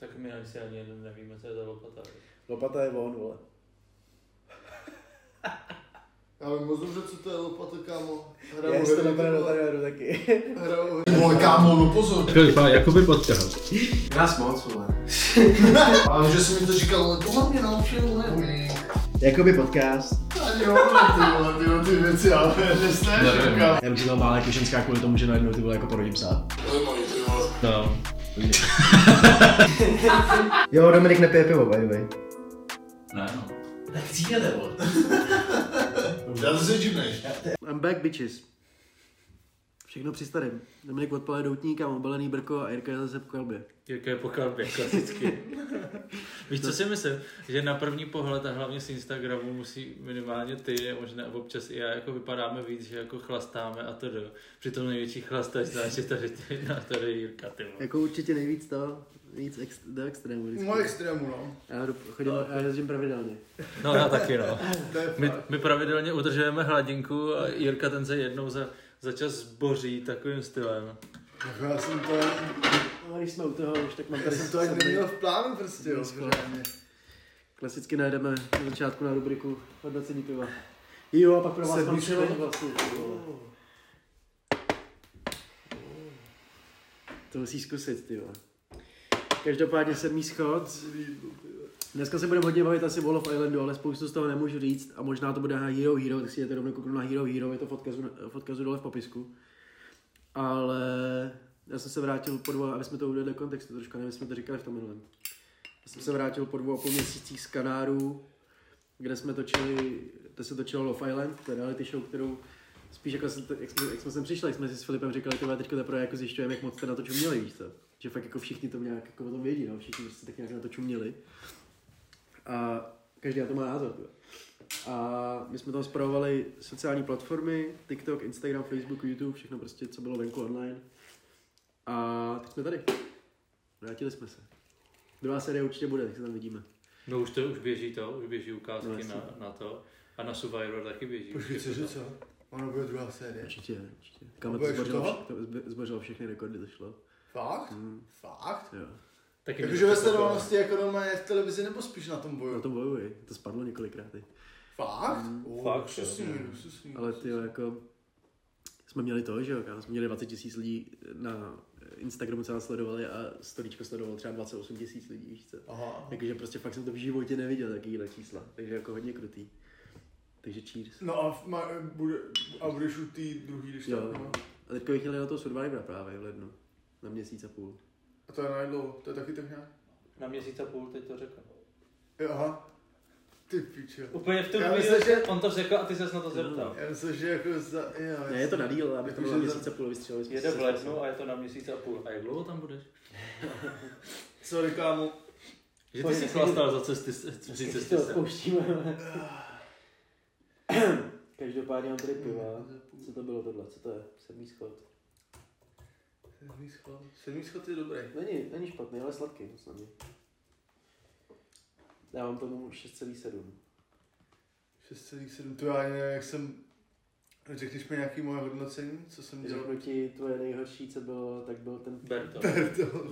Tak my asi ani nevíme, co je za lopata. Lopata je on, vole. Já vím moc dobře, co to je lopata, kámo. Já Hraju si to vole. tady taky. Hraju Vole, kámo, no pozor. Jakoby podtrhl. Nás moc, vole. Ale že jsi mi to říkal, ale tohle mě naučil, ne? Jakoby podcast. Ani jo, ty vole, ty vole, ty věci, já nesnáš, kámo. Já bych mal jako ženská kvůli tomu, že najednou ty vole jako porodím psa. To je Jo, Dominik nepije pivo, by the way. Ne, no. Tak cítěte, vole. Já to se divneš. I'm back, bitches. Všechno při starém. Dominik odpalé doutník a obalený brko a Jirka je zase v kalbě. Jirka je po kalbě, klasicky. Víš, co si myslím? Že na první pohled a hlavně z Instagramu musí minimálně ty, možná občas i já, jako vypadáme víc, že jako chlastáme a to do. Přitom největší chlastač znáš, že tady, ty, na tady je Jirka, ty. Jako určitě nejvíc to, víc ex, do extrému. vždycky. Moje extrému, no. Já jdu, chodím, já jezdím pravidelně. No já taky, no. Je My, my pravidelně udržujeme hladinku a Jirka ten se jednou za, za čas zboří takovým stylem. Já jsem to, No, když jsme u toho, už tak mám já tady jsem to ani neměl v plánu prostě, jo. Klasicky najdeme na začátku na rubriku hodnocení piva. Jo, a pak pro vás mám vlastně. vole. To musíš zkusit, ty vole. Každopádně sedmý schod. Dneska se budeme hodně bavit asi Wall of Islandu, ale spoustu z toho nemůžu říct a možná to bude na Hero Hero, tak si jdete rovnou kouknout na Hero Hero, je to v odkazu, v dole v popisku. Ale já jsem se vrátil po dvou, aby jsme to uvedli do kontextu trošku, nevím, jsme to říkali v tom minulém. Já jsem se vrátil po dvou a půl měsících z Kanáru, kde jsme točili, to se točilo Love Island, to je reality show, kterou spíš jako, to- jak jsme, jak jsme sem přišli, jak jsme si s Filipem říkali, tyhle teďka teprve jako zjišťujeme, jak moc jste na to čuměli, víš co? Že fakt jako všichni to nějak jako o tom vědí, no? všichni prostě tak nějak na to čuměli. A každý na to má názor. tyhle. A my jsme tam zpravovali sociální platformy, TikTok, Instagram, Facebook, YouTube, všechno prostě, co bylo venku online. A teď jsme tady. Vrátili jsme se. Druhá série určitě bude, tak se tam vidíme. No už to už běží to, už běží ukázky No, na, na to. A na Survivor taky běží. Počkej, cože co? Ono bude druhá série. Určitě, určitě. Kam to budeš zbořilo, toho? vše, to zbe- zbořilo všechny rekordy, to šlo. Fakt? Hmm. Fakt? Jo. Taky Jakože mě ve sledovanosti jako normálně v televizi nebo spíš na tom Na boju? tom bojuji, to spadlo několikrát. teď. Fakt? Oh, Fakt, se smíru. Ale ty jako, jsme měli to, že jo, kámo, jsme měli 20 tisíc lidí na Instagramu, co nás sledovali a storíčko sledovalo třeba 28 tisíc lidí, víš co. Aha. Takže prostě fakt jsem to v životě neviděl, takovýhle čísla, takže jako hodně krutý. Takže cheers. No a, ma, bude, a budeš u té druhý, když Jo. tak, no. A teďka bych chtěl na toho Survivora právě v lednu. Na měsíc a půl. A to je najdlouho, to je taky tak nějak? Na měsíc a půl teď to řekl. Jo, aha. Ty piče. Úplně v tom Já videu, myslím, že- on to řekl a ty ses na to zeptal. Já myslím, že jako za... Jo, Ne, je to na díl, aby to bylo na měsíc a půl, vystřelili Jede se v lednu a je to na měsíc a půl. A jak dlouho tam budeš? Sorry, kámo. Že ty jsi chlastal za cesty, cesty to sem. odpouštíme. Každopádně mám tady piva. Co to bylo tohle? Co to je? Sedmý schod. Sedmý schod. Sedmý schod je dobrý. Není, není špatný, ale sladký snad. Já mám tomu 6,7. 6,7. To já ani nevím, jak jsem... Řekneš mi nějaký moje hodnocení, co jsem dělal? Řeknu ti, tvoje nejhorší, co bylo, tak byl ten Berto.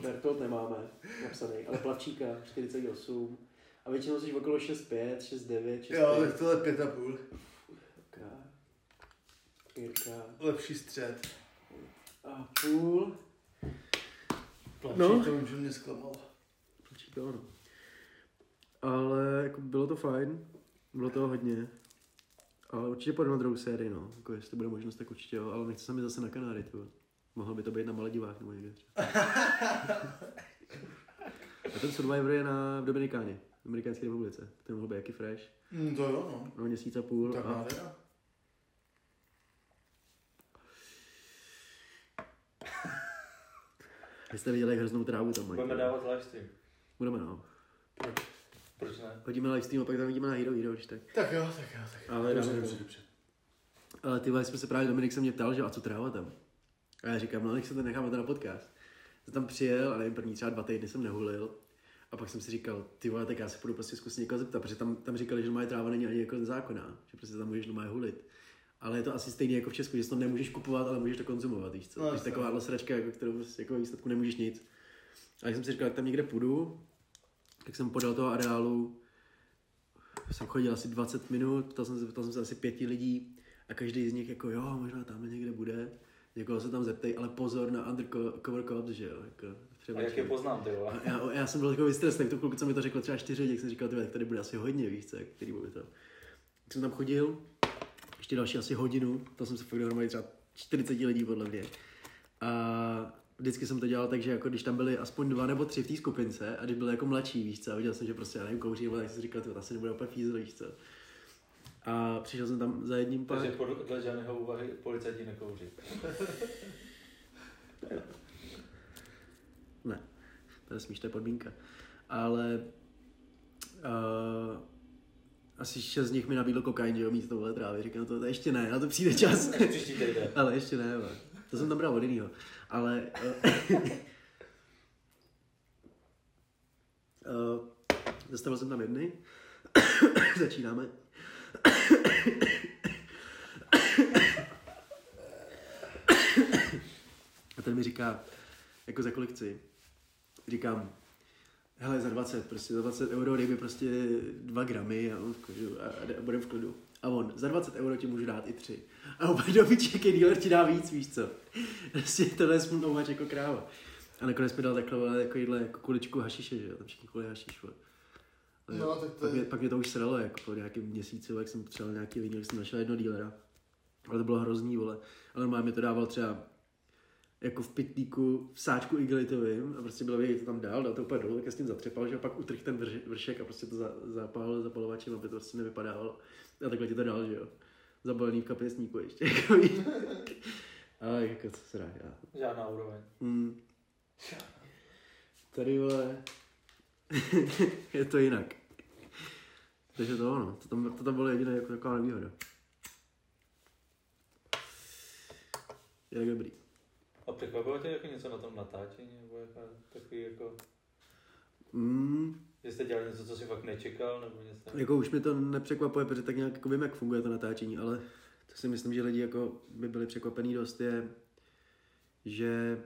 Bertolt nemáme napsaný, ale Plavčíka 4,8. A většinou jsi okolo 6,5, 6,9, 6,5. Jo, tak tohle je pět a půl. Jirka. Jirka. Lepší střed. A půl. No. No. To vím, že mě zklamal. Určitě ano. Ale jako bylo to fajn, bylo toho hodně. Ale určitě půjdu na druhou sérii, no. Jako jestli bude možnost, tak určitě jo, ale nechci se mi zase na Kanáry, tu. Mohlo by to být na Maledivách nebo někde třeba. A ten Survivor je na v Dominikáně, v Dominikánské republice. To mohl být jaký fresh. Hmm, to jo, no. No měsíc a půl. Tak a vy jste viděli, jak hroznou trávu tam mají. Budeme dávat live stream. Budeme, no. Proč ne? Hodíme live stream a pak tam vidíme na Hero Hero, když tak. Tak jo, tak jo, tak jo. Ale dobře, dobře, dobře. Ale ty vole, jsme se právě, Dominik se mě ptal, že a co tráva tam? A já říkám, no nech se to necháme to na podcast. Jsem tam přijel a nevím, první třeba dva týdny jsem nehulil. A pak jsem si říkal, ty vole, tak já se půjdu prostě zkusit někoho zeptat, protože tam, tam říkali, že moje tráva není ani jako zákonná, že prostě tam můžeš normálně hulit. Ale je to asi stejně jako v Česku, že to nemůžeš kupovat, ale můžeš to konzumovat, víš co? No, taková sračka, jako, kterou prostě jako výsledku nemůžeš nic. A když jsem si říkal, jak tam někde půjdu, tak jsem podal toho areálu, jsem chodil asi 20 minut, ptal jsem se, ptal jsem se asi pěti lidí a každý z nich jako jo, možná tam někde bude. Někoho se tam zeptej, ale pozor na undercover cops, že jo. Jako, třeba A jak je poznám, ty a já, já, jsem byl takový vystresný, to kluku, co mi to řekl třeba čtyři, jak jsem říkal, tyhle, tak tady bude asi hodně, víš co, který bude to. Tak jsem tam chodil, ještě další asi hodinu, to jsem se fakt dohromady třeba 40 lidí podle mě. A vždycky jsem to dělal tak, že jako když tam byli aspoň dva nebo tři v té skupince a když byli jako mladší, víš co, a viděl jsem, že prostě já nevím, kouří, nebo tak jsem si říkal, to asi nebude úplně fízl, víš co. A přišel jsem tam za jedním pak. Takže podle žádného úvahy policajti nekouří. Ne, to je smíš, to je podmínka. Ale uh, asi šest z nich mi nabídlo kokain, že jo, místo tohle trávy. Říkám, to, to ještě ne, na to přijde čas. Ale ještě ne, ale. to jsem tam bral od jinýho. Ale uh, uh, zastavil jsem tam jedny. Začínáme. A ten mi říká, jako za kolik chci? Říkám, hele, za 20, prostě za 20 euro dej mi prostě 2 gramy a, a, a budem v klidu. A on, za 20 euro ti můžu dát i 3. A úplně do pičeky, dealer ti dá víc, víš co. Prostě tohle je smutnou jako kráva. A nakonec mi dal takhle jako jídle, jako kuličku hašiše, že jo, tam všichni kvůli hašiš, No, tak to pak, je- mě, pak mě to už sralo, jako po nějakém měsíci, jak jsem potřeboval nějaký jak jsem našel jedno dílera. Ale to bylo hrozný, vole. Ale normálně mi to dával třeba jako v pitlíku, v sáčku igelitovým a prostě bylo to tam dál, dal to úplně dolů, tak já s tím zatřepal, že a pak utrh ten vrš, vršek a prostě to za, zapálil zapalovačem, aby to prostě nevypadávalo. A takhle ti to dal, že jo. Zabalený v kapesníku ještě, jako. Ale jako co se dá dělat. Žádná úroveň. Hmm. Tady vole, je to jinak. Takže to ono, to tam, to tam bylo jediné jako taková nevýhoda. Je tak dobrý. A překvapilo tě jako něco na tom natáčení? Nebo jako, takový jako... Mm, Že jste dělali něco, co si fakt nečekal, nebo něco? jako už mi to nepřekvapuje, protože tak nějak jako vím, jak funguje to natáčení, ale to si myslím, že lidi jako by byli překvapený dost je, že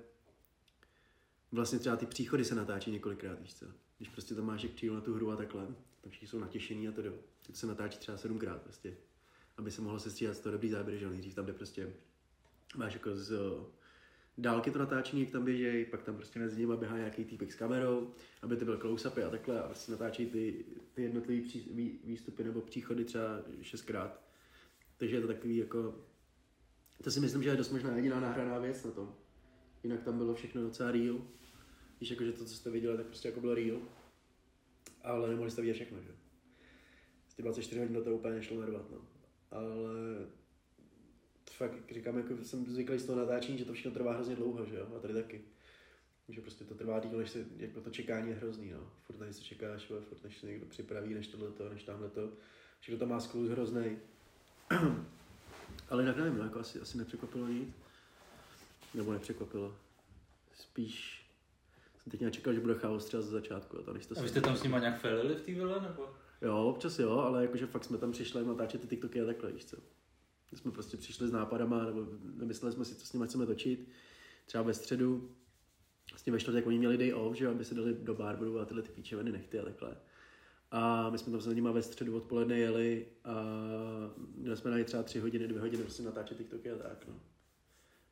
vlastně třeba ty příchody se natáčí několikrát, víš co. Když prostě tam máš, jak přijdu na tu hru a takhle, tak všichni jsou natěšení a to do. Tak to se natáčí třeba sedmkrát prostě, aby se mohlo sestříhat z toho dobrý záběr, že nejdřív tam jde prostě, máš jako z dálky to natáčení, jak tam běžej, pak tam prostě mezi nimi běhá nějaký týpek s kamerou, aby to byl close-upy a takhle a prostě natáčí ty, ty jednotlivé výstupy nebo příchody třeba šestkrát. Takže je to takový jako, to si myslím, že je dost možná jediná nahraná věc na tom. Jinak tam bylo všechno docela real. Víš, jako, že to, co jste viděli, tak prostě jako bylo real. Ale nemohli jste vidět všechno, že? Ty 24 hodin toho úplně nešlo narvat, no. Ale fakt, říkám, jako jsem zvyklý z toho natáčení, že to všechno trvá hrozně dlouho, že jo? A tady taky. že prostě to trvá díl, než se, jako to čekání je hrozný, no. Furt na něco čekáš, vole, furt než se někdo připraví, než tohle než tamhle to. Všechno to má skluz hrozný. Ale jinak nevím, no, jako asi, asi nepřekvapilo nic. Nebo nepřekvapilo. Spíš jsem teď nějak čekal, že bude chaos třeba ze začátku. A, to, než to A vy jste tam s nima nějak felili v té vile, nebo? Jo, občas jo, ale jakože fakt jsme tam přišli natáčet ty TikToky a takhle, víš co. Jsme prostě přišli s nápadama, nebo nemysleli jsme si, co s nimi chceme točit. Třeba ve středu, vlastně ve čtvrtek oni měli day off, že aby se dali do barberu a tyhle ty píčeviny nechty a takhle. A my jsme tam s nimi ve středu odpoledne jeli a měli jsme na ně třeba tři hodiny, dvě hodiny prostě natáčet TikToky a tak, no.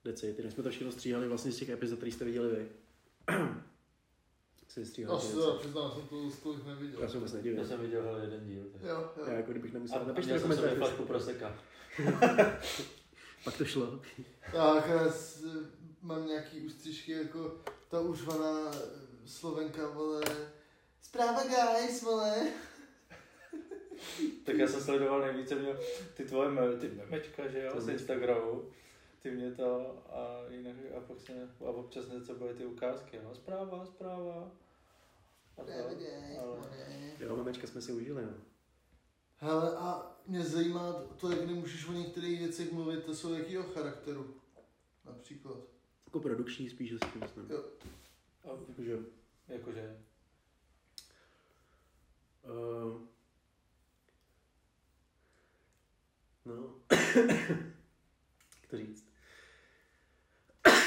Deci, ty jsme to všechno stříhali vlastně z těch epizod, které jste viděli vy. Asi ty teda, věci. přiznám, jsem to tolik neviděl. Já jsem vůbec Já nedivil. jsem viděl hele, jeden díl. tak. Jo, jo. Já jako kdybych nemusel. a Napište měl do jsem komentářů. flašku proseka. Pak to šlo. Tak já s, mám nějaký ústřižky jako ta užvaná slovenka, vole. Zpráva guys, vole. Tak já jsem sledoval nejvíce měl ty tvoje me, ty memečka, že jo, To z je- Instagramu. Ty mě to a jinak, a pak se, a občas něco byly ty ukázky, no, zpráva, zpráva. A to, ale. Jo, memečka jsme si užili, no. Hele, a mě zajímá to, jak nemůžeš o některých věcech mluvit, to jsou jakýho charakteru. Například. Jako produkční spíš, si myslím. Jo. a, Jakože, jakože, uh, no, jak to říct?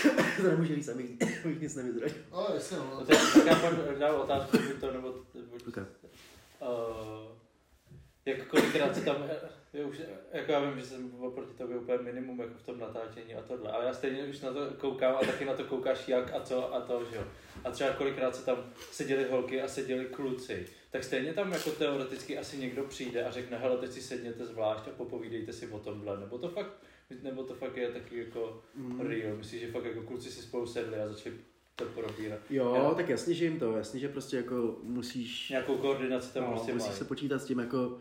to nemůžu říct, abych, abych nic nevyzradil. No, jasně, no. Tak, já pak dám otázku, to, nebo, Okay. uh, jak kolikrát si tam, je už, jako já vím, že jsem oproti tobě úplně minimum jako v tom natáčení a tohle, ale já stejně už na to koukám a taky na to koukáš jak a co a to, že jo. A třeba kolikrát se tam seděli holky a seděli kluci, tak stejně tam jako teoreticky asi někdo přijde a řekne, hele, teď si sedněte zvlášť a popovídejte si o tomhle, nebo to fakt, nebo to fakt je taky jako Mm. real, myslíš, že fakt jako kluci si spolu sedli a začali to probírat. Jo, Jo. tak jasně, že jim to, jasně, že prostě jako musíš, Nějakou koordinaci tam no, prostě musíš mají. se počítat s tím jako,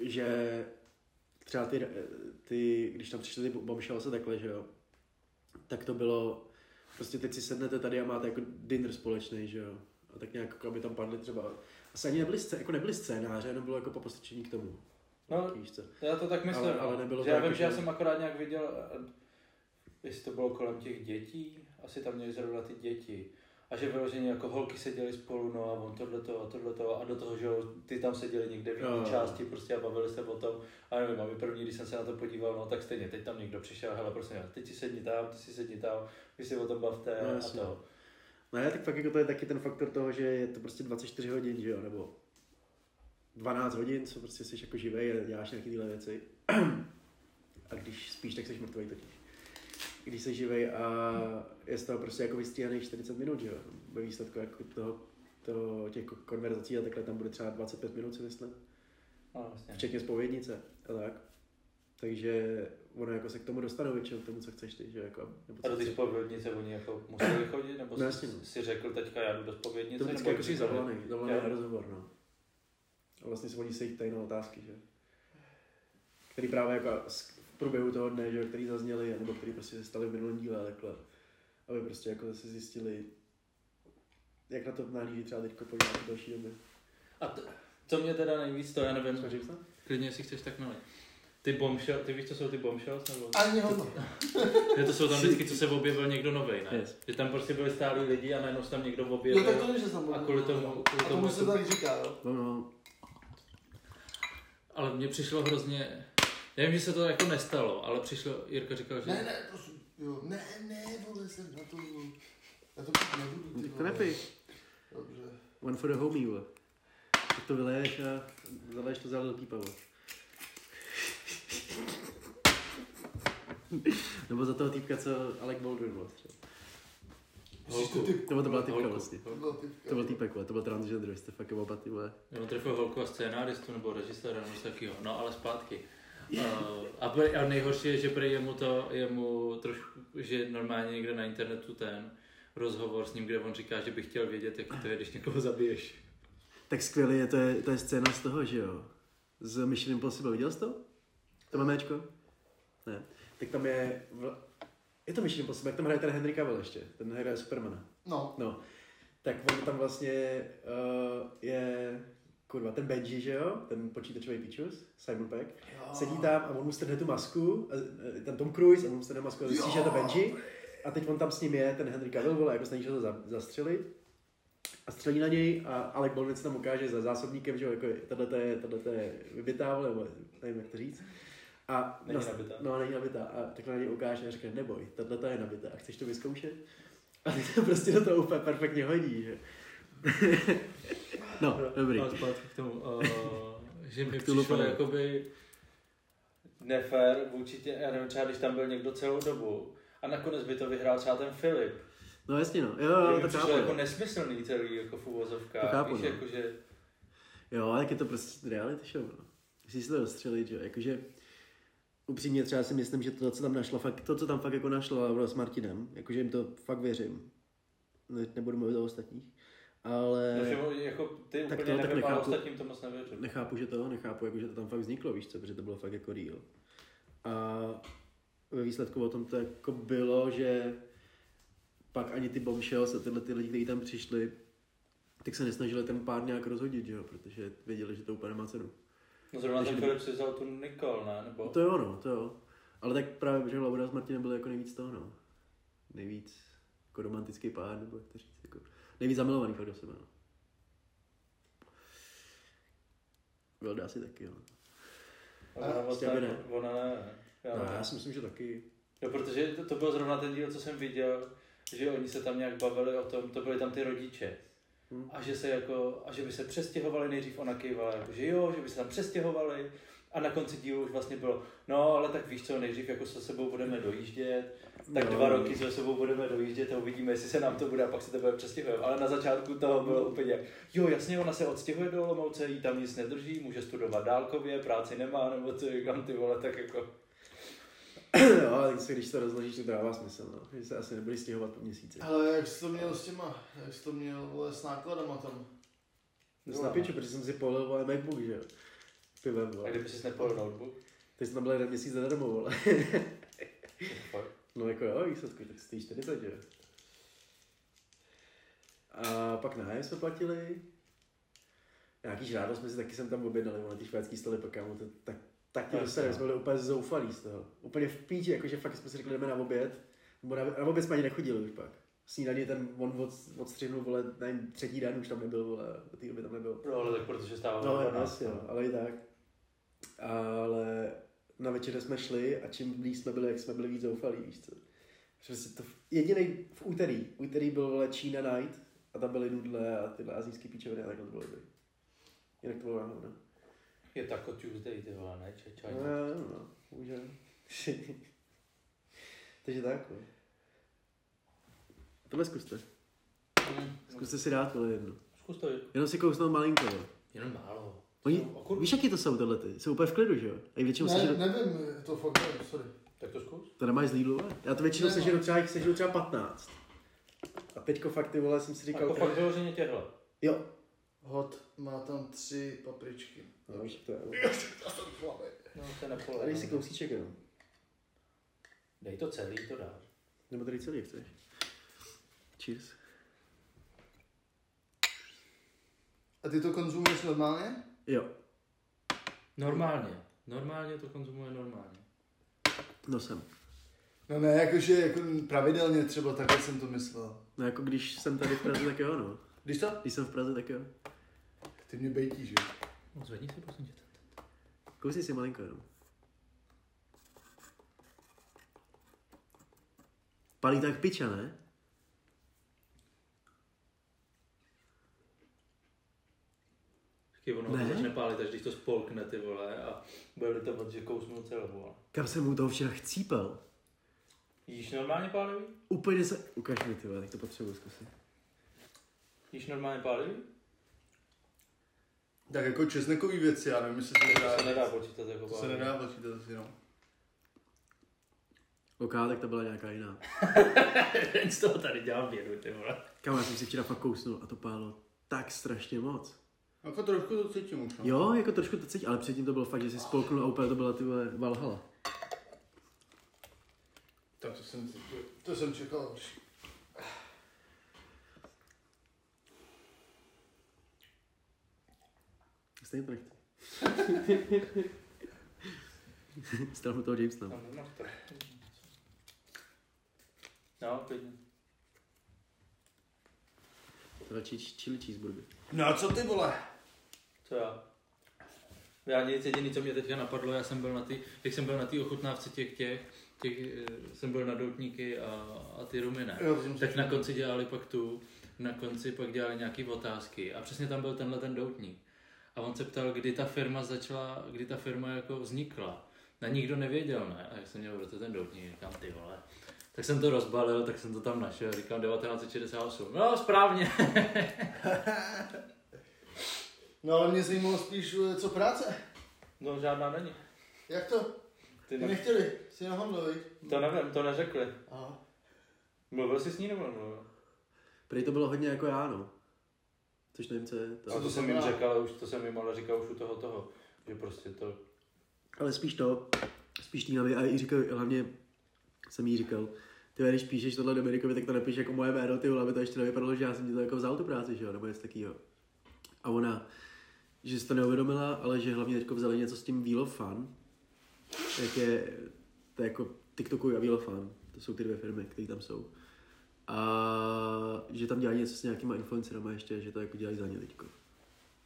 že třeba ty, ty když tam přišli ty bombshell takhle, že jo, tak to bylo, prostě teď si sednete tady a máte jako dinner společný, že jo, a tak nějak, jako aby tam padly třeba, asi ani nebyly, jako nebyly scénáře, jenom bylo jako popostačení k tomu. No, co? já to tak myslím, Ale- no. ale nebylo že to já vím, jako, že já jsem akorát nějak viděl, eh, jestli to bylo kolem těch dětí, asi tam měli zrovna ty děti. A že vyloženě jako holky seděly spolu, no a on tohleto a tohleto a do toho, že jo, ty tam seděli někde v jiné Jo. části prostě a bavili se o tom. A nevím, a my první, když jsem se na to podíval, no tak stejně, teď tam někdo přišel, hele prosím, teď si sedni tam, ty si sedni tam, vy si o tom bavte No, a jasně. to. Ne, tak fakt jako to je taky ten faktor toho, že je to prostě 24 hodin, že jo, nebo 12 hodin, co prostě jsi jako živej a děláš nějaké tyhle věci. A když spíš, tak jsi mrtvý totiž. Když jsi živej a je z toho prostě jako vystříhaných 40 minut, že jo. Ve výsledku jako toho, toho, těch ko- konverzací a takhle tam bude třeba 25 minut, si myslím. No, vlastně. Včetně zpovědnice a tak. Takže ono jako se k tomu dostanou většinou k tomu, co chceš ty, že jako, nebo A do co té chceš. spovědnice oni jako museli chodit, nebo No, jsi, no. si řekl teďka já jdu do spovědnice, To vždycky jako jsi zavolaný, zavolaný na rozhovor, no. A vlastně se oni se jich ptají na otázky, že? Který právě jako v průběhu toho dne, že, který zazněli, nebo který prostě se staly v minulém díle, takhle. Aby prostě jako si zjistili, jak na to nahlíží třeba teď po nějaké další době. A t- co mě teda nejvíc, to já nevím, Co říct, no? klidně jestli chceš tak nalej. Ty bombshell, ty víš, co jsou ty bombshells? Nebo? Ani hovno. Že to jsou tam vždycky, co se objevil někdo novej, ne? Yes. Že tam prostě byli stálí lidi a najednou se tam někdo objevil. tak to že jsem A kvůli tomu- kvůli A tomu tomu se to- tak říká, jo. No, no. Ale mně přišlo hrozně, já vím, že se to jako nestalo, ale přišlo, Jirka říkal, že... Ne, ne, prosím. Jo, ne, ne, vole, jsem na to... Já to nebudu, ty Tak to nepij. Dobře. One for the homie, vole. Tak to vyleješ a zaleješ to za velký pavo. Nebo za toho týpka, co Alec Baldwin byl. Holku. Nebo to byla týpka Holku. vlastně. To byl typka. To byl týpek, to byl transgender, vy jste fakt oba ty vole. Jo, trefil holku a scénáristu nebo režiséra nebo něco takového. No ale zpátky. Uh, a, a nejhorší je, že prej jemu to, jemu trošku, že normálně někde na internetu ten rozhovor s ním, kde on říká, že by chtěl vědět, jak to je, když někoho zabiješ. Tak skvělý je, to je, to je scéna z toho, že jo. Z Mission Impossible, viděl jsi to? To memečko? Ne. Tak tam je, v... je to Mission Impossible, jak tam hraje ten Henry Cavill ještě, ten hraje Supermana. No. No, tak on tam vlastně uh, je, kurva, ten Benji, že jo, ten počítačový pičus, Simon Peck, Jo. sedí tam a on mu strhne tu masku, a, a, ten Tom Cruise, a on mu strhne masku a zjistí, že je to Benji. A teď on tam s ním je, ten Henry Cavill, vole, jako snaží se to za, zastřelit. A střelí na něj a Alec Baldwin se tam ukáže za zásobníkem, že jo, jako tohle je, tohle je vybitá, vole, nebo nevím, jak to říct. A Není nas- nabitá. No, není nabitá. A takhle na něj ukáže a řekne, neboj, tohle je nabitá. A chceš to vyzkoušet? A ty to prostě do toho úplně perfektně hodí, že? no, dobrý. A zpátky k tomu, uh, že mi přišlo Tulupanu. jakoby nefér vůči tě, já nevím, třeba když tam byl někdo celou dobu a nakonec by to vyhrál třeba ten Filip. No jasně no, jo, Jo, to přišlo chápu. jako no. nesmyslný celý jako v To uvozovkách. chápu, Víš, no. jako, že Jo, ale jak je to prostě reality show, no. Musíš se to dostřelit, že jo, jakože upřímně třeba si myslím, že to, co tam našla, fakt, to, co tam fakt jako našla Laura s Martinem, jakože jim to fakt věřím. Ne, nebudu mluvit o ostatních, ale No, že jako ty Tak úplně to- tak nechápu. ostatním to moc nevěřím. nechápu, že to, nechápu, jakože to tam fakt vzniklo, víš co, protože to bylo fakt jako real. A ve výsledku o tom to jako bylo, že pak ani ty bombshells a tyhle ty lidi, kteří tam přišli, tak se nesnažili ten pár nějak rozhodit, že jo, protože věděli, že to úplně nemá cenu. No zrovna ten Filip si vzal tu Nikol, ne? Nebo... To jo, no, to jo. Ale tak právě, že Laura s Martinem byli jako nejvíc toho, no. Nejvíc jako romantický pár, nebo jak to říct, jako nejvíc zamilovaný fakt do sebe, no. Vilda asi taky, jo. A moc aby ne, ne. ona ne. Já No, ne. já si myslím, že taky. No, protože to, to byl zrovna ten díl, co jsem viděl, že oni se tam nějak bavili o tom, to byli tam ty rodiče. Hmm. A že se jako, a že by se přestěhovali nejdřív ona kývala, jako, že jo, že by se tam přestěhovali. A na konci dílu už vlastně bylo, no ale tak víš co, nejdřív jako se sebou budeme dojíždět, tak No. dva roky se sebou budeme dojíždět a uvidíme, jestli se nám to bude a pak se tebe přestěhujeme. Ale na začátku toho bylo úplně, jo jasně, ona se odstěhuje do Olomouce, jí tam nic nedrží, může studovat dálkově, práci nemá, nebo co říkám ty vole, tak jako... no, ale tak se, když to rozložíš, to dává smysl, no. Že se asi nebude stěhovat po měsíci. Ale jak jsi to měl s těma, jak jsi to měl vole, s nákladama tam? To na piču, protože jsem si polil vole MacBook, že jo. Pivem, A vole. kdyby si nepojel notebook, Teď jsem tam byl jeden měsíc zadarmo, vole. No jako jo, výsledku, tak stojí 40, že jo. A pak nájem jsme platili. Nějaký žrádo jsme si taky jsem tam objednali, vole, ty švédský stoly, pak kámo, to, tak, tak to jsme no. byli úplně zoufalí z toho. Úplně v píči, jakože fakt jsme si řekli, jdeme na oběd. Nebo na, na oběd jsme ani nechodili už pak. Snídaní ten on od, odstřihnul, vole, nevím, třetí den už tam nebyl, vole, do té doby tam nebyl. No ale tak protože stává No, jasně, no, ale i tak. Ale na večeře jsme šli a čím blíž jsme byli, jak jsme byli víc zoufalí, víš co. Přesně to, jediný v úterý, v úterý byl vole China Night a tam byly nudle a tyhle azijský píčoviny a takhle to bylo dobrý. Jinak to bylo náhodou, no. Je tako Tuesday, ty vole, ne? Če, čaj. No, nevím, no, můžeme. Takže tak, no. Tohle zkuste. Hmm. Zkuste si dát tohle jedno. Zkus to, Jenom si kousnout malinko, jo. jenom málo. Oni, No, a víš, jaký to jsou tohle ty? Jsou úplně v klidu, že jo? A většinou Ne, sežeru, nevím, to fakt nevím, sorry. Tak to zkus. to nemáš z Lidlu, vole? Já to většinou sežeru třeba, jich sežeru třeba 15. A teďko fakt ty vole jsem si říkal, Jako fakt vyloženě těhle. jo. Hot má tam tři papričky. No, jak to je. Já jsem. No, to je A dej si nepole. kousíček jenom. Dej to celý, to dáš. Nebo tady celý chceš. Cheers. A ty to konzumuješ normálně? Jo. Normálně. Normálně to konzumuje normálně. No jsem. No ne, jakože jako pravidelně třeba, takhle jsem to myslel. No jako když jsem tady v Praze, tak jo, no. Když to? Když jsem v Praze, tak jo. Ty mě bejtíš, že? No, zvedni si prosím tě. Kousni si malinko jenom. Palí tak piča, ne? Taky ono Ne? to začne pálit, až když to spolkne ty vole a bude to moc, že kousnu celou vole. Kam jsem mu toho včera chcípal? Jíš normálně pálivý? Úplně se... Ukaž mi ty vole, tak to potřebuji zkusit. Jíš normálně pálivý? Tak jako česnekový věci, já nevím, jestli se to To dá, se nedá počítat jako to se nedá počítat asi, no. Ok, tak to byla nějaká jiná. Jen z toho tady dělám vědu, ty vole. Kam já jsem si včera fakt kousnul a to pálo tak strašně moc. Jako trošku to cítím už, no. Jo, jako trošku to cítím, ale předtím to bylo fakt, že si spolknul a úplně to byla ty vole Valhalla. Tak to jsem, to jsem čekal horší. Stejně to nechci. Stal mu toho James No, no. no, to. No, klidně. Radši chili cheeseburger. No a co ty vole? Co já? Já nic, jediný, co mě teďka napadlo, já jsem byl na ty, jak jsem byl na té ochutnávce těch těch, těch eh, jsem byl na doutníky a, a ty rumy ne. Jo, Tak na konci dělali pak tu, na konci pak dělali nějaký otázky a přesně tam byl tenhle ten doutník. A on se ptal, kdy ta firma začala, kdy ta firma jako vznikla. Na nikdo nevěděl, ne? A jak jsem měl v ruce ten doutník, říkám, ty vole. Tak jsem to rozbalil, tak jsem to tam našel, říkám 1968. No, správně. No ale mě zajímalo spíš, eh, co práce. No, žádná není. Jak to? Ty ne, nechtěli, jsi na Honda, viď? to nevím, to neřekli. Aha. Mluvil jsi s ní nebo nemluvil? Prý to bylo hodně jako já, no. Což nevím, co je to. A to jsem jim řekl, ale už to jsem jim ale říkal už u toho toho, že prostě to... Ale spíš to, spíš Týna a i říkal, hlavně jsem jí říkal, ty když píšeš tohle Dominikovi, tak to nepíš jako moje jméno, ty aby to ještě nevypadalo, že já jsem ti to jako vzal tu práci, že jo, nebo něco takového. A ona, že si to neuvědomila, ale že hlavně teďko vzali něco s tím Wheel of Fun, jak je, to je jako TikToku a Wheel of Fun, to jsou ty dvě firmy, které tam jsou. A že tam dělají něco s nějakýma influencerama ještě, že to jako dělají za ně teďko.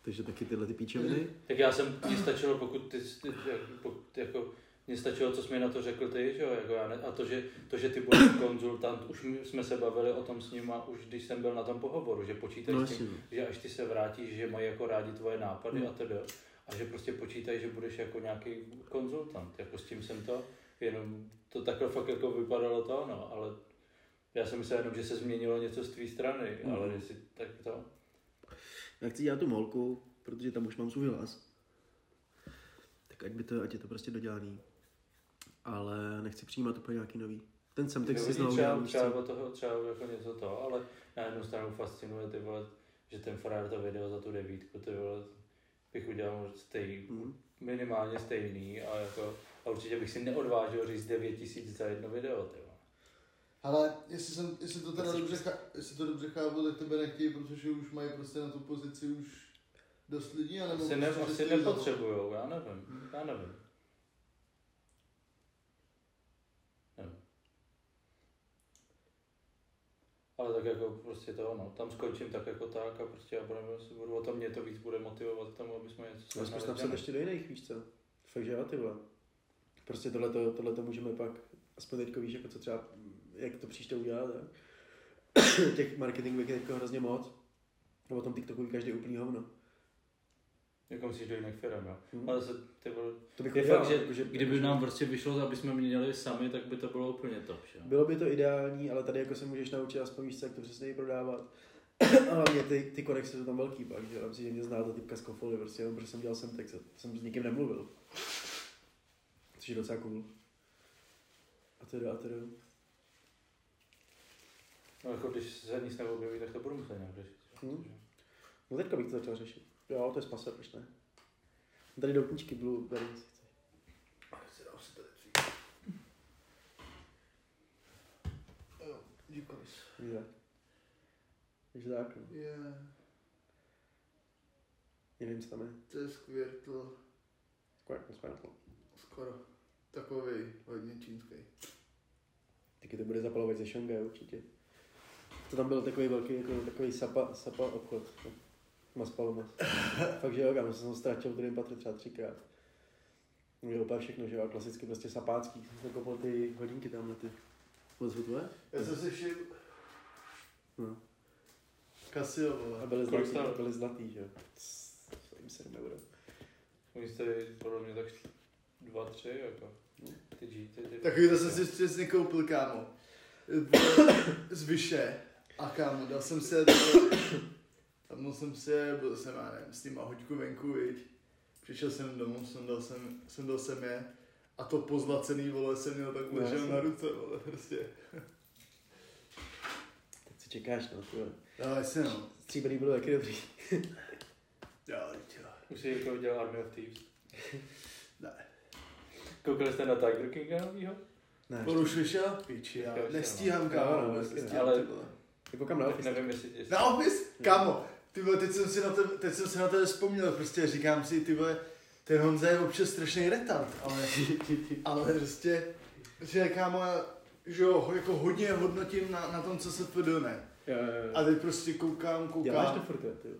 Takže taky tyhle ty píčoviny. Tak já jsem, ti stačilo, pokud ty, ty, jako, pokud, jako mně stačilo, co jsi mi na to řekl ty, že jo, jako já ne, a to že, to, že ty budeš konzultant, už jsme se bavili o tom s nima, už když jsem byl na tom pohovoru, že počítají No, s tím, no. že až ty se vrátíš, že mají jako rádi tvoje nápady Hmm. a tedy, a že prostě počítají, že budeš jako nějaký konzultant, jako s tím jsem to, jenom to takhle fakt jako vypadalo to, no, ale já jsem myslel jenom, že se změnilo něco z tvé strany, Hmm. ale jestli tak to, Já chci dělat tu molku, protože tam už mám svůj hlas. Tak ať, by to, ať je to prostě dodělaný. Ale nechci přijímat úplně nějaký nový. Ten jsem teď si znovu třeba, třeba, toho, třeba jako něco to, ale na jednu stranu fascinuje ty vole, že ten frajer to video za tu devítku, ty vole, bych udělal stej, Mhm. minimálně stejný a jako, a určitě bych si neodvážil říct 9 tisíc za jedno video, ty. Ale jestli, jsem, jestli to teda dobře, chá, jestli to dobře chápu, tak tebe nechtějí, protože už mají prostě na tu pozici už dost lidí, anebo Asi, ne, prostě, že asi nepotřebujou, já nevím, já nevím. nevím. Ale tak jako prostě to, no, tam skončím tak jako tak a prostě já budeme, si budu o tom, mě to víc bude motivovat k tomu, aby jsme něco No, zkus srovnali. napsat ještě do jiných, víš co? Fakt, že jo, ty vole. Prostě tohleto, tohleto můžeme pak, aspoň teďko víš, jako co třeba, jak to příště udělat. Tak. Těch marketingových je teďko hrozně moc. A o tom TikToku každý úplný hovno. Jako myslíš do jiných firm, jo. Hmm. Ale se, ty vole, To bych je udělal, fakt, že jakože- kdyby nám prostě vyšlo, aby jsme měli sami, tak by to bylo úplně top, že? Bylo by to ideální, ale tady jako se můžeš naučit aspoň víš, jak to přesně prodávat. A hlavně ty, ty konexy jsou tam velký pak, že jo. Myslím, že mě zná ta typka z Kofoly, prostě jenom protože jsem dělal sem text, jsem s nikým nemluvil. Což je docela cool. A teda, a teda. No jako když se nic neobjeví, tak to budu muset nějak řešit. Hmm. No teďka bych to začal řešit. Jo, to je spase, proč ne? Tady doutničky Blueberry, jestli chceš. Si dám si tady tři. Jo, Děkuji. Víš tak. Takže tak, no. Je, Nevím, co tam je. to je skvěrtl, Skvěl, skvěl. skoro. Takový, hodně čínský. Taky to bude zapalovat ze Šangaje určitě. To tam byl takový velký, jako takový sapa, sapa obchod. no. Mas palomas. Fakt, že jo, kam jsem ztratil v druhém patře třeba třikrát. No je úplně všechno, že jo, a klasicky prostě sapácký. Jsem si koupil ty hodinky tam na ty. Tvoje? Já jsem si všiml, No. Casio, A vole. byly Kolik zlatý, stálo? byly zlatý, že jo. Jim 7 euro. Oni jste podle mě tak dva, tři, jako. Ty G, ty, ty. Takový to jsem si přesně koupil, kámo. Z vyše. A kámo, dal jsem se, tam jsem se, byl jsem, já nevím, s tím hoďku venku, viď. Přišel jsem domů, sundal jsem, sundal jsem je. A to pozlacený, vole, jsem měl tak No, ležel jasně. na ruce, vole, prostě. Tak si čekáš, no, ty vole. Jo, jasně no. Stříbrný bylo taky dobrý. Jo, teď jo. Už jsi jako dělal Army of Thieves. Ne. Koukali jste na Tiger Kinga novýho? Ne, už vyšel? Piči, já nestíhám, no. kámo, No, no, nestíhám, Ale- jako kam na Tak office? nevím, jestli... jestli... Na office? Kámo, ty vole, teď jsem si na tebe, teď jsem si na tebe vzpomněl, prostě říkám si, ty vole, ten Honza je občas strašný retard, ale, ale prostě, že kámo, že jo, jako hodně hodnotím na, na tom, co se tvrdil, ne. Jo, jo, jo. A teď prostě koukám, koukám. Děláš to furt, jo, ty jo.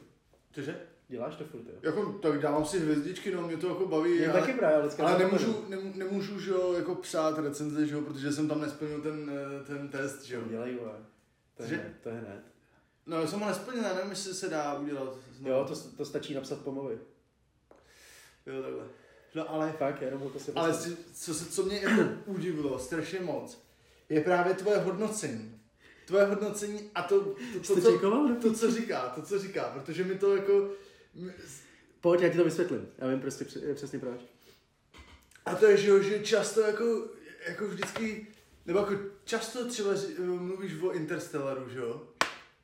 Cože? Děláš to furt, jo. Jako, tak dávám si hvězdičky, no, mě to jako baví, Mě ale, taky právě, ale ale nemůžu, nem, nemůžu, že jo, jako psát recenze, že jo, protože jsem tam nesplnil ten, eh, ten test, že jo. Dělají, vole. To je Že- hned, to je hned. No, já jsem ho nesplnil, já nevím, jestli se dá udělat. znovu. Jo, to, to stačí napsat pomovi. Jo, takhle. No, ale Fakt, jenom to si Ale si, co, se, co mě jako udivilo strašně moc, je právě tvoje hodnocení. Tvoje hodnocení a to, to, to, to, to, čekoval? to, co říká, to, co říká, protože mi to jako... Pojď, já ti to vysvětlím. Já vím prostě přesně proč. A to je, že, jo, že často jako, jako vždycky, nebo jako často třeba ři- mluvíš o Interstellaru, že jo?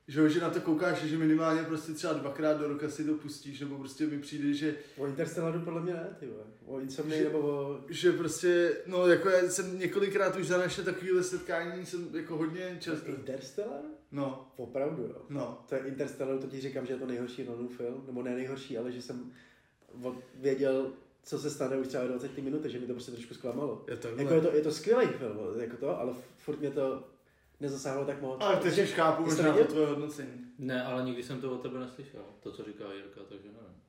Že, jo, že na to koukáš, že minimálně prostě třeba dvakrát do roka si to pustíš, nebo prostě mi přijde, že O Interstellaru podle mě ne, ty vole. O Insomnii Že- nebo o... že prostě, no jako já jsem několikrát už za naše takovéhle setkání jsem jako hodně často, Interstellar? no, Opravdu, jo. no, To je Interstellar, to ti říkám, že je to nejhorší Nolan film, nebo ne nejhorší, ale že jsem věděl, co se stane už třeba 20 minut, že mi to prostě trošku zklamalo. je to Jako je to, je to skvělý film, jako to, ale furt mě to nezasáhlo tak moc. Ale teď už chápu Jsi to možná to viděl? tvoje hodnocení. Ne, ale nikdy jsem to od tebe neslyšel, to, co říká Jirka, takže nevím.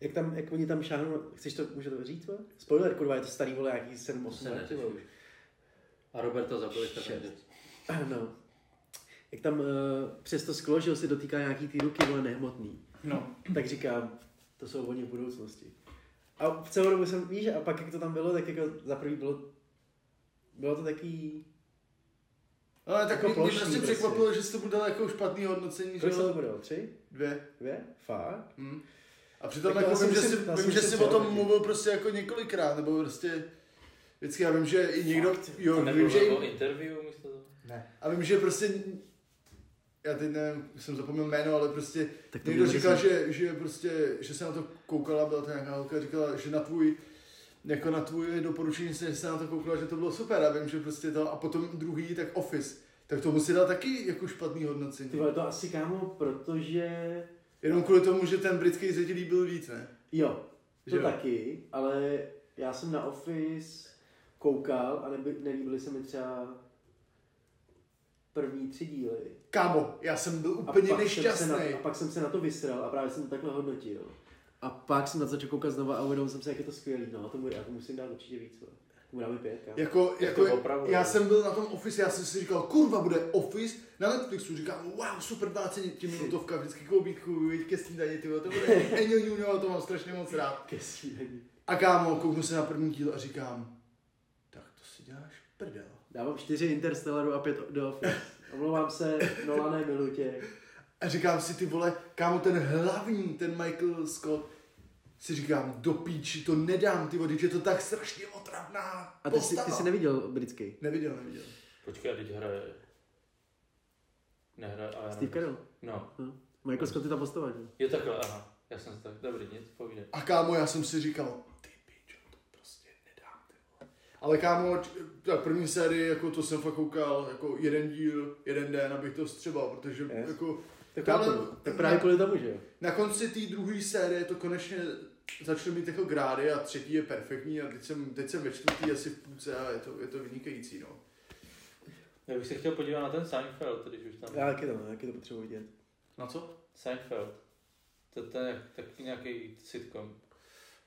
Jak tam, jak oni tam šáhnou, chceš to, můžu to říct, vole? Spoiler, kurva, je to starý, vole, jaký 7, 8 se let. A Roberta zabili v Šest. No. Jak tam uh, přes to sklo, že ho se dotýká nějaký ty ruky, vole, nehmotný. No. Tak říkám, to jsou oni v budoucnosti. A v celou dobu jsem, víš, a pak jak to tam bylo, tak jako za prvý bylo, bylo to taký, No, ale tak Jako mě, mě plošný prostě prostě. překvapilo, že jsi to dal jako špatný hodnocení, že kolik se to jo? bylo, tři? Dvě. Dvě? Fakt? Hm. A přitom Tak jako vím, že, myslím- jsi, vím, že myslím jsi o tom taky. mluvil prostě jako několikrát, nebo prostě vždycky, já vím, že i někdo, Fakt? jo, To vím, nebylo že i, jako interview místo toho? ne. A vím, že prostě, já teď nevím, jsem zapomněl jméno, ale prostě Tak to někdo říkal, že, že prostě, že se na to koukala, byla to nějaká holka, říkala, že na tvůj, jako na tvůj doporučení se, že se na to koukala, že to bylo super a vím, že prostě to, a potom druhý, tak Office, tak tomu si dal taky jako špatný hodnocení. Ty to asi kámo, protože, Jenom kvůli tomu, že ten britský se ti líbil víc, ne? jo, to Že jo? taky, ale já jsem na Office koukal a neby, nelíbily se mi třeba první tři díly. Kámo, já jsem byl úplně jsem se nešťastný. na, a pak jsem se na to vysral a právě jsem to takhle hodnotil. A pak jsem na to začal koukat znova a uvědomil jsem si, jak je to skvělý. No, a tomu, já to musím dát určitě víc. dáme pět, kámo. Jako, jako opravdu, já ne? jsem byl na tom Office, já jsem si říkal, kurva, bude Office na Netflixu, říkám, wow, super 20 minutovka, vždycky koubítku, víš, ke snídani, ty to bude Enio Juno, to mám strašně moc rád. Ke snídani. A kámo, kouknu se na první díl a říkám, tak to si děláš prdel. Dávám čtyři Interstellaru a pět do Office. Omlouvám se, Nolané, miluji tě. A říkám si, ty vole, kámo, ten hlavní, ten Michael Scott, si říkám, do píči, to nedám, ty vole, je to tak strašně otravná A ty jsi, ty jsi neviděl britský? Neviděl, neviděl. Počkej, a teď hraje... Nehraje, ale... Steve Carell. No. Hm. Michael Scott je ta postava, že? Je takhle, aha. Já jsem si tak, dobrý, nic, povídej. A kámo, já jsem si říkal, ty pičo, to prostě nedám, ty vole. Ale kámo, tak první sérii, jako to jsem fakt koukal, jako jeden díl, jeden den, abych to střebal, protože Yes. jako Tak, Ale- tak právě kvůli tomu, že jo? na konci té druhé série to konečně začalo mít jako grády a třetí je perfektní a teď jsem, teď jsem ve čtvrtý asi v půlce a je to, je to vynikající, no. Já bych se chtěl podívat na ten Seinfeld, když už tam... Já taky to, taky to potřebuji vidět. Na co? Seinfeld. To, to je taky nějaký sitcom.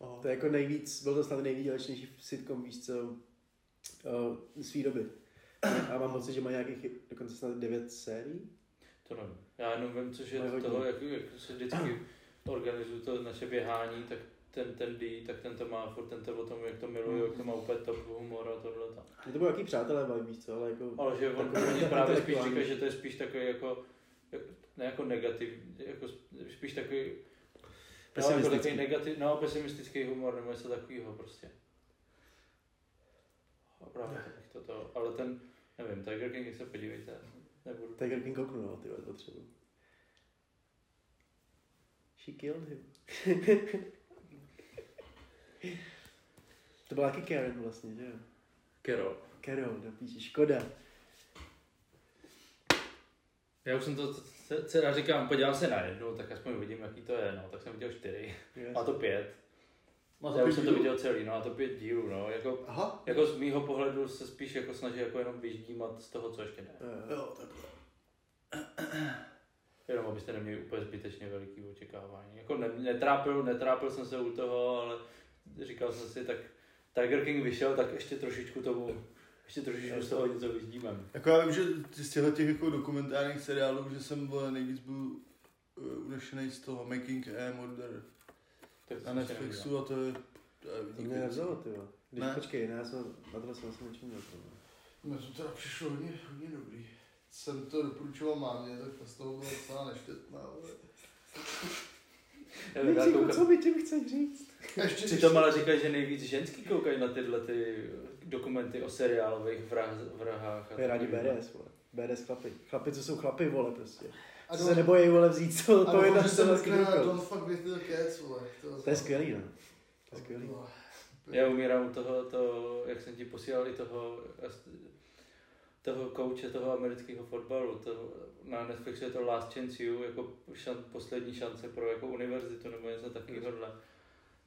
Oh. To je jako nejvíc, byl to snad nejvýdělečnější sitcom, víš co, uh, svý doby. A mám pocit, že má nějakých dokonce snad devět sérií. To nevím. Já jenom vím, což je To je hodně. toho, jak, jak se vždycky organizuju to naše běhání, tak ten, ten D, tak ten to má furt, ten to o tom, jak to miluje, jak to má úplně top humor a tohle tam. No to bylo jaký přátelé, vibe, víš co, ale jako... Ale že on Takový právě spíš říká, že to je spíš takový jako, jak- ne jako negativ, jako sp- spíš takový, no, jako Pesimistický. negativ, no, pesimistický humor nebo něco takového prostě. To bych to, to, ale ten, nevím, Tiger King se podívejte, nebudu. Tiger King kouknu, no, ty vole, potřebuji. She killed him. to byla taky Karen vlastně, že jo? Carol. Carol, do píči, škoda. Já už jsem to dcera říkám, podívám se na jednu, tak aspoň vidím, jaký to je, no, tak jsem viděl čtyři, Yes. a to pět. Má Já už jsem to viděl celý, no a to pět dílů, no, jako, Aha. jako z mýho pohledu se spíš jako snaží jako jenom vyždímat z toho, co ještě ne. Eh, Jo, takhle. Jenom abyste neměli úplně zbytečně veliký očekávání. Jako ne, netrápil, netrápil jsem se u toho, ale říkal jsem si, tak Tiger King vyšel, tak ještě trošičku tomu, ještě trošičku z toho něco vyzdímem. Jako já vím, že z těchto těch jako dokumentárních seriálů, že jsem vole, nejvíc byl uh, unešený z toho Making a Murder Tak na Netflixu a to je, to je To mě nevzalo, ty jo. Když Ne. počkej, ne, já jsem, na tohle jsem asi vole. Mně to teda přišlo hodně, hodně dobrý. Jsem to doporučoval mámě, tak z toho byla docela neštětná. Ale... Koukám- co mi tím chceš říct? Ještě, Přitom ale říkají, že nejvíc ženský koukají na tyhle ty dokumenty o seriálových vrah, vrahách. a To je rádi. BDS, vole. BDS chlapy. Chlapy, co jsou chlapy, vole, prostě. a Co se nebojí, vole, vzít co, a to je na to na Don't Fuck With The Cats, vole. To je skvělý, no. To je skvělý. Já umírám u toho, to, jak jsem ti posílal i toho, toho kouče toho amerického fotbalu. To, na Netflixu je to Last Chance You, jako šan, poslední šance pro jako univerzitu nebo něco takového.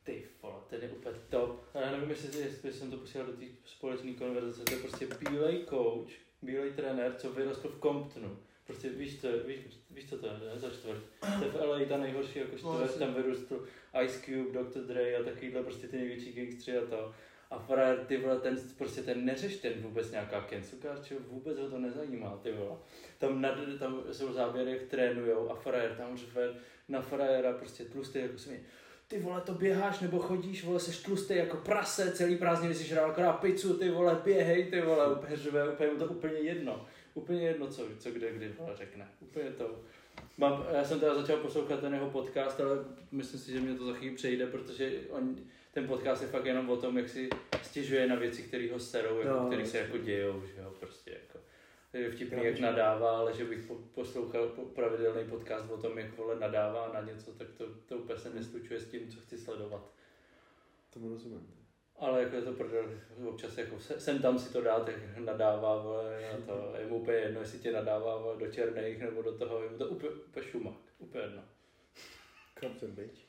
Ty vole, ten je úplně top. A já nevím, jestli, jestli jsem to posílal do té společné konverzace. To je prostě bílej coach, bílej trenér, co vyrostl v Comptonu. Prostě víš co, víš, víš co to je, ne? Za čtvrt. To je v LA ta nejhorší jako No, čtvrt, jasně. tam vyrostl Ice Cube, Dr. Dre a takovýhle prostě ty největší gangstři a to. A frajer, ty vole, ten prostě ten neřeš ten vůbec nějaká cancel culture, vůbec ho to nezajímá, ty vole. Tam, nad, tam jsou záběry, jak trénujou a frajer tam řve na frajera prostě tlustý jako smě. Ty vole, to běháš nebo chodíš, vole, seš tlustý jako prase, celý prázdniny si žrál akorát pizzu, ty vole, běhej, ty vole, úplně řve, úplně to úplně jedno. Úplně jedno, co, co kde, kdy vole, řekne. Úplně to. Mám, já jsem teda začal poslouchat ten jeho podcast, ale myslím si, že mě to za chvíli přejde, protože on, ten podcast je fakt jenom o tom, jak si stěžuje na věci, které ho serou, jako, No, které se jako dějou, že jo, prostě jako. Je vtipný, jak nadává, ale že bych po, poslouchal po, pravidelný podcast o tom, jak vole nadává na něco, tak to, to úplně se neslučuje s tím, co chci sledovat. Tomu rozumím. Ale jako je to prdel, občas jako se, sem tam si to dá, tak nadává, vole, na to, je mu úplně jedno, jestli tě nadává vole, do černých nebo do toho, je mu to úplně, úplně šumák, úplně jedno. Crumpton, bitch.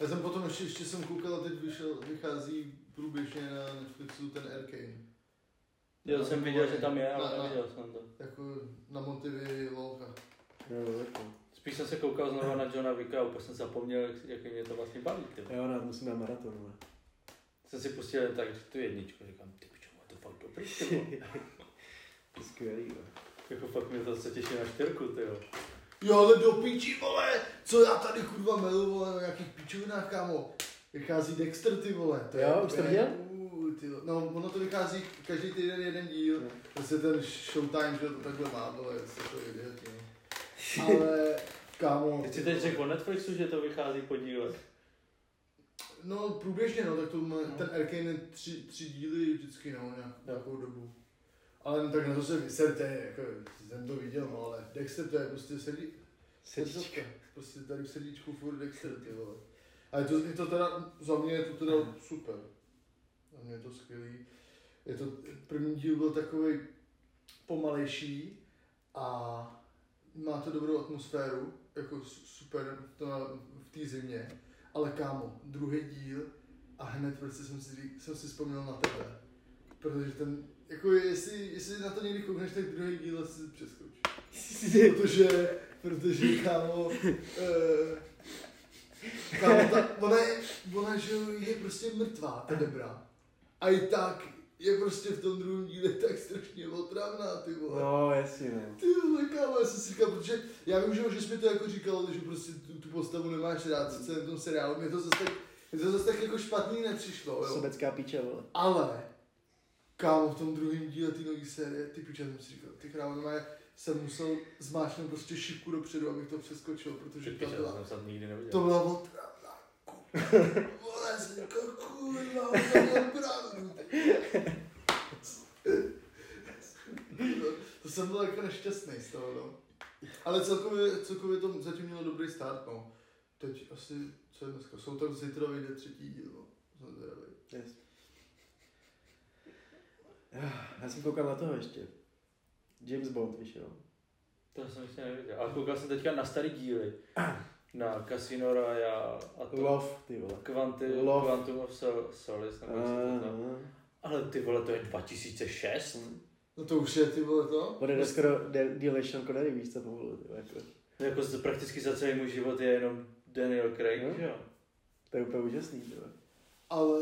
Já jsem potom ještě, ještě jsem koukal a teď vyšel, vychází průběžně na Netflixu ten Arcane. Já jsem viděl, že tam je, Na- ale na- neviděl jsem to. Jako na Montivy Volka. Jo, jako. Spíš jsem se koukal znova na Johna Wicka a úplně jsem zapomněl, jak, jak mě to vlastně baví. Ty. Jo, rád musím na maraton, no. Jsem si pustil jen tak tu jedničku, říkám, ty pičo, má to fakt dobrý, ty vole. Skvělý, jo. Jako fakt mě to se těší na čtyřku, ty jo. Jo, ale do píči, vole, co já tady kurva melu, vole, o nějakých pičovinách, kámo. Vychází Dexter, ty vole. To je Jo, už jsi to viděl? No, ono to vychází každý týden jeden díl. Jo. Prostě ten Showtime, že to takhle má, vole, se to no. Ale, kámo. Ty si teď řekl o Netflixu, že to vychází po dílech. No, průběžně, no, tak to má, ten Arcane je tři, tři díly vždycky, no, nějak, nějakou dobu. Ale no, tak na to se vyserte, jako, jsem to viděl, no, ale Dexter to je prostě sedí, srdíčka. Prostě tady v srdíčku furt Dexter, ty vole. A je to, je to teda, za mě je to teda super. Za mě je to skvělý. Je to, první díl byl takový pomalejší a má to dobrou atmosféru, jako su- super to na, v té zimě. Ale kámo, druhý díl a hned prostě jsem si, jsem si vzpomněl na tebe. Protože ten, jako jestli, jestli na to někdy koukneš, tak druhý díl asi přeskoč. protože, protože kámo, eh, kámo ta, ona, je, ona že je prostě mrtvá, ta Debra. A i tak je prostě v tom druhém díle tak strašně otravná, ty vole. No, jasně, no. Ty vole, kámo, já jsem si říkal, protože já vím, že, že jsi mi to jako říkal, že prostě tu, tu postavu nemáš rád, co celém tom seriálu, mě to zase tak, mě to zase tak jako špatný nepřišlo, jo. Sobecká píče, vole. Ale, kámo, v tom druhém díle té nové série, ty piče, jsem si říkal, ty krávo, normálně jsem musel zmáčknout prostě šipku dopředu, abych to přeskočil, protože Ty to piče, to byla, jsem snad nikdy neviděl. to byla otravná, kurva, vole, jsem říkal, kurva, to pravdu, ty. To jsem byl jako nešťastný z toho, no. Ale celkově, celkově to zatím mělo dobrý start, no. Teď asi, co je dneska, jsou tam zítra vyjde třetí díl, no. Jsem zvědavý. Yes. Já jsem koukal na toho ještě. James Bond vyšel. To jsem ještě neviděl. Ale koukal jsem teďka na starý díly. Na Casino Royale a to. Love, ty vole. Quanti, Love. Quantum of Sol, Solace, nebo jak se to. Uh, Ale ty vole, to je 2006? No to už je ty vole to? Bude jde skoro díl než Sean Connery, víš co pomalu, ty vole, jako. Jako z- prakticky za celý můj život je jenom Daniel Craig, No. že jo? To je úplně úžasný, ty vole. Ale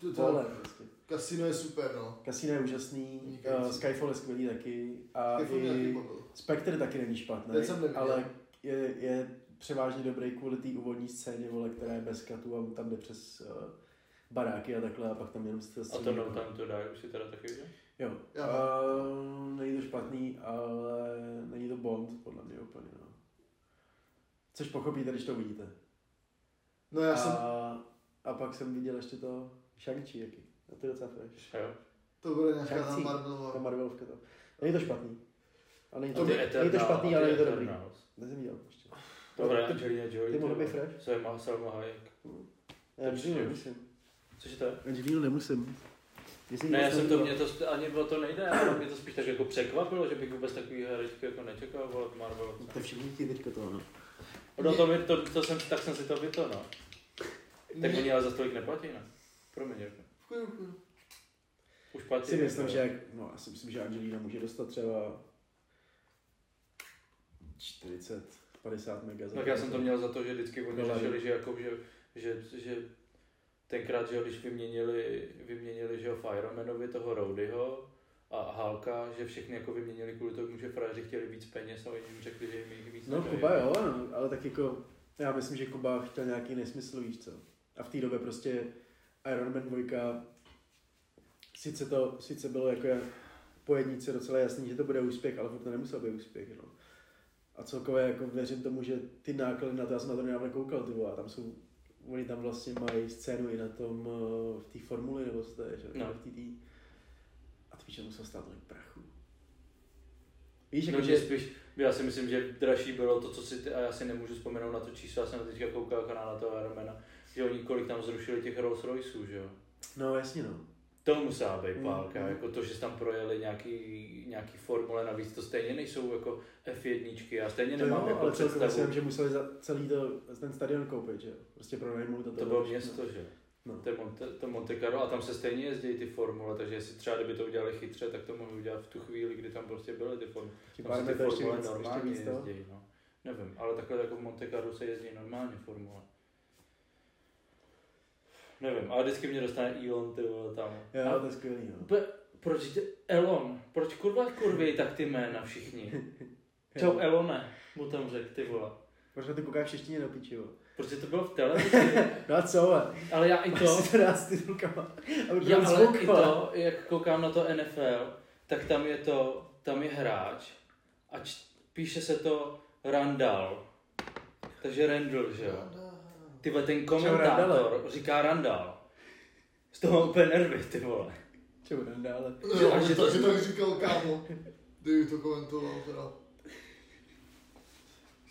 to, to Vole, prostě. Kasino je super, no. Casino je úžasný, Vynikající. uh, Skyfall je skvělý taky a Skyfall i bavil. Spectre taky není špatný, jsem ale je, je převážně dobrý kvůli té úvodní scéně, vole, která je bez katu a tam jde přes uh, baráky a takhle a pak tam jenom se A to No Time to Die už si teda taky viděl? Jo, Jo. uh, není to špatný, ale není to Bond, podle mě úplně, no. Což pochopíte, když to uvidíte. No já jsem, A, a pak jsem viděl ještě to Shang-Chi, jaký. A to je docela fresh. Jo. to bude nějaká ta Shang-Chi. Ta. Marvelovka to. Není to špatný. A není A to, ty není to Eternal, špatný, ale je to dobrý. Nezem viděl ještě. Dobré, ty, Angelina Jolie. ty mohly vole. být fresh? Selma, Selma Hayek. Já Angelinu nemusím. Cože to je? Angelinu nemusím. Jestli Ne, já jsem to, mě to, ani o to nejde, ale mě to spíš tak jako překvapilo, že bych vůbec takový herečky jako nečekal volat Marvel. To všichni chtějí teďka to, no. No to, mi, to, to jsem, tak jsem si to vyto, no. Tak oni ale za tolik neplatí, ne? Promiň, Jirko. Už platí. Si myslím, že, jak- no, já si myslím, že Angelina může dostat třeba 40, 50 mega. za Tak já jsem to měl za to, že vždycky oni řešili, že, jako, že, že, že tenkrát, že když vyměnili, vyměnili že Firemanovi toho Rowdyho a Halka, že všechny jako vyměnili kvůli tomu, že frajeři chtěli víc peněz a oni jim řekli, že jim jich víc No nedají. Kuba jo, no, ale tak jako, já myslím, že Kuba chtěl nějaký nesmysl, víš co. A v té době prostě Iron Man 2, sice to, sice bylo jako po jednice docela jasný, že to bude úspěch, ale furt to nemusel být úspěch, no. A celkově jako věřím tomu, že ty náklady na to, já jsem na to nedávno koukal, ty vole, a tam jsou, oni tam vlastně mají scénu i na tom, eh, v té formuli, nebo co to je, že? No. v té A ty víš, že musel stát tolik prachu. Víš, No, jako, že že, spíš, já si myslím, že dražší bylo to, co si ty, a já si nemůžu vzpomenout na to číslo, já jsem teďka koukal kanál na toho Ironmana, že oni kolik tam zrušili těch Rolls Royceů, že jo. no jasně no. To musela být Mm, pálka, mm. jako to, že tam projeli nějaký, nějaký formule navíc, to stejně nejsou jako F1, já stejně To nemám jo, jako ale představu. vím, že museli za celý to, ten stadion koupit, že? Prostě pronajmout to. To bylo město, že? No. To je Monte, to Monte Carlo a tam se stejně jezdí ty formule, takže jestli třeba kdyby to udělali chytře, tak to mohli udělat v tu chvíli, kdy tam prostě byly ty formule. Tam se ty formule ještě normálně jezdí, no. Nevím, ale takhle jako v Monte Carlo se jezdí normálně formule. Nevím, ale vždycky mě dostane Elon, ty vole, tam. Jo, A to je skvělý, no. Pe- proč tě, Elon, proč kurva kurvěj tak ty jména všichni? Čau Elone, mu tam řek, ty vole. Proč na to koukáš v češtině do piči, vole? Protože to bylo v televizi, No a co, vole? ale já i to, Máš si to dát s titulkama. Aby já ale zvuk, i to, jak koukám na to NFL, tak tam je to, tam je hráč a č- píše se to Randall. Takže Randall, že jo. Ty vole, ten komentátor říká Randall. Z toho mám úplně nervy, ty vole. Dále. Že- Jo, a že to- taky tak říkal kámo, kdyby to komentoval teda.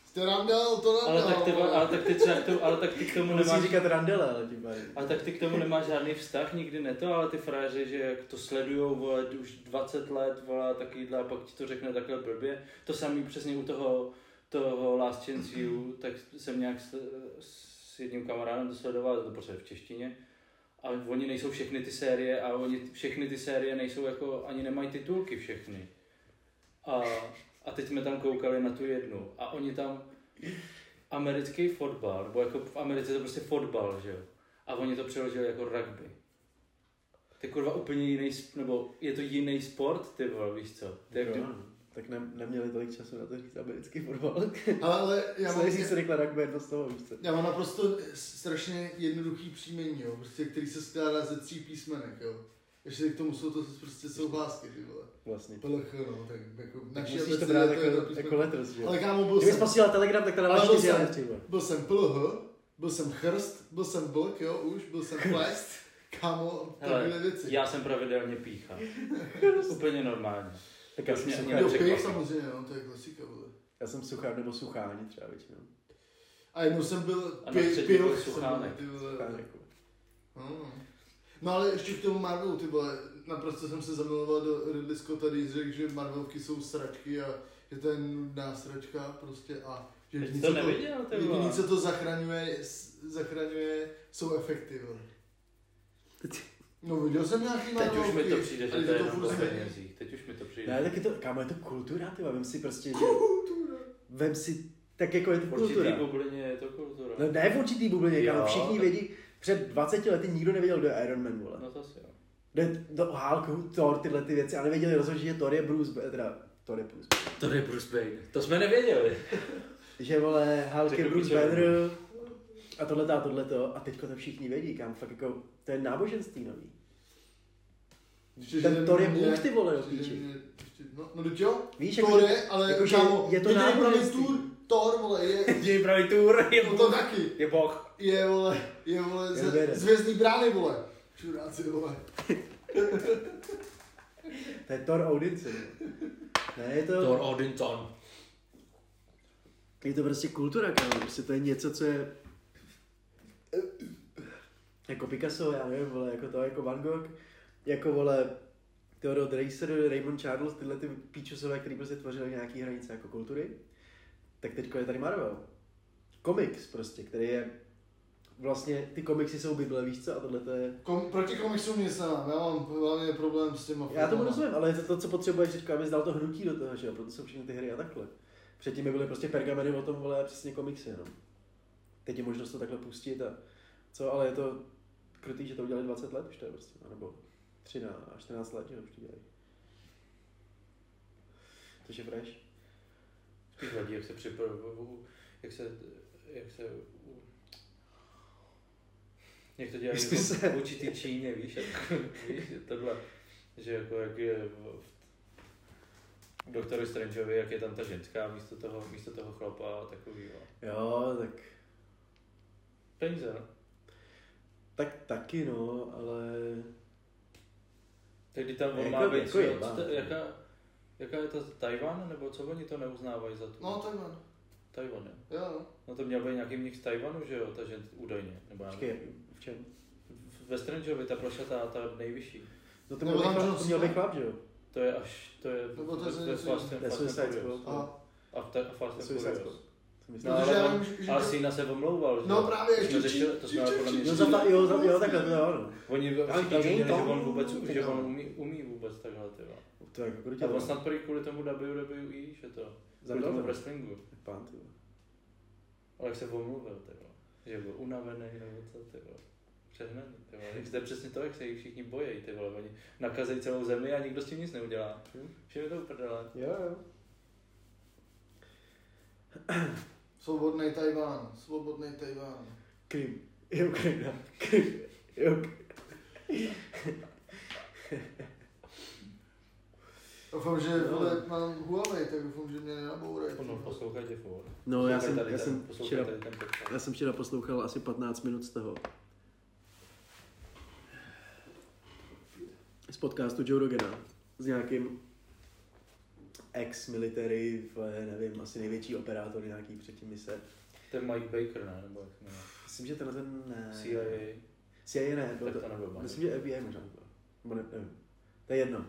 Jste Randall, to Randall. Ale tak ty, vole, ale tak ty, třeba k tomu, ale tak ty k tomu Musíš nemáš říkat randele, ale tím pádem. A tak ty k tomu nemáš žádný vztah, nikdy ne to, ale ty frajeři, že jak to sledujou, vole, už 20 let, vole, takovýhle, a pak ti to řekne takhle blbě. To samý přesně u toho, toho Last Chance You, tak jsem nějak s, jedním kamarádem to sledoval, to prostě v češtině. A oni nejsou všechny ty série a oni všechny ty série nejsou jako, ani nemají titulky všechny. A, a teď jsme tam koukali na tu jednu a oni tam americký fotbal, nebo jako v Americe je to prostě fotbal, že jo. A oni to přeložili jako rugby. To je kurva úplně jiný, nebo je to jiný sport, ty vole, víš co? To je, no. Tak ne, neměli tolik času na to říct americký fotbal. Ale, ale já mám, Snaží se rychle rugby jedno z toho, víš co? já mám naprosto strašně jednoduchý příjmení, jo, prostě, který se skládá ze tří písmenek, jo. Ještě k tomu jsou to prostě souhlásky, ty vole. Vlastně. PLH, no, tak jako naší musíš to brát jako, písmenko. jako letters, že jo? Ale kámo, byl Kdybys jsem, posílal telegram, tak to dáváš čtyři jsem- byl jsem PLH, byl jsem chrst, byl jsem blk, jo, už, byl jsem plest, kámo, takové věci. já jsem pravidelně pícha. úplně normálně. Tak já jsem Jo, nepřekvapí. pěch samozřejmě, no, to je klasika, vole. já jsem suchár nebo sucháni třeba většinou. A jednou jsem byl byl jsem suchánek. jako. No, no. no ale ještě k tomu Marvelu, ty vole, naprosto jsem se zamiloval do Ridley Scotta, když řekl, že Marvelky jsou sračky a že to je nudná sračka prostě a že Teď jediný, to neviděl, ty jediný, vole. co to zachraňuje, zachraňuje, jsou efekty, vole. No viděl jsem nějaký Teď už mi to přijde, že to je to jenom furt o penězích. Teď už to. Ne, tak je to, kámo, je to kultura, ty vem si prostě, že... Vem si, tak jako je to V určitý kultura. bublině je to kultura. No ne v určitý bublině, kámo, všichni tak- vědí, před 20 lety nikdo nevěděl, kdo je Iron Man, vole. No to si jo. Jde do Hulk, Thor, tyhle ty věci, a nevěděli rozhodně, že Thor je Bruce, teda Thor je Bruce. Banner. To je Bruce Wayne. To jsme nevěděli. Že vole, Hulk je Bruce Banner a tohle a tohleto, a teďko to všichni vědí, kam fakt jako, to je náboženství nový. Ještě, Ten Thor je Bůh, ty vole, do No, no teď jo, Víš, Thor jako, je, ale jako, že kámo, je to jediný pravý náboženství. Thor, vole, je, Děj pravý tour, je no to taky, Je boh. je, vole, je, vole, Je z Vězdný brány, vole. Čuráci, vole. to je Thor Odinson. Ne, je to, Thor Odinson. je to prostě kultura, kámo, prostě to je něco, co je jako Picasso, já nevím, vole, jako to, jako Van Gogh, jako vole, Theodore Dreiser, Raymond Charles, tyhle ty píčusové, který prostě tvořili nějaký hranice jako kultury, tak teďko je tady Marvel. Komiks prostě, který je vlastně, ty komiksy jsou Bible, víš co, a tohle to je... Kom, proti komiksům nic nemám, já mám hlavně problém s těma Já tomu rozumím, ale je to to, co potřebuješ teďka, abys dal to hnutí do toho, že jo, proto jsou všechny ty hry a takhle. Předtím by byly prostě pergameny o tom, vole, přesně komiksy jenom. Teď je možnost to takhle pustit a co, ale je to krutý, že to udělali 20 let už to je prostě, no, nebo 13, 14 let, že už to dělají. Což je fresh. Spíš vadí, jak se připravují, jak se, jak se, jak to dělají v se- v určitý Číně, víš, jak, víš, tohle, že jako jak je v, Doktoru Strangeovi, jak je tam ta ženská místo toho, místo toho chlapa a takový, no. Jo, tak, Peníze, no. tak taky no, ale Kdy tam on má být, jako to- jaká, jaká je to Tajvan, nebo co oni to neuznávají za tu? No, Tajvan. Tajvan, jo. Jo, no. No to měl být nějaký mnich z Tajvanu, že jo, ta žen údajně, nebo já nevím. v čem? V- Ve Strangeovi ta prošatá, ta nejvyšší. No to měl, být tam chlap, to měl být chlap, že jo? To je až, to je Nebo to je Fast and To je Fast and Suicide Furious. A, Fast and Furious. Myslím. No, No, ale já on, vím, že- a Sina se omlouval, že? No právě, To jsme ještě řešili, to jsme ale podle mě Jo, za ta, jo, za, jo, takhle to jo, no. Oni Ale všichni není že on vůbec, Tak že on umí, umí vůbec takhle, ty vole. To je jako A on snad prý kvůli tomu WWE, že to, kvůli Zabil tomu to. wrestlingu. Pán, ty vole. Ale jak se omluvil, ty vole. Že byl unavený nebo co, ty vole. Přehnaný, ty vole. To je přesně to, jak se jich všichni bojí, ty vole. Oni nakazejí celou zemi a nikdo s tím nic neudělá. Všem je to uprdele. Jo, jo. Svobodný Tajván, svobodný Tajván. Krym. Je Ukrajina. Krym. Je Uk- Doufám, že No. vole, mám Huawei, tak doufám, že mě nenabourají. No, poslouchejte furt. No, já jsem, já jsem včera, já jsem včera poslouchal asi 15 minut z toho. Z podcastu Joe Rogana. S nějakým ex-military, nevím, asi největší operátor nějaký předtím mise. To je Mike Baker, ne? Nebo jak jmenuje? Myslím, že tenhle ten ne. CIA. CIA ne, byl to, to nebyl myslím, že FBI možná byl. Nebo ne, nevím. To je jedno.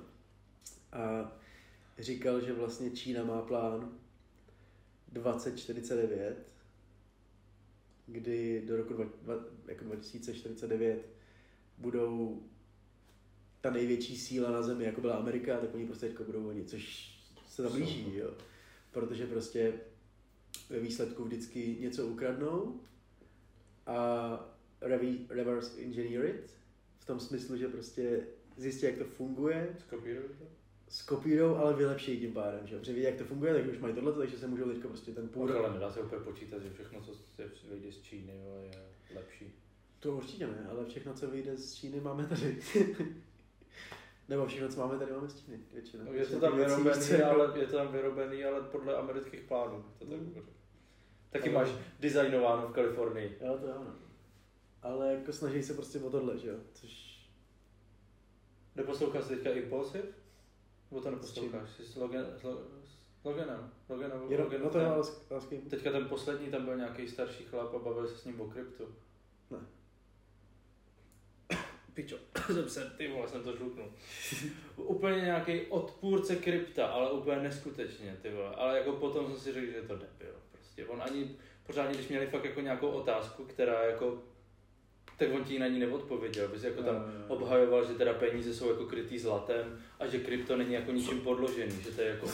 A říkal, že vlastně Čína má plán 2049, kdy do roku dva, dva, jako 2049 budou ta největší síla na zemi, jako byla Amerika, tak oni prostě teďko budou oni, což se tam blíží, jo. Protože prostě ve výsledku vždycky něco ukradnou a revi- reverse engineer it, v tom smyslu, že prostě zjistí, jak to funguje, Skopíruj to? skopírou, ale vylepší tím pádem, že? Protože jak to funguje, tak už mají tohle, takže se můžou teďka prostě ten půl rok... ale nedá se úplně počítat, že všechno, co se vyjde z Číny, je lepší. To určitě ne, ale všechno, co vyjde z Číny, máme tady. Nebo všechno, co máme tady, máme z Číny, většinou. No, je to tam vyrobený, ale, je to tam vyrobený, ale podle amerických plánů. To tak Mm. Taky Ale- máš designováno v Kalifornii. Jo, to ano. Ale jako snaží se prostě o tohle, že jo? Což... Neposloucháš teďka Impulsive? Nebo to neposloucháš? Jsi s, Logan, s, Lo- s Loganem? Loganem, Jenom, Logan, no to je kým? Teďka ten poslední, tam byl nějaký starší chlap a bavil se s ním o kryptu. Ne. Pičo, jsem se, ty vole, jsem to žluknul. úplně nějaký odpůrce krypta, ale úplně neskutečně, ty vole. Ale jako potom jsem si řekl, že je to debil. Prostě on ani pořádně, když měli fakt jako nějakou otázku, která jako tak on ti na ní neodpověděl, bys jako tam Jo, jo, jo. obhajoval, že teda peníze jsou jako krytý zlatem a že krypto není jako ničím podložený, že to je jako,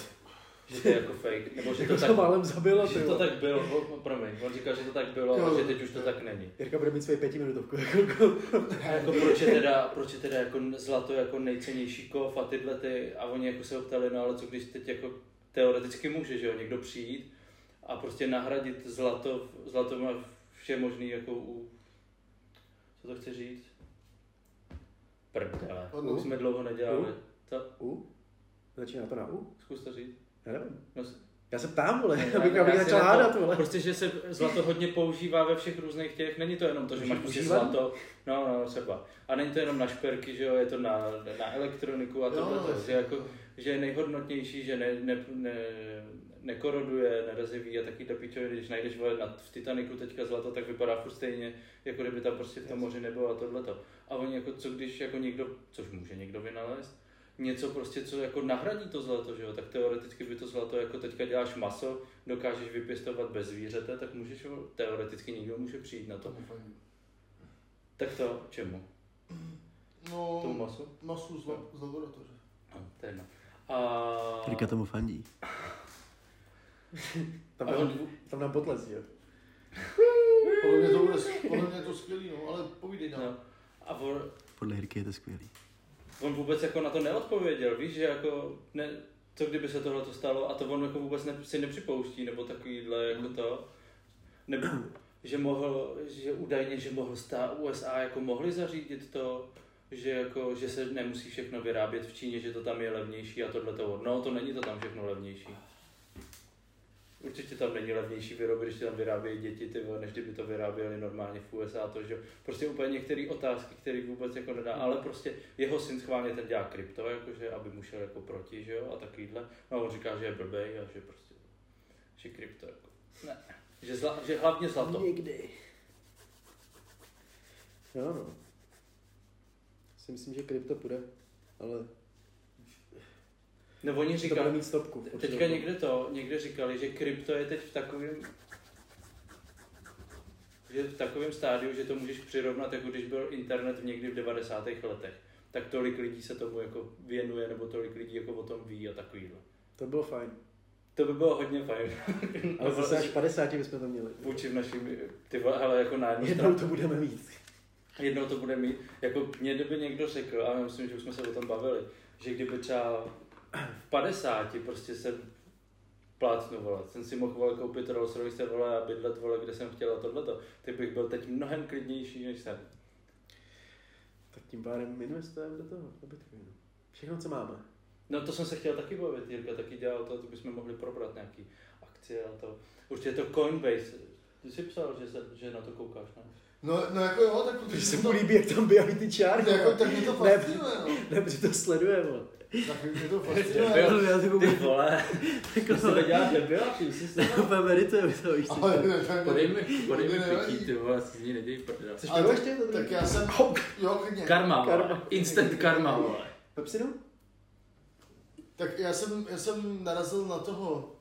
že to je jako fake, nebo že to Jako tak, to málem zabilo, ty že to tak bylo, o, promiň, on říkal, že to tak bylo a Jo. že teď už to tak není. Jirka bude mít svoji pětiminutovku. Jako, A jako proč je teda, proč je teda jako zlato jako nejcennější kov a tyhle ty, a oni jako se ho ptali, no ale co když teď jako teoreticky může, že jo, někdo přijít a prostě nahradit zlato, zlato má vše možný jako u, co to chci říct? Prdele, už jsme dlouho nedělali. U? Co? U? Začíná to na U? Zkus to říct. Já nevím. No, Já se ptám, vole, Ne, abych, já abych začal hádat, vole. Prostě, že se zlato hodně používá ve všech různých těch, není to jenom to, že máš prostě zlato, no, no, třeba. A není to jenom na šperky, že jo, je to na, na elektroniku a tohle, to, no. že, jako, že je nejhodnotnější, že ne, ne, ne, nekoroduje, nereziví a taky pičoviny, když najdeš vole, na, v Titaniku teďka zlato, tak vypadá furt stejně, jako kdyby tam prostě v tom moři nebylo a tohleto. A oni jako, co když jako někdo, což může někdo vynalézt, něco prostě, co jako nahradí to zlato, že jo, tak teoreticky by to zlato, jako teďka děláš maso, dokážeš vypěstovat bez zvířete, tak můžeš, ho- teoreticky někdo může přijít na to. Tak to, čemu? No, Tomu masu? masu z, la- z laboratoře. No, to je jedno. A... Jirka tomu fandí. Tam, on, tam dám potles, jo. Podle mě to bude, podle mě je to skvělý, no, ale povídej nám. no. A on, Podle Jirky je to skvělý. On vůbec jako na to neodpověděl, víš, že jako, ne, co kdyby se tohle to stalo a to on jako vůbec ne, si nepřipouští, nebo takovýhle jako to, nebo že mohl, že údajně, že mohl stát USA jako mohli zařídit to, že jako, že se nemusí všechno vyrábět v Číně, že to tam je levnější a tohle to, no to není to tam všechno levnější. Určitě tam není levnější vyrobit, když tam vyrábějí děti, ty vole, než kdyby to vyráběli normálně v USA, to, že prostě úplně některé otázky, které vůbec jako nedá, ale prostě jeho syn schválně ten dělá krypto, jakože, aby mu šel jako proti, že jo, a takovýhle. No a on říká, že je blbej a že prostě, že krypto jako, ne, že, zla, že hlavně zlato. Nikdy. Jo, no. Si myslím, že krypto půjde, ale No oni říkali, mít stopku. Teďka někde to, někde říkali, že krypto je teď v takovém že v takovém stádiu, že to můžeš přirovnat, jako když byl internet někdy v 90. letech. Tak tolik lidí se tomu jako věnuje, nebo tolik lidí jako o tom ví a takovýhle. To bylo fajn. To by bylo hodně fajn. Ale zase až 50 bychom to měli. Vůči v našim, ty hele, jako na jednu Jednou to budeme mít. jednou to bude mít, jako mě kdyby někdo řekl, a já myslím, že už jsme se o tom bavili, že kdyby třeba v 50 prostě jsem plácnu, vole, jsem si mohl vole, koupit Rolls Royce, vole, a bydlet, vole, kde jsem chtěl a tohleto, tak bych byl teď mnohem klidnější, než jsem. Tak tím pádem investujeme do toho, do Bitcoinu. Všechno, co máme. No to jsem se chtěl taky bavit, Jirka taky dělal to, to bychom mohli probrat nějaký akcie a to. Určitě to Coinbase, ty jsi psal, že, se, že na to koukáš, ne? No, no jako jo, tak Když se protože mu to, líbí, jak tam bývají ty čárky. jako, tak mě to Ne. fascinuje, no. Ne, protože to sleduje, Tak mě to fascinuje. Ale já to Ty vůbec vole, ty se to děláš debila, ty jsi se... úplně medituju to, víš Podej mi, podej mi To pití, ty vole, si z ní neděj prdel. Chceš pivo tak, ještě? To tak já jsem, jo, klidně. Karma. Karma. Instant karma, vole. Pepsinu? Tak já jsem, já jsem narazil na toho,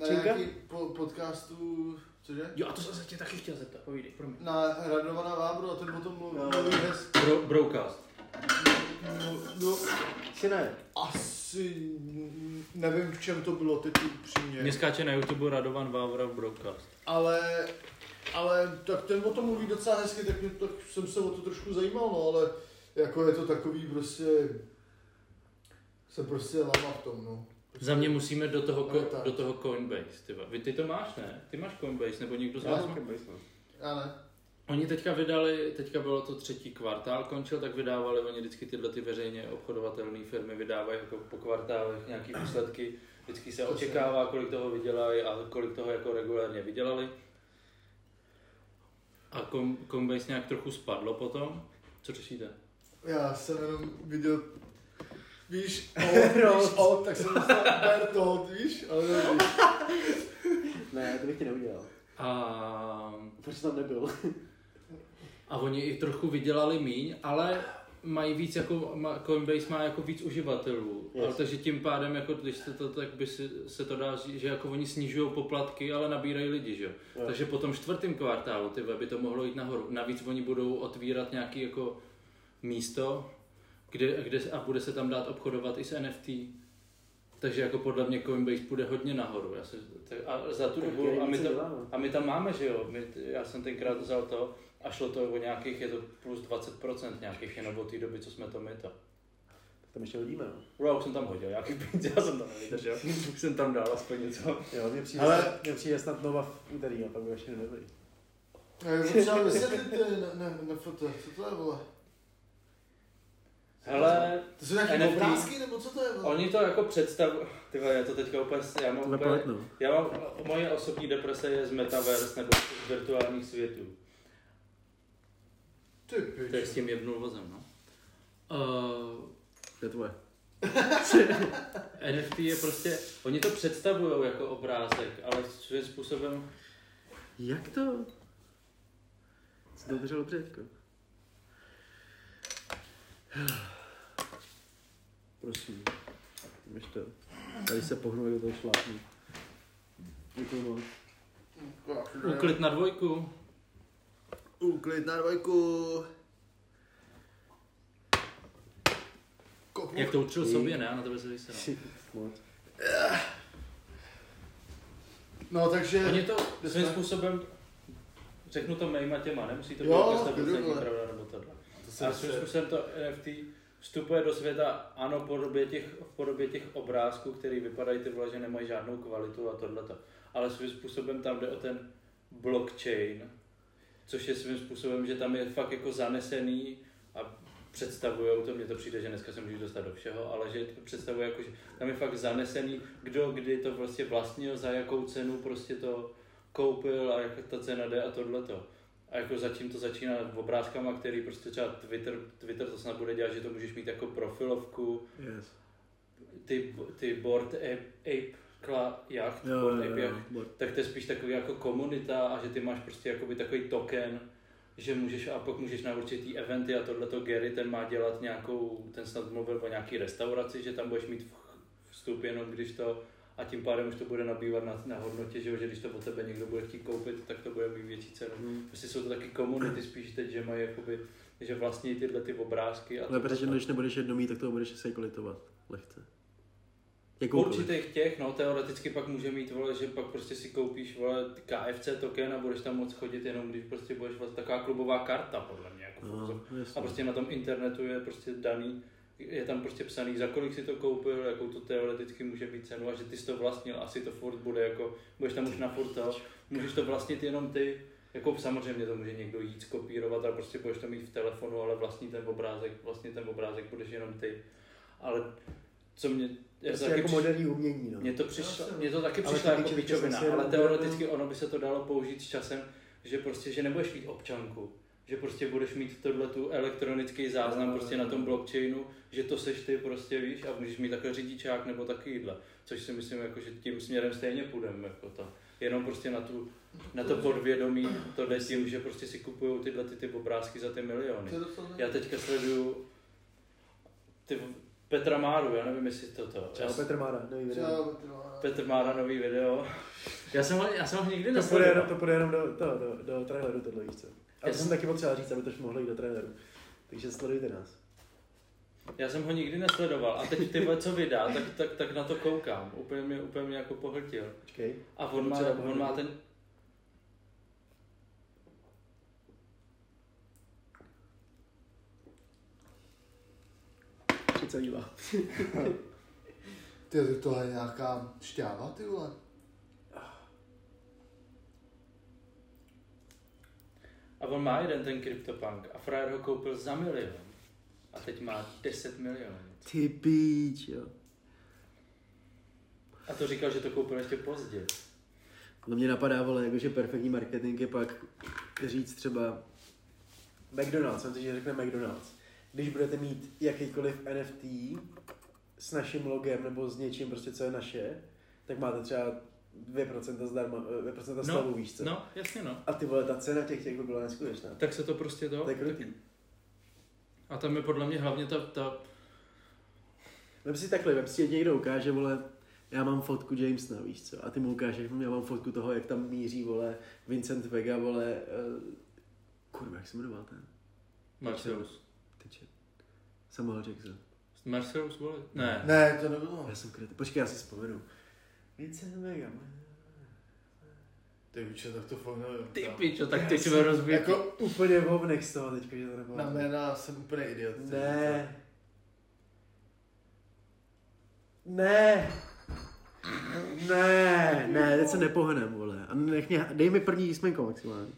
na nějaký po, podcastu, cože? Jo, a to jsem se tě taky chtěl zeptat, povídej, promiň. Na Radovana Vábru a ten potom mluví mluví hez, Bro, broadcast. No, no, Či ne? asi nevím, v čem to bylo teď upřímně. Mě skáče na YouTube Radovan Vávra v broadcast. Ale, ale tak ten o tom mluví docela hezky, tak, mě, tak jsem se o to trošku zajímal, no, ale jako je to takový prostě, se prostě lama v tom, no. Za mě musíme do toho, No, ko, do toho Coinbase, ty. Vy, ty to máš, ne? Ty máš Coinbase, nebo někdo z vás má? Já ne. Oni teďka vydali, teďka bylo to třetí kvartál, končil, tak vydávali oni vždycky tyhle ty veřejně obchodovatelné firmy vydávají jako po kvartálech nějaký výsledky. Vždycky se očekává, kolik toho vydělají a kolik toho jako regulárně vydělali. A Com- Coinbase nějak trochu spadlo potom. Co řešíte? Já jsem jenom viděl, víš, Bertolt. víš, o, tak jsem myslel Bertolt, víš, ale ne, víš. Ne, to bych ti neudělal. A, Proč tam nebyl? A oni i trochu vydělali míň, ale mají víc jako, ma- Coinbase má jako víc uživatelů, Yes. ale takže tím pádem, jako když se to, tak by si, se to dá říct, že jako oni snižují poplatky, ale nabírají lidi, že jo. Jo. Takže po tom čtvrtém kvartálu ty by to mohlo jít nahoru. Navíc oni budou otvírat nějaký jako místo, kde, kde, a bude se tam dát obchodovat i s NFT. Takže jako podle mě Coinbase půjde hodně nahoru. Já se, tak, a za tu dobu, a my, to, a my tam máme, že jo, my, já jsem tenkrát vzal to a šlo to o nějakých, je to plus 20% nějakých jenom od té doby, co jsme to my to. Tam ještě hodíme, no. Bro, už jsem tam hodil nějaký peníze, já jsem tam nevydržel, už jsem tam dal aspoň něco. Jo, mě přijde, Ale- mě přijde snad nova v úterý a pak by ještě nebyli. Potřeba vysvětlit ne, ne, ne, foto, co to je, vole? Hele, To jsou nějaké NFT. obrázky, nebo co to je, vole? oni to jako představují, ty vole, já to teďka úplně, já mám úplně, poletnou. já mám, moje osobní deprese je z metaverse nebo z virtuálních světů. Ty To je s pič. tím jebnul vozem, no. Uh, To je tvoje. NFT je prostě, oni to představují jako obrázek, ale svým způsobem, Jak to? Jsi dobře, teďko. Prosím. Víš to. Tady se pohnu, do toho šlápnu. Děkuji moc. úklid na dvojku. Úklid na dvojku. Kopu. Jak to utřel sobě, ne? A na tebe se vysedal. Moc. No, takže... Oni to svým jsme? způsobem, řeknu to mýma těma, nemusí to být Jo, jako 100% klidně. pravda nebo tohle. To se A svým způsobem to NFT vstupuje do světa, ano, v podobě těch, v podobě těch obrázků, které vypadají ty vole, že nemají žádnou kvalitu a tohleto. Ale svým způsobem tam jde o ten blockchain, což je svým způsobem, že tam je fakt jako zanesený a představují to, mně to přijde, že dneska se můžu dostat do všeho, ale že to představuje jako, že tam je fakt zanesený, kdo kdy to prostě vlastnil, za jakou cenu prostě to koupil a jak ta cena jde a tohleto. A jako zatím to začíná obrázkama, který prostě třeba Twitter, Twitter to snad bude dělat, že to můžeš mít jako profilovku, Yes. ty, ty board ape, ape kla, jacht, Jo, board jo, jo, jacht, tak to je spíš takový jako komunita a že ty máš prostě jakoby takový token, že můžeš a pak můžeš na určitý eventy a tohleto Gary, ten má dělat nějakou, ten snad mluvil o nějaký restauraci, že tam budeš mít vstup jenom když to a tím pádem už to bude nabývat na, na hodnotě, že, že když to po tebe někdo bude chtít koupit, tak to bude mít větší cenu. Hmm. Prostě jsou to taky komunity spíš teď, že mají jakoby, že vlastní tyhle ty obrázky. A Ale to- protože když nebudeš jedno mít, tak toho budeš se kolitovat. Lehce. Jakoukoliv. určitých těch, no teoreticky pak může mít, vole, že pak prostě si koupíš, vole, KFC token a budeš tam moc chodit jenom, když prostě budeš vlastně taková klubová karta, podle mě, jako No. A prostě na tom internetu je prostě daný, je tam prostě psaný, za kolik si to koupil, jakou to teoreticky může být cenu a že ty jsi to vlastnil, asi to furt bude jako, budeš tam už na furt to, můžeš to vlastnit jenom ty, jako samozřejmě to může někdo jít skopírovat a prostě budeš to mít v telefonu, ale vlastní ten obrázek, vlastně ten obrázek budeš jenom ty. Ale co mě, já Prostě taky jako přišlo- moderní umění, no. mně to, přišlo, jsem- mně to taky přišlo jako pičovina, ale teoreticky ono by se to dalo použít s časem, že prostě, že nebudeš mít občanku, že prostě budeš mít tohle tu elektronický záznam Jo, prostě jo, na tom jo. blockchainu, že to seš ty prostě víš a můžeš mít takhle řidičák nebo takovýhle, což si myslím jako, že tím směrem stejně půjdeme jako to. Jenom prostě na, tu, na to podvědomí to jde tím, že prostě si kupují tyhle ty, ty obrázky za ty miliony. Je Já teďka sleduju ty Petra Máru, já nevím, jestli to to. Čau, Petr Mára, nový video. Čau, Petr Mára. Petr Mára nový video. Já jsem ho, já jsem ho nikdy To půjde, nesledoval. jenom, to půjde jenom do, to, do, do traileru tohle, víš co. A to Já jsem jsem- taky potřeba říct, aby to mohlo jít do traileru. Takže sledujte nás. Já jsem ho nikdy nesledoval a teď ty co vydá, tak, tak, tak na to koukám. Úplně mě, úplně mě jako pohltil. Počkej. A on má, on má ten, Přicelívá. Ty, tak tohle je nějaká šťáva, ty vole. a on má jeden ten CryptoPunk a frajer ho koupil za milion. A teď má 10 milionů. Ty píč, jo. A to říkal, že to koupil ještě pozdě. No mě napadá, vole, jakože perfektní marketing je pak říct třeba McDonald's, jsem si, že řekne McDonald's. Když budete mít jakýkoliv NFT s naším logem nebo s něčím prostě, co je naše, tak máte třeba 2% zdarma, 2% slavu, víš co? no, jasně no. A ty vole, ta cena těch těch by byla neskutečná. Tak se to prostě to... To je krutý. A tam je podle mě hlavně ta, ta Vem si takhle, vem si někdo ukáže, vole, já mám fotku Jamesna, víš co? A ty mu ukážeš, já mám fotku toho, jak tam míří, vole, Vincent Vega, vole, uh, kurva, jak se jmenoval ten? Marcelus. Samuel Jackson. Marcelus, vole? Ne. Ne, to nebylo. Já jsem krytý. Počkej, já si vzpomenu. Vincent Vega. Ty víče, tak to fakt nevím. Ty kámo. pičo, tak teď jsme rozbili. Jako Úplně hovnek z toho teďka, že to nebylo. na jména jsem úplně idiot. Ne. Ne. Ne, ne, teď se nepohnem, vole. A nech mě, dej mi první jísmenko maximálně.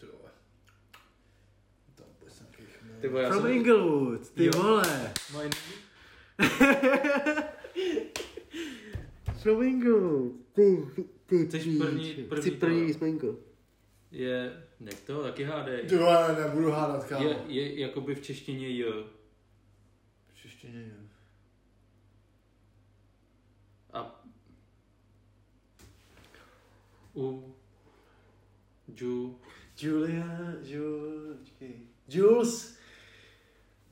Ty vole. To vůbec jsem chvíli Ty vole, From jsem... Inglewood, ty Jo. vole. Moje... From Inglewood, ty, ty, Chceš píč. první- první Chci první to? jísmenko. Je... Nech to, taky hádej. Ty vole, nebudu hádat, kámo. Je, je jakoby v češtině J. V češtině je. A... U... Ju... Julia, počkej. Jules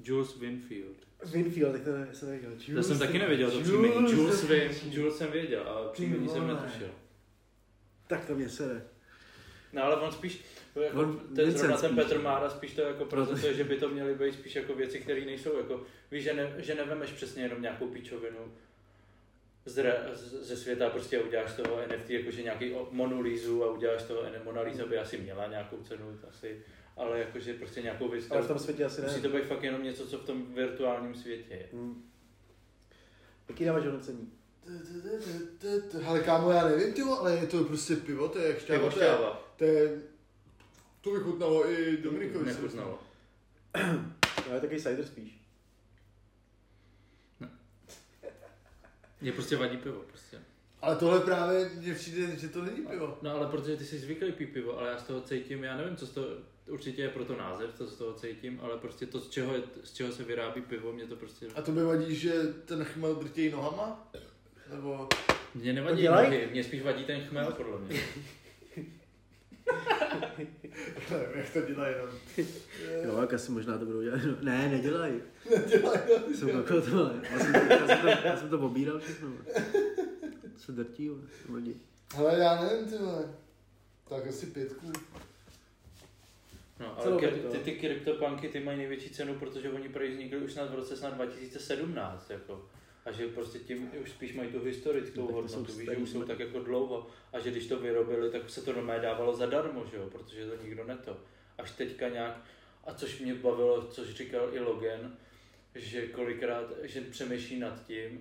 Jules Winfield. Winfield, tak to ne- jsem nevěděl. To Jules, jsem taky nevěděl, to příjmení. Jules vím, Jules jsem věděl, ale příjmení jsem netušil. Tak to mě sere. No ale on spíš, to jako, On- ten Vincent zrovna ten Petr no. Mára spíš to jako prezentuje, že by to měly být spíš jako věci, které nejsou jako, víš, že, ne, že nevemeš přesně jenom nějakou píčovinu, z re, z- ze světa prostě uděláš z toho NFT jakože nějaký Monolízu a uděláš toho Mona Lisa by asi měla nějakou cenu, asi, ale jakože prostě nějakou Ale v výstavu. tom světě asi ne. Musí to být fakt jenom něco, co v tom virtuálním světě je. Hmm. Jaký dáváš hodnocení? Ale kámo, já nevím, ty ale je to prostě pivo, to je jak šťáva, Pivo to je, šťáva. to je, to vychutnalo i Dominikovi. Nechutnalo. No, je takový cider spíš. Mě prostě vadí pivo, prostě. Ale tohle právě mně přijde, že to není pivo. No ale protože ty jsi zvyklý pít pivo, ale já z toho cítím, já nevím, co z toho, určitě je proto název, co z toho cítím, ale prostě to, z čeho, je, z čeho se vyrábí pivo, mě to prostě... A to by vadí, že ten chmel drtějí nohama? Nebo... Mě nevadí dělaj? nohy, mě spíš vadí ten chmel, podle mě. Nevím, jak to dělají jenom. Jo, jak asi možná to budou dělat. No, Ne, nedělají. Dělají to. Jsou jako to, já jsem, to, já jsem to, já jsem to obíral všechno. vole. Se drtí, vadí. Hele, já nevím, ty vole. Tak asi pětku. No, ale kry- ty, ty kryptopanky, ty mají největší cenu, protože oni prý vznikly už snad v roce snad 2017, jako. A že prostě tím už spíš mají tu historickou No, hodnotu, jsou víš, že už jsou tak jako dlouho. A že když to vyrobili, tak se to normálně dávalo zadarmo, že jo, protože to nikdo neto. Až teďka nějak, a což mě bavilo, což říkal i Logan, že kolikrát, že přemýšlí nad tím,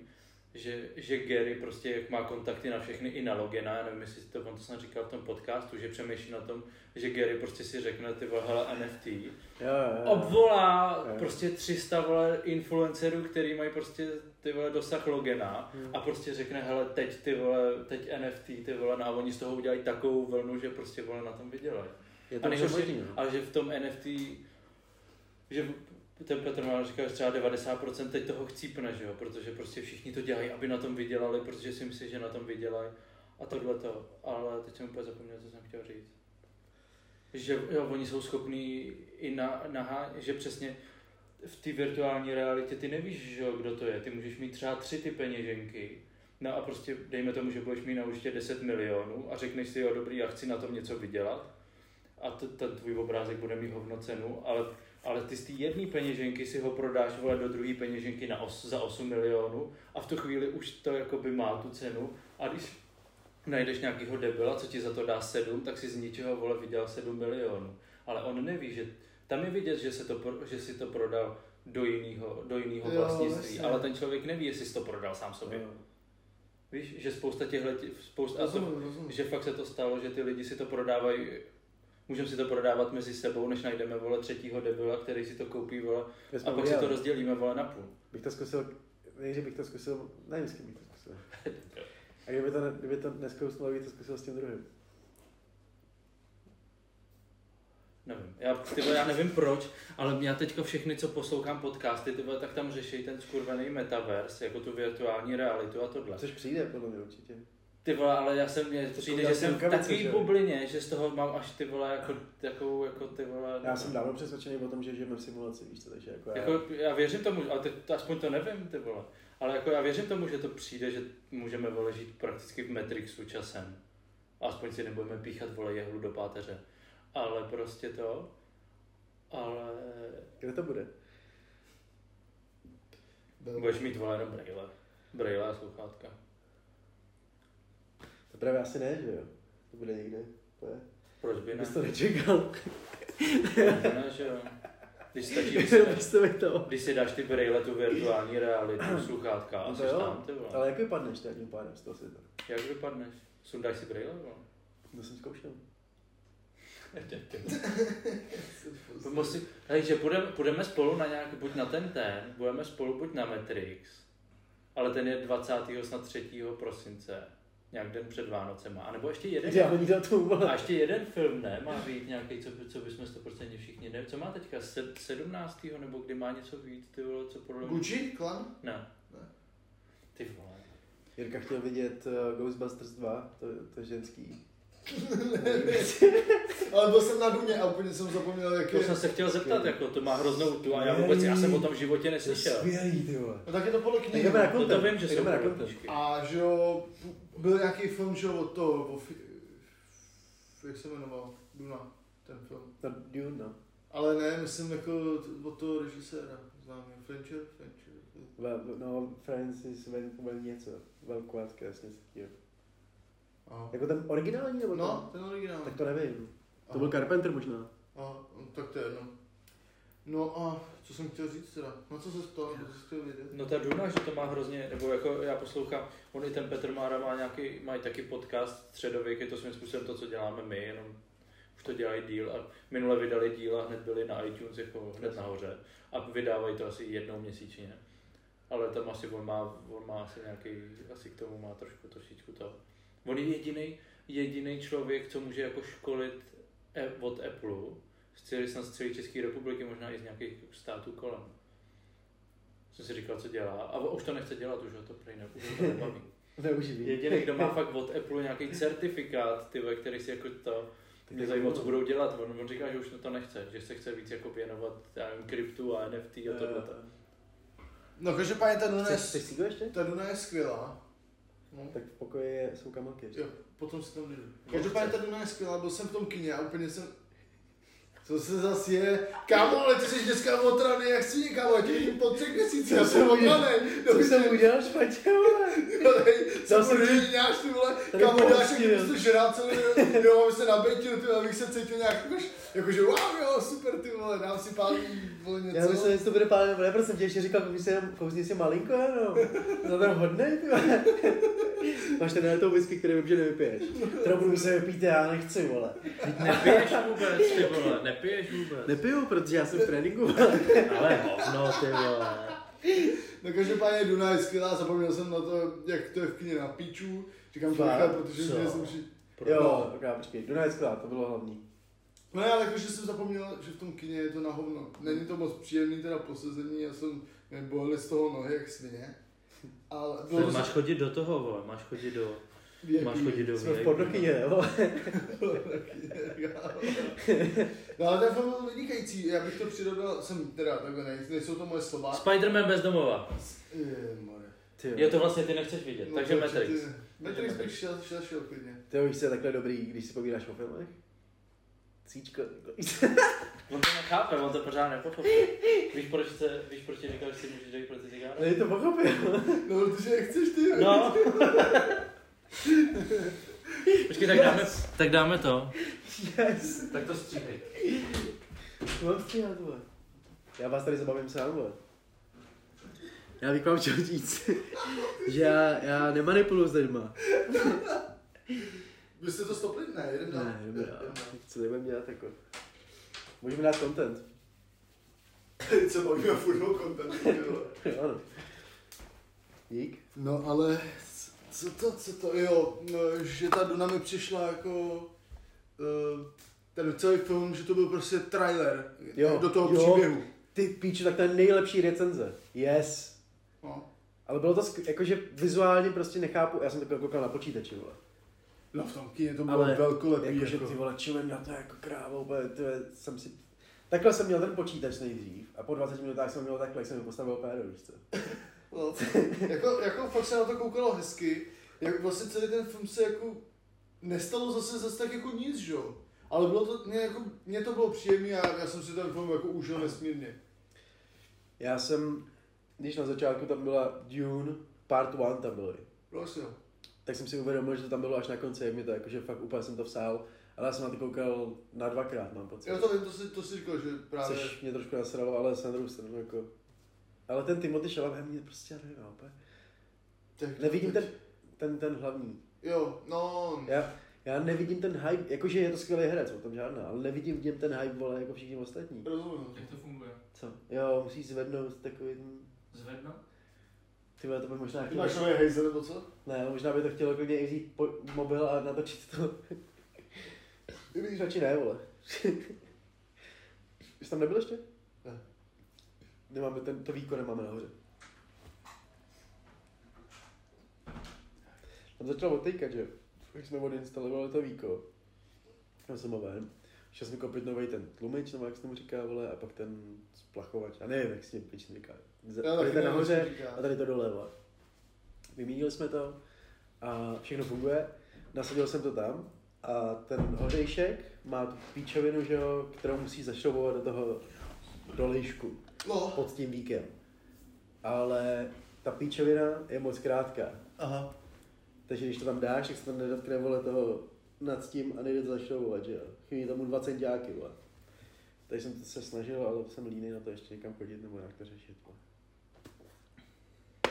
že, že Gary prostě jak má kontakty na všechny i na Logena, já nevím, jestli to on to snad říkal v tom podcastu, že přemýšlí na tom, že Gary prostě si řekne ty vole, hele NFT, Jo, jo, jo. obvolá Jo. prostě 300 vole influencerů, který mají prostě ty vole dosah Logena Hmm. a prostě řekne, hele teď ty vole, teď NFT ty vole, no a oni z toho udělají takovou vlnu, že prostě vole na tom vydělají. Je A to nejhorší, možný, no. ale že v tom NFT, že ten Petr Mál říkal, že třeba 90% teď toho chcípne, že jo? protože prostě všichni to dělají, aby na tom vydělali, protože si myslí, že na tom vydělají a tohle to, ale teď jsem úplně zapomněl, co jsem chtěl říct. Že jo, oni jsou schopní i na, na že přesně v té virtuální realitě ty nevíš, že jo, kdo to je. Ty můžeš mít třeba tři ty peněženky, no a prostě dejme tomu, že budeš mít na účtě 10 milionů a řekneš si, jo dobrý, já chci na tom něco vydělat a t- ten tvůj obrázek bude mít hovno cenu, ale, ale ty z té jedné peněženky si ho prodáš vole, do druhé peněženky na os, za 8 milionů a v tu chvíli už to jakoby má tu cenu a když najdeš nějakýho debila, co ti za to dá 7, tak si z ničeho vole vydělal 7 milionů. Ale on neví, že tam je vidět, že, se to, že si to prodal do jiného do jinýho Jo, vlastnictví, jasně. ale ten člověk neví, jestli jsi to prodal sám sobě. Jo. Víš, že spousta těchhle, spousta, a to, Rozumím, rozumím. že fakt se to stalo, že ty lidi si to prodávají, můžeme si to prodávat mezi sebou, než najdeme vole třetího debila, který si to koupí vole, a pak si to rozdělíme vole na půl. Bych to zkusil, nejdřív bych to zkusil, nevím, s kým bych to zkusil. A kdyby to, kdyby to neskousnul, bych to zkusil s tím druhým. Nevím, já, ty vole, já nevím proč, ale já teďka všechny, co poslouchám podcasty, ty vole, tak tam řeší ten skurvený metaverse, jako tu virtuální realitu a tohle. Což přijde, podle mě určitě. Ty vole, ale já jsem, mě přijde, že jsem v že? bublině, že z toho mám až ty vole, jako, takovou, jako ty vole. Já jsem dávno přesvědčený o tom, že žijeme v simulaci, víš co, takže jako, já, Jako, já věřím tomu, ale teď to, aspoň to nevím, ty vole. Ale jako já věřím tomu, že to přijde, že můžeme vole žít prakticky v Matrixu časem. Aspoň si nebudeme píchat vole jehlu do páteře. Ale prostě to, ale kde to bude? budeš mít vole jenom brýle. Brýle a sluchátka. To právě asi ne, že jo? To bude někde. To je. Proč by ne? Bys to nečekal. Proč by ne, že jo? Když stačí, když si, když si dáš ty brýle, tu virtuální realitu, sluchátka a No jsi tam, ty vole. ale jak vypadneš tak tím pádem z toho světa? Jak vypadneš? Sundáš si brýle, vole? To jsem zkoušel. Musí, takže půjdeme, půjdeme spolu na nějak, buď na ten ten, budeme spolu buď na Matrix, ale ten je 23. prosince, nějak den před Vánocema, anebo ještě jeden, Já ani na to a ještě jeden film ne, má být nějaký, co, by- co bychom 100% všichni, nevím, co má teďka, Se- 17. nebo kdy má něco víc, ty vole, co podle mě, Gucci? Klan? ne, Ne. ty vole, Jirka chtěl vidět uh, Ghostbusters 2, to, to je ženský. Ale byl jsem na Duně a úplně jsem zapomněl, jak to je. jsem se chtěl zeptat, jako to má hroznou tu a já vůbec, já jsem o tom v životě neslyšel, skvělý, ty vole. No tak je to podle knihy. Jdeme na to, to vím, že jsou Jdeme na podle knížky. A že jo, byl nějaký film, že jo, od toho, o fi, jak se jmenoval? Duna, ten film. No, Dune, no. Ale ne, myslím jako t- od toho režiséra, známý, Fincher, Fincher. Vel, no, Francis ven, ven něco. Velkvátkes, něco takového. Aha. Jako ten originální nebo No, ten originál. ten? Tak to nevím. To Aha. byl Carpenter možná. Aha, tak to je jedno. No a co jsem chtěl říct teda? Na co se jsi chtěl vědět? No ta Duna, že to má hrozně, nebo jako já poslouchám, on i ten Petr Mára má nějaký, mají taky podcast středověk, je to svým způsobem to, co děláme my, jenom už to dělají díl a minule vydali díl a hned byli na iTunes jako hned nahoře a vydávají to asi jednou měsíčně. Ale tam asi on má, on má asi nějaký, asi k tomu má trošku trošičku to. On je jediný, jediný člověk, co může jako školit e- od Apple, z celé, snad z celé České republiky, možná i z nějakých států kolem. Jsem si říkal, co dělá. A už to nechce dělat, už ho to prej ne, už ho to nebaví. Neuživí. Jediný, kdo má fakt od Apple nějaký certifikát, ty, který si jako to, mě zajímá, co budou dělat. On, on říká, že už to nechce, že se chce víc jako věnovat, já nevím, kryptu a NFT a tohle. No každopádně ta Duna je, ta Duna je skvělá. No. Tak v pokoji je- jsou kamelky. Jo, potom si tam jdu. Každopádně ta Duna je skvělá, byl jsem v tom kině a úplně jsem... Co se zas je? Kámo, ale ty jsi dneska otraný, jak si kámo, já tě vidím po třech měsících, já jsem otraný. Co jsem udělal špatně, vole? Co jsem jsem si- děláš ty vole, kámo, děláš jak jo. jsi žrát celý, jo, aby se nabejtil, ty, abych se cítil nějak, jakož, jakože wow, jo, super, ty vole, dám si pár, vole, něco. Já myslím, že to bude pálně, ne, protože jsem ti ještě říkal, si, jenom- kousni si malinko jenom. Za ten hodnej, ty vole. Máš ten tou whisky, který vím, že nevypiješ. Budu se vypít, já nechci, vole. Nepiješ vůbec, ty vole, nepiješ vůbec. Nepiju, protože já jsem v tréninku. Ale hovno, ty vole. No každopádně Duna je skvělá, zapomněl jsem na to, jak to je v kině na píču. Říkám to rychle, protože mě jsem vši... Jo, ok, počkej, Duna je skvělá, to bylo hlavní. No ale jakože jsem zapomněl, že v tom kině je to na hovno. Není to moc příjemný teda posezení, já jsem mě bolely z toho nohy jak svině. Ale bylo máš chodit do toho, vole, máš chodit do, VIP. máš chodit do Jsme v VIP. podnokyně, vole. No ale ten film byl vynikající, já bych to přirovnal, jsem teda takhle, ne, nejsou to moje slova. Spider-Man bezdomova. Jemarja. Ty Je to vlastně ty nechceš vidět, No, takže to Matrix. Matrix bych šel, šel, šel klidně. Ty víš, je takhle dobrý, když si povídáš o filmech? Cíčko. On to nechápe, on to pořád nepochopí. Víš, proč, se, víš, proč ti říkal, že si můžeš dojít pro ty cigáry? Ale to pochopil. No, protože jak chceš ty. No. Počkej, tak dáme, tak dáme to. Yes. Tak to stříhej. Mám stříhat, vole. Já vás tady zabavím sám, vole. Já bych vám chtěl říct, že já, já nemanipuluji s lidma. Vy jste to stopli? Ne, jeden dál. Ne, Jeden dál. Co jdeme dělat jako? Můžeme dát content. Se bavíme furt o contentu. Dík. No ale, co to, co to, jo, no, že ta Duna mi přišla jako, uh, ten celý film, že to byl prostě trailer Jo, do toho jo. příběhu. Ty píču, tak to je nejlepší recenze. Yes. No. Ale bylo to jakože vizuálně prostě nechápu, já jsem to koukal na počítači, vole. No v tom kyně to bylo Ale velkolepý. Jakože jako. ty vole, čumem na to jako kráva, úplně, ty vole, jsem si... Takhle jsem měl ten počítač nejdřív a po 20 minutách jsem měl takhle, jak jsem mi postavil péro, víš co? No, jako, jako fakt se na to koukalo hezky, jak vlastně celý ten film se jako nestalo zase zase tak jako nic, že jo. Ale bylo to, mě, jako, mě to bylo příjemné a já jsem si ten film jako užil nesmírně. Já jsem, když na začátku tam byla Dune, part one tam byly, Vlastně tak jsem si uvědomil, že to tam bylo až na konci, jak mi to jakože fakt úplně jsem to vsál, ale já jsem na to koukal na dvakrát, mám pocit. Já to vím, to si, to si říkal, že právě... Což mě trošku nasralo, ale na druhou stranu jako... Ale ten Timothy Chalamet mě prostě, já nevím, úplně. Tak, Nevidím ten, ten, ten hlavní. Jo, no... Já, já nevidím ten hype, jakože je to skvělý herec, o tom žádná, ale nevidím v něm ten hype, vole, jako všichni ostatní. Rozumím. Jak to funguje? Co? Jo, musíš zvednout takový ten... Zvednout? Ty to by možná Ty chtělo... máš nové hejze nebo co? Ne, možná by to chtělo klidně i vzít po, mobil a natočit to. I když radši ne, vole. Jsi tam nebyl ještě? Ne. Nemáme ten, to víko nemáme nahoře. Tam začalo odtejkat, že? Jak jsme odinstalovali to víko. Já jsem ven. Šel jsem koupit nový ten tlumič, nebo jak se tomu říká, vole, a pak ten splachovač. A nevím, jak se tím pič říká. Z- Tady nevím, nahoře a tady to dole, vole. Vyměnili jsme to a všechno funguje. Nasadil jsem to tam a ten hořejšek má tu píčovinu, že jo, kterou musí zašroubovat do toho dolejšku No, pod tím víkem. ale ta píčovina je moc krátká. Aha. Takže když to tam dáš, tak se tam nedotkne vole toho nad tím a nejde to zašroubovat, že jo. Chybí tomu dva centiáky, vole. Takže jsem se snažil, ale jsem líný na to ještě někam chodit nebo jak to řešit. Vole.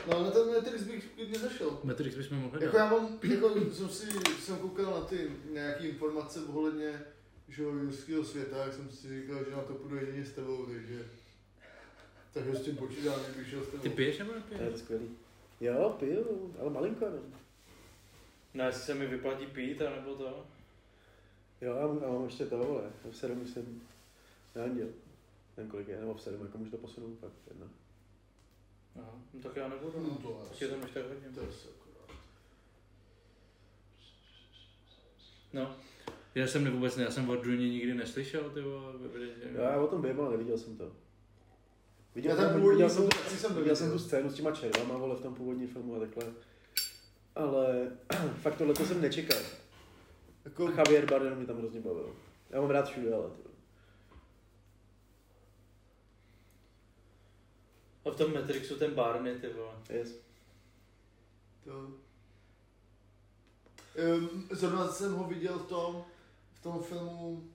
No na ten Matrix bych klidně zašel. Matrix bychom mohli Jako já mám, jako jsem si, jsem koukal na ty nějaký informace ohledně že jo, světa, jak jsem si říkal, že na to půjdu jedině s tebou, takže takže s tím počítám, že bych šel s tebou. Ty piješ nebo A je nepiješ? to skvělý. Jo, piju, ale malinko, ne? Ne, jestli se mi vyplatí pít, anebo to. Jo, já mám, já mám ještě to, vole, v sedm jsem na anděl. Nevím kolik je, nebo v sedm, jako můžu to posunout, pak jedno. Aha, no tak já nebudu. No No, to tak asi. je to než tak hodně. To je. No. Já jsem vůbec ne, já jsem o Druně nikdy neslyšel, ty vole. Jo, já o tom vím, ale neviděl jsem to. Viděl, Já jsem, původní viděl, jsem, akci jsem viděl jsem tu scénu s těma červama, vole, v tom původním filmu a takhle. Ale fakt tohle to jsem nečekal. Jako, Javier Bardem mě tam hrozně bavil. Já mám rád všude, ale ty. A v tom Matrixu ten Barney, ty vole. Yes. to... Um, zrovna jsem ho viděl v tom, v tom filmu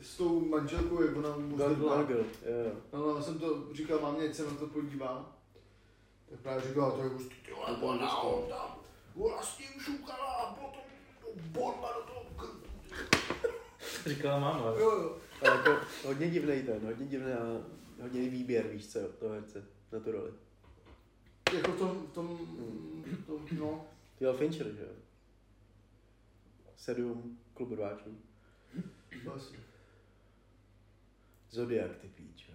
s tou manželkou, jak ona mu jo, jo. No, no, jsem to říkal mámě, ať se na to podívám. Tak právě říkala, to je hustý, ty vole, ona ho tam, ona s tím šukala a potom to bodla do toho krku. Říkala máma. Jo, jo. Ale jako hodně divný ten, hodně divný a hodně výběr, víš co, toho herce na tu roli. Jako v tom, v tom, v tom no. Ty byl Fincher, že jo? Sedm klub rváčů. Vlastně. Zodiak, ty píče.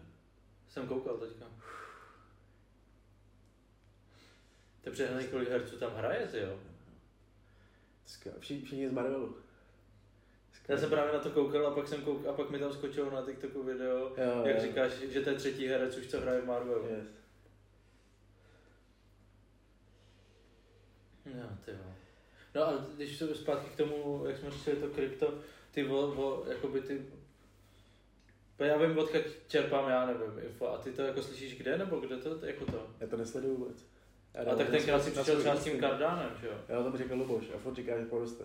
Jsem koukal teďka. To je přehnaný, kolik herců tam hraje, jo. Všichni, z Marvelu. Já jsem právě na to koukal a pak, jsem kouk, a pak mi tam skočilo na TikToku video, Jo, jak jo. říkáš, že to je třetí herec už, co hraje v Marvelu. Yes. No, ty jo. No a když se zpátky k tomu, jak jsme řešili to krypto, ty vo, vo jakoby ty... Já vím, odkud čerpám, já nevím, info. A ty to jako slyšíš kde, nebo kde to, jako to? Já to nesleduju vůbec. Já A tak tenkrát si přišel třeba s tím kardánem, že jo? Já tam říkal Luboš a furt říká, že poroste.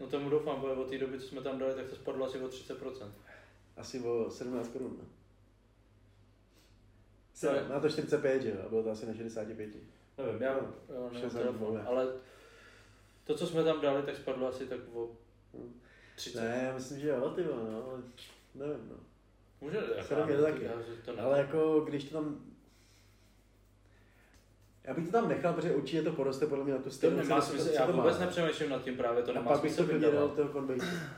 No tomu doufám, protože od té doby, co jsme tam dali, tak to spadlo asi o 30%. Asi o 17 korun. Se, má to 45, že jo? A bylo to asi na 65. Nevím, já No, jo, nemám 60 telefon, ale to, co jsme tam dali, tak spadlo asi tak o Hm. 30. Ne, já myslím, že jo, ty no, ale nevím, no. Může, jako, Sedm je já- taky. já- to ne. Ale jako, když to tam... Já bych to tam nechal, protože určitě to poroste podle mě na tu to stejnou nemá cenu, co smysl, já to vůbec nepřemýšlím nad tím právě, to A nemá pak bych to smysl dal toho. No.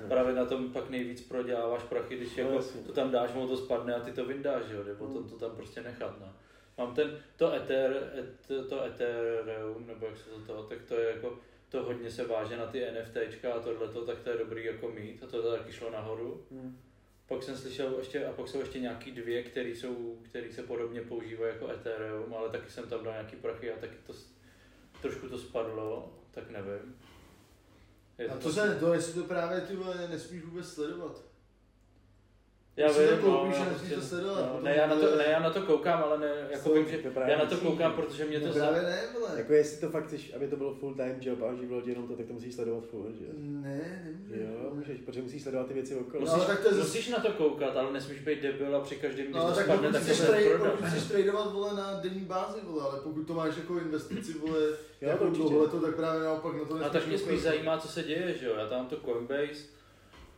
Právě na tom pak nejvíc proděláváš prachy, když No, jako to tam dáš, ono to spadne a ty to vyndáš, jo, nebo to, Mm. to tam prostě nechat, no. Mám ten, to Ether, et, to Ethereum, nebo jak se to to, tak to je jako, to hodně se váže na ty NFTčka a tohleto, tak to je dobrý jako mít a to taky šlo nahoru. Hm. Pak jsem slyšel ještě, a pak jsou ještě nějaký dvě, které jsou, které se podobně používají jako Ethereum, ale taky jsem tam dal nějaký prachy a taky to, trošku to spadlo, tak nevím. Je A to se, to jestli to právě ty nesmíš vůbec sledovat. Já Když si to vím, koupíš no, a já nesmíš to prostě- sledovat, no, potom ne, já na to, ne, já na to koukám, ale ne, jako vím, že já na to musíš, koukám, no. protože mě No to právě ne, vole. Jako jestli to fakt chceš, aby to bylo full time job a živilo tě jenom to, tak to musíš sledovat full, že jo? Ne, nemůžeš. Jo, můžeš, protože musíš sledovat ty věci okolo. No, Musíš, tak to je musíš na to koukat, ale nesmíš být debil a při každém, když No, to tak spadne, tak to chceš tradovat, vole, na denní bázi, vole, ale pokud to máš jako investici, vole, jako to dlouholetou, tak právě naopak na to No nesmíš tak mě spíš zajímá, co se děje, že jo, já tam to Coinbase,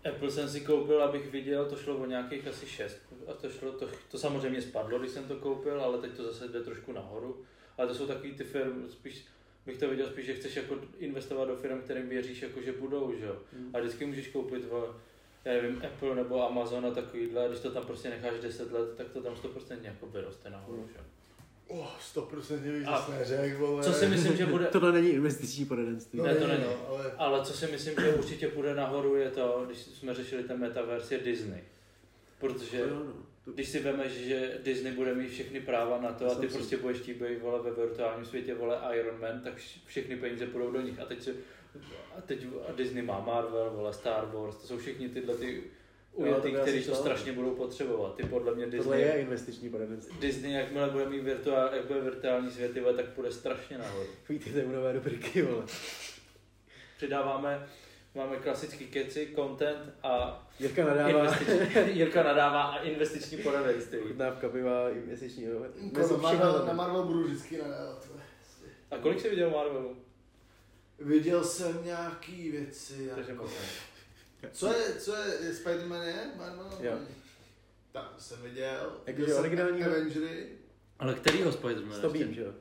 Apple jsem si koupil, abych viděl, to šlo o nějakých asi 6. A to, šlo, to, to samozřejmě spadlo, když jsem to koupil, ale teď to zase jde trošku nahoru. Ale to jsou takový ty firmy, spíš bych to viděl spíš, že chceš jako investovat do firm, kterým věříš, jako že budou, že jo. Hm. A vždycky můžeš koupit, v, já nevím, Apple nebo Amazon a takovýhle, a když to tam prostě necháš 10 let, tak to tam 100% jako vyroste nahoru, že jo. Oh, 100% víš, A že jsi neřekl, vole. Co si myslím, že bude, Tohle není investiční poradenství. No, Ne, to ne, není. no, ale... Ale co si myslím, že určitě půjde nahoru, je to, když jsme řešili ten metaverse, je Disney. Protože Jo, no. To- když si vemeš, že Disney bude mít všechny práva na to a ty prostě budeš být vole, ve virtuálním světě vole Iron Man, tak vš- všechny peníze půjdou do nich. A teď, si, a teď a Disney má Marvel, vole Star Wars, to jsou všichni tyhle ty u Jo, to těch, by asi kteří to strašně budou potřebovat. Ty podle mě Tohle Disney, je investiční poradenství. Disney jakmile bude mít virtuál, jak bude virtuální svět, ty vole, tak půjde strašně nahoru. Víte, to je nové rubriky, vole. Přidáváme, máme klasický keci, content a Jirka nadává. investiční, Jirka nadává a investiční poradenství. Dávka piva, investiční. všema Marvel, na Marvel budu vždycky nadávat. vole. A kolik jsi viděl Marvelu? Viděl jsem nějaký věci. Takže Jako... Co je, co je, je Spider-Man je? Marvel? Jo. Tak to jsem viděl. Jakože Viděl jsem originálního? Avengery. Ale kterýho Spider-Man? S Tobím, že jo?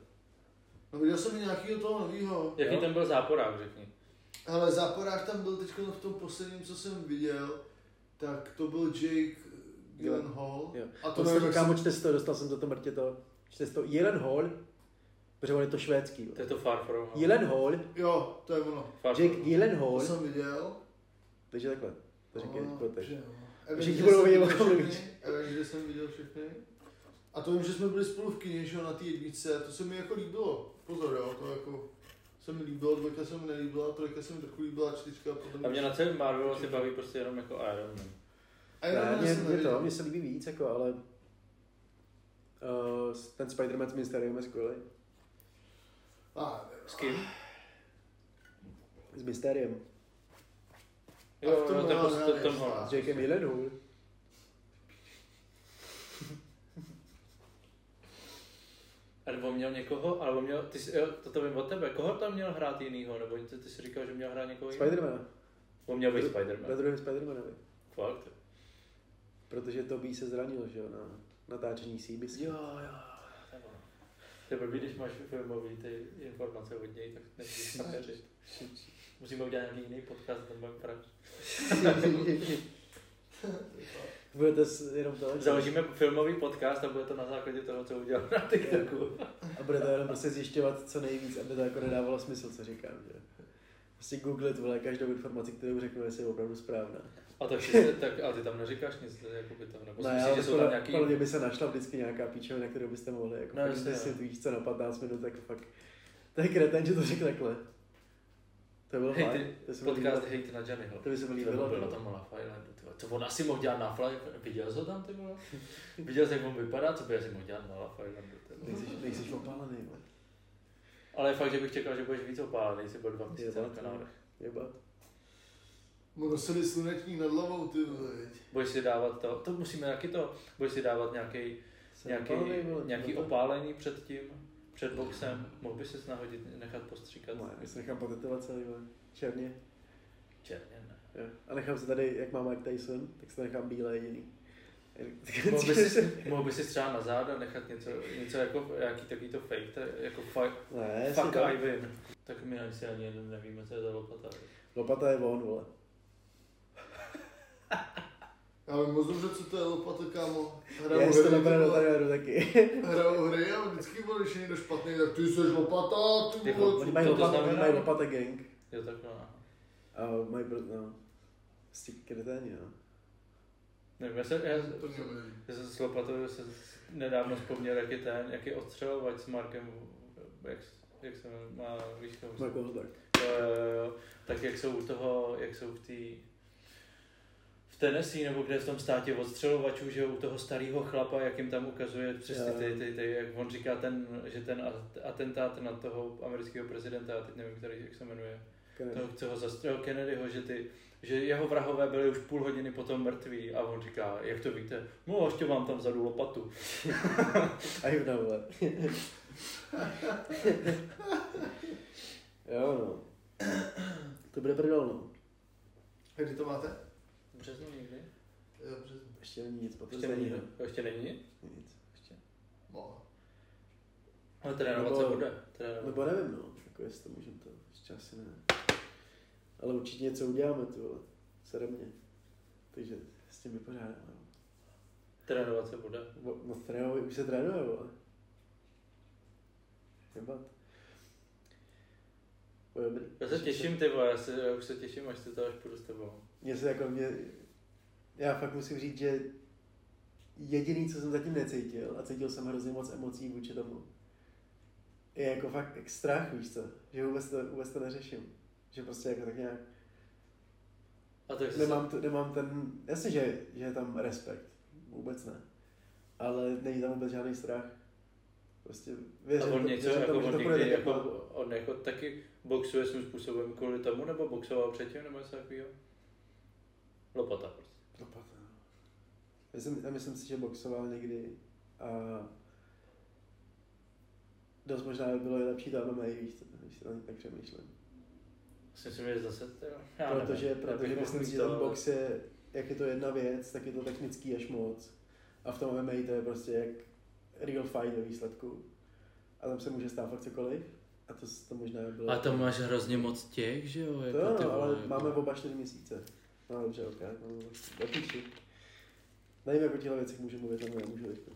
No viděl jsem nějakýho toho novýho. Jaký Jo. ten byl záporák, řekni. Ale záporák tam byl teď v tom posledním, co jsem viděl, tak to byl Jake Gyllenhaal. Jo. A To to jsem, nevím, kámo, čte si to, dostal jsem za to mrtě to. Čte si to Jelen Hall, protože on je to švédský. To je to Far From Home. Jelen Hall, se- Jo, to je ono. Far Jake. Gyllenhaal, To jsem viděl. Takže takhle. To říkej, No, pojď teď. že Avengers budou vědět, viděl o kom mluvíš. Avengers jsem viděl všechny. A to vím, že jsme byli spolu v kině, že jo, na té jedničce, to se mi jako líbilo. Pozor, jo, to jako se mi líbilo, dvojka se mi nelíbila, trojka se mi trochu líbila, čtyřka potom... A mě na celém Marvelu se baví prostě jenom jako Iron Man. A ne, mě, mě, to, mně se líbí víc, jako, ale uh, ten Spider-Man s Mysteriem je skvělý. A, S kým? S Mysteriem. Jo, A v tom no, to prostě? Holland. S Jakem Gyllenhaal. Ale on měl někoho, ale on měl, ty jsi, jo, to, to vím od tebe, koho tam měl hrát jinýho, nebo ty, ty jsi říkal, že měl hrát někoho jiného? Spider-Man. On měl být Ve Spider-Man. druhém Spider-Manovi. Fakt. Protože Tobí se zranil, že jo, na natáčení Seabisky. Jo, jo. to. To je blbý, když máš filmový ty informace od něj, tak frajeřit. Musíme udělat nějaký jiný podcast, tam budeme frajeřit. Budete jenom to. Založíme filmový podcast a bude to na základě toho, co udělal na TikToku. A budete jenom prostě zjišťovat co nejvíc, aby to jako nedávalo smysl, co říkám, že? Prostě googlit, vole, každou informaci, kterou řeknu, jestli je opravdu správná. A tak, tak a ty tam neříkáš nic, to jako by tam, nebo Ne, ale že jsou tam nějaký... podle by se našla vždycky nějaká píčovina, kterou byste mohli jako No, jasně, si no. víš co na 15 minut, tak fakt. To je kreten, že to řekl takhle. To bylo Hej, fajn. ty, To podcast líbilo. Hate na Johnnyho. To by se mi To líbilo. byl na tom Love Islandu, ty vole. Co on asi mohl dělat na Fly? Viděl jsi ho tam, ty vole? Viděl jsi, jak on vypadá? Co by asi mohl dělat na vole? Nejsi, nejsi opálený, vole. Ale fakt, že bych čekal, že budeš víc opálený, jsi byl dva měsíce na Jebat, kanálech. Jebat. Mu nosili sluneční nad hlavou, ty vole. Budeš si dávat to, to musíme taky to, budeš si dávat nějaký, nějaký, opálený, nějaký to- opálení před boxem. Mohl bys se nahodit, nechat postříkat? Ne, já se nechám potetovat celý. Černě. Černě ne. Jo. A nechám se tady, jak má Mike Tyson, tak se nechám bílé jediný. Mohl bys, si, mohl bys si třeba na záda nechat něco, něco jako, jaký takový to fake, to jako fuck, Ne, fuck I win. Tak my asi ani nevíme, co je za lopata. Lopata je von, vole. Já vím moc dobře, co to je lopata, kámo. Hrajou Já to hry, do vole. trenéru taky. Hrajou hry a vždycky byl, když je někdo špatný, tak ty jsi lopata, ty vole. Oni mají To to lopata, oni znamená? mají lopata gang. Jo, takhle. aha. A mají, no, prostě kreténi, no. Nevím, já se, já, To já se s lopatou se nedávno vzpomněl, jak je ten, jak je ostřelovač s Markem, jak, jak se má, víš, koho tak. Jo, jo, jo. Tak jak jsou u toho, jak jsou v té v Tennessee, nebo kde v tom státě odstřelovačů, že u toho starého chlapa, jak jim tam ukazuje přes ty, ty, ty, ty, jak on říká ten, že ten at- atentát na toho amerického prezidenta, já teď nevím, který, jak se jmenuje, toho, co ho zastřelil Kennedyho, že ty, že jeho vrahové byli už půl hodiny potom mrtví a on říká, jak to víte, no ještě mám tam vzadu lopatu. A jim vole. jo, no. To bude prdel, no. Kdy to máte? V březnu někdy? Jo, březnu. Ještě není nic Ještě potvrzeného. není. Ještě není nic? Nic. Ještě. No. Ale trénovat Nebo- se bude. Trénovat. Nebo nevím, no. Jako jestli to můžeme to, ještě asi ne. Ale určitě něco uděláme, ty vole. Sere mě. Takže s tím vypořádáme. no. Trénovat se bude. Bo- No trénuje, už se trénuje, vole. Je dobrý. Já se těším, ty vole, já, se, já už se těším, až se to až půjdu s tebou. Mně se jako mě, já fakt musím říct, že jediný, co jsem zatím necítil, a cítil jsem hrozně moc emocí vůči tomu, je jako fakt strach, víš co, že vůbec to, vůbec to neřeším. Že prostě jako tak nějak, A tak Nemám, t- nemám ten, jasně, že, že je tam respekt, vůbec ne. Ale není tam vůbec žádný strach. Prostě A věřím, on to- něco, věřím jako tomu, že on to někdy, jako, on jako taky boxuje svým způsobem kvůli tomu, nebo boxoval předtím, nebo něco takového? Lopata prostě. Lopata. Myslím, já myslím si, že boxoval někdy a dost možná by bylo lepší to MMA, víš když to tak přemýšlím. Si myslím, že zase, já Protože, nevím. Já protože myslím si, že ten to, box je, jak je to jedna věc, tak je to technický až moc. A v tom MMA to je prostě jak real fight ve výsledku. A tam se může stát fakt cokoliv. A to, to možná by bylo... A tam máš hrozně moc těch, že jo? To Jako jo, ty no, ale jako- máme oba čtyři měsíce. No dobře, ok. No, do píči. Nevím, jak o těchto věcech můžu mluvit, nebo nemůžu teďka.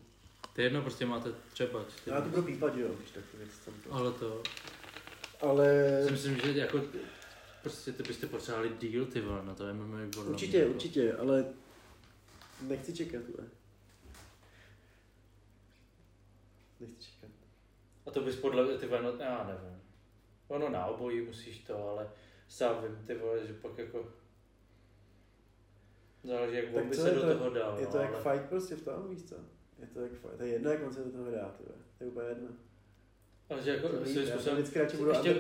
To je jedno, prostě máte třeba čtyři. Já to budu pípat, že jo, když tak to věc tam to. Ale to, Ale si myslím, že jako, prostě ty byste potřebovali díl, ty vole, na to MMA. podle mě, určitě, jako. určitě, ale nechci čekat, ne. Nechci čekat. A to bys podle, ty vole, no, já nevím. Ono na obojí musíš to, ale sám vím, ty vole, že pak jako... Záleží, jak Tak on by se do to? toho dal, Je no, to jak ale... fight prostě v tom, víš co? Je to jak fight. To je jedno, jak on se do toho dá. To je úplně jedno. Ale že jako svým způsobem... vždycky radši budu Ještě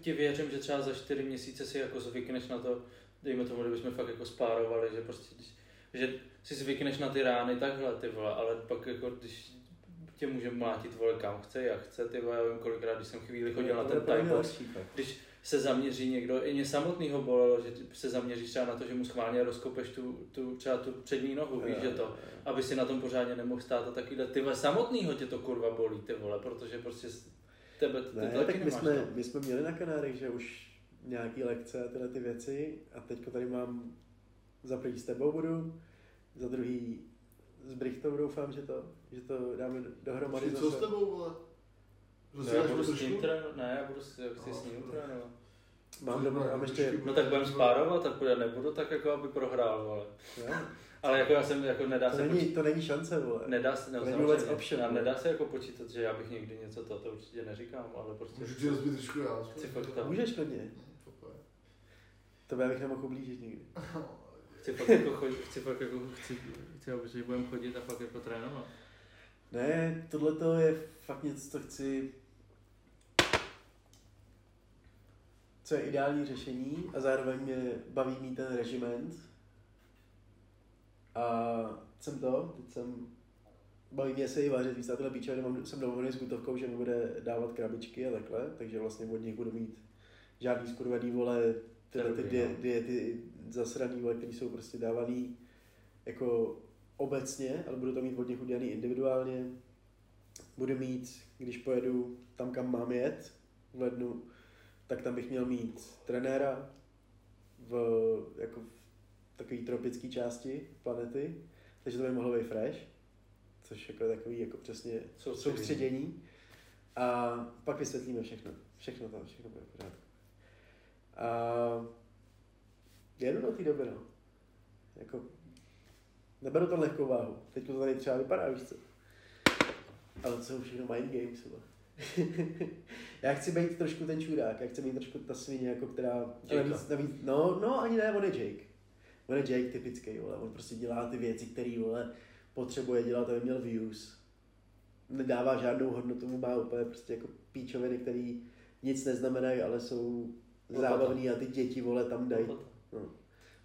ti věřím, že třeba za čtyři měsíce si jako zvykneš na to, dejme tomu, kdybychom fakt jako spárovali, že prostě, že si zvykneš na ty rány takhle, ty vole, ale pak jako, když tě může mlátit, vole, kam chce, jak chce, ty vole, já vím kolikrát, když jsem chvíli chodil na To ten je pro mě Thai box, lepší, fakt. když se zaměří někdo, i mě samotného bolelo, že se zaměříš třeba na to, že mu schválně rozkopeš tu, tu, třeba tu přední nohu, víš, že to, aby si na tom pořádně nemohl stát a takovýhle, ty vole, samotnýho tě to kurva bolí, ty vole, protože prostě tebe, ty Ne, to taky tak my jsme, to. my jsme měli na Kanárech, že už nějaký lekce a tyhle ty věci a teďko tady mám za první s tebou budu, za druhý s Brichtou doufám, že to, že to dáme dohromady co s tebou, vole? Že No, si já budu s ním trénovat, ne, já budu s, jak chci No, s ním trénovat. Mám, doma, mám ještě, No tak budeme spárovat, tak já nebudu tak jako aby prohrál, jo, Ale jako já jsem, jako nedá to se není, počítat, to není šance, vole. nedá se, no, to není vůbec option, a vole. nedá se jako počítat, že já bych někdy něco to, to určitě neříkám, ale prostě Můžu ti rozbít trošku já. Chci fakt tam. Můžeš klidně, to bych nemohl ublížit nikdy. chci fakt jako chodit, chci fakt jako, chci, chci, aby že budeme chodit a fakt jako trénovat. Ne, tohle to je fakt něco, co chci... Co je ideální řešení a zároveň mě baví mít ten regiment. A jsem to, teď jsem... Baví mě se i vařit víc na tyhle píče, mám, jsem domluvený s Gutovkou, že mi bude dávat krabičky a takhle, takže vlastně od nich budu mít žádný skurvený vole, tyhle ty die, no. diety zasraný vole, které jsou prostě dávaný jako obecně, ale budu to mít od nich udělaný individuálně. Budu mít, když pojedu tam, kam mám jet v lednu, tak tam bych měl mít trenéra v, jako v takové tropické části planety, takže to by mohlo být fresh, což jako je takový jako přesně Soustředění. soustředění. A pak vysvětlíme všechno. Všechno tam, všechno bude v pořádku. A jedu do té doby, no. Jako, neberu to lehkou váhu. Teď to tady třeba vypadá, víš co. Ale to jsou všechno mind games. já chci být trošku ten čurák, já chci být trošku ta svině, jako která... Navíc, navíc, no, no, ani ne, on je Jake. On je Jake typický, vole. On prostě dělá ty věci, které, vole, potřebuje dělat, aby měl views. Nedává žádnou hodnotu, mu má úplně prostě jako píčoviny, který nic neznamenají, ale jsou Lopata. zábavný a ty děti, vole, tam dají, no,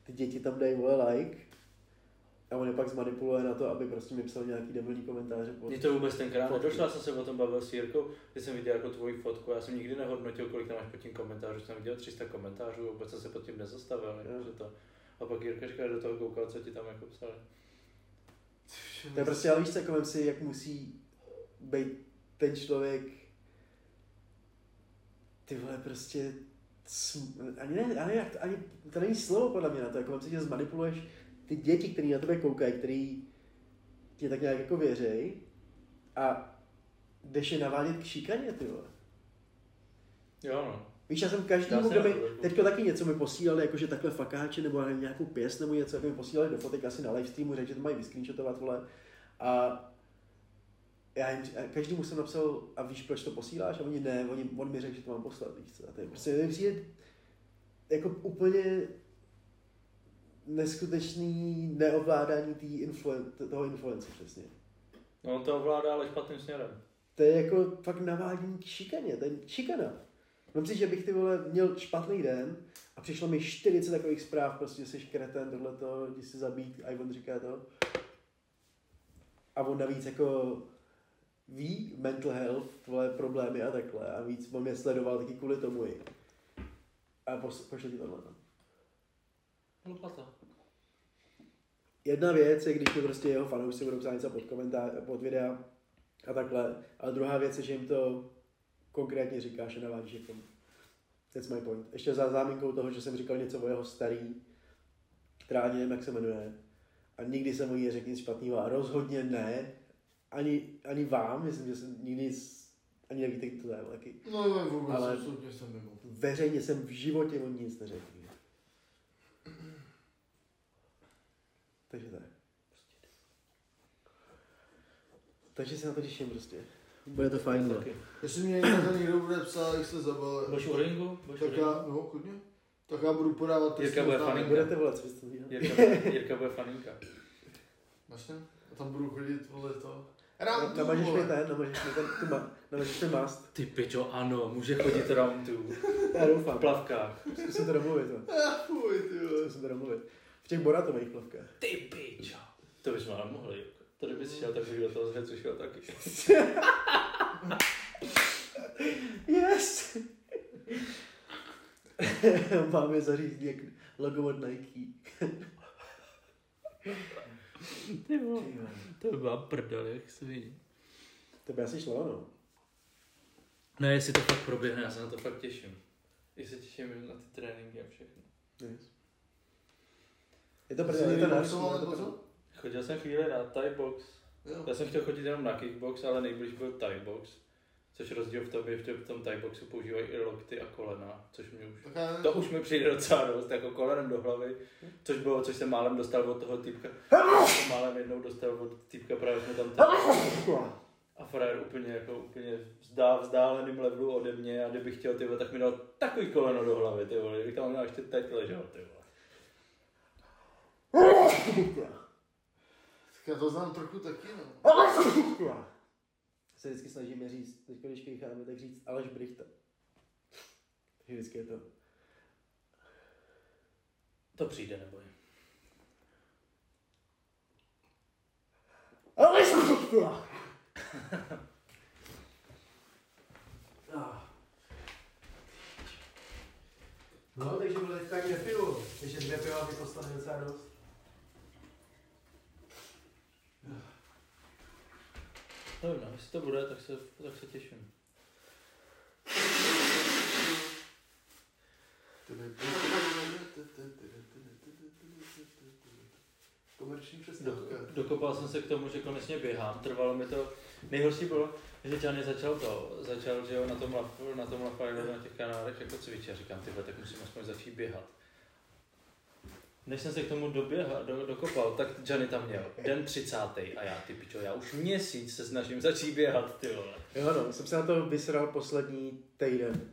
ty děti tam dají, vole, like. A on je pak zmanipuluje na to, aby prostě mi psal nějaký debilní komentáře. pod- Mně to vůbec tenkrát nedošlo, já jsem se o tom bavil s Jirkou, když jsem viděl jako tvoji fotku, já jsem nikdy nehodnotil, kolik tam máš pod tím komentářů, jsem viděl 300 komentářů, vůbec jsem se pod tím nezastavil, Jo. jako, že to. A pak Jirka říkal, do toho koukal, co ti tam jako psali. To je prostě, ale víš co, jako si, jak musí být ten člověk, ty vole, prostě, sm- ani ne, ani, ani, to není slovo podle mě na to, jako si, že zmanipuluješ ty děti, které na tebe koukají, který ti tak nějak jako věřej a jdeš je navádět k šikaně, ty vole. Jo no. Víš, já jsem každý, kdo mi, teďko taky něco mi posílali, jakože takhle fakáče, nebo nevím, nějakou pěst nebo něco, jako mi posílali do fotek asi na live streamu, řekl, že to mají vyscreenshotovat, vole. A já jim, každému jsem napsal, a víš, proč to posíláš? A oni ne, oni, on mi řekl, že to mám poslat, víš co. A to je prostě, mi přijde jako úplně neskutečný neovládání tý influen, toho influence přesně. No on to ovládá, ale špatným směrem. To je jako fakt navádění k šikaně, to je šikana. Mám si, že bych ty vole měl špatný den a přišlo mi 40 takových zpráv, prostě jsi kreten, tohleto, jdi si zabít, a on říká to. A on navíc jako ví mental health, vole, problémy a takhle a víc on mě sledoval taky kvůli tomu i. A pošle ti tohle. no. Jedna věc je, když mi prostě jeho fanoušci budou psát něco pod, komentář, pod videa a takhle. A druhá věc je, že jim to konkrétně říkáš a navádíš k tomu. That's my point. Ještě za záminkou toho, že jsem říkal něco o jeho starý, která ani nevím, jak se jmenuje. A nikdy jsem o ní neřekl nic špatného. A rozhodně ne. Ani, ani vám, myslím, že jsem nikdy ani nevíte, kdo to je taky. No jo, vůbec, Ale- Ale... Veřejně jsem v životě o ní nic neřekl. Takže tak. Takže se na to těším prostě. Bude to fajn. no. Jestli mě někdo, někdo bude psát, jak se zabal, Budeš u ringu? Tak já, no, klidně. Tak já budu podávat Jirka bude faninka. Budete volat, co byste? Jirka, Jirka bude faninka. Jasně. A tam budu chodit, vole, to. Na- Rád Namažeš mi ten, namažeš mi ten, tu ma, namažeš mi mast. Ty pičo, ano, může chodit roundu. Já V doufám. plavkách. Zkusím to domluvit. no. Fuj, ty vole. Zkusím to domluvit. V těch boratových plavkách. Ty pičo. To bychom ale mohli. To kdyby si šel, tak bych do toho zhecu šel taky. Yes! Máme zařízení jak logo od Nike. Ty vole, to by byla prdel, jak se vidí. To by asi šlo, no. Ne, jestli to fakt proběhne, já se na to fakt těším. I se těším na ty tréninky a všechno. Yes. Je to první, je to nebo co? Chodil jsem chvíli na Thai box. Jo. Já jsem chtěl chodit jenom na kickbox, ale nejblíž byl Thai box. Což rozdíl v tom je, že v tom Thai boxu používají i lokty a kolena, což mě už... To už mi přijde docela dost, jako kolenem do hlavy, což bylo, což jsem málem dostal od toho. Jsem málem jednou dostal od týpka, právě jsme tam tam. A frajer úplně, jako úplně vzdá, vzdáleným levelu ode mě a kdybych chtěl, ty vole, tak mi dal takový koleno do hlavy, ty vole, kdybych tam měl ještě teď ležel, ty vole. Já to znám trochu taky, no. Se vždycky snažíme říct, teď když kýcháme, tak říct Aleš Brichta. Takže vždycky je to. To přijde, neboj. Aleš Brichta! No, takže byly tak dvě pivo. Takže dvě piva by postane docela dost. Nevím, no, jestli to bude, tak se, tak se těším. Komerční Do, přestávka. dokopal jsem se k tomu, že konečně běhám. Trvalo mi to. Nejhorší bylo, že Johnny začal to, začal, že jo, na tom, laf- na tom lafajdu, na těch kanálech jako cvičit. Říkám, ty vole, tak musím aspoň začít běhat. Než jsem se k tomu doběhal, do, dokopal, tak Johnny tam měl den 30. a já, ty pičo, já už měsíc se snažím začít běhat, ty vole. Jo, no, jsem se na to vysral poslední týden.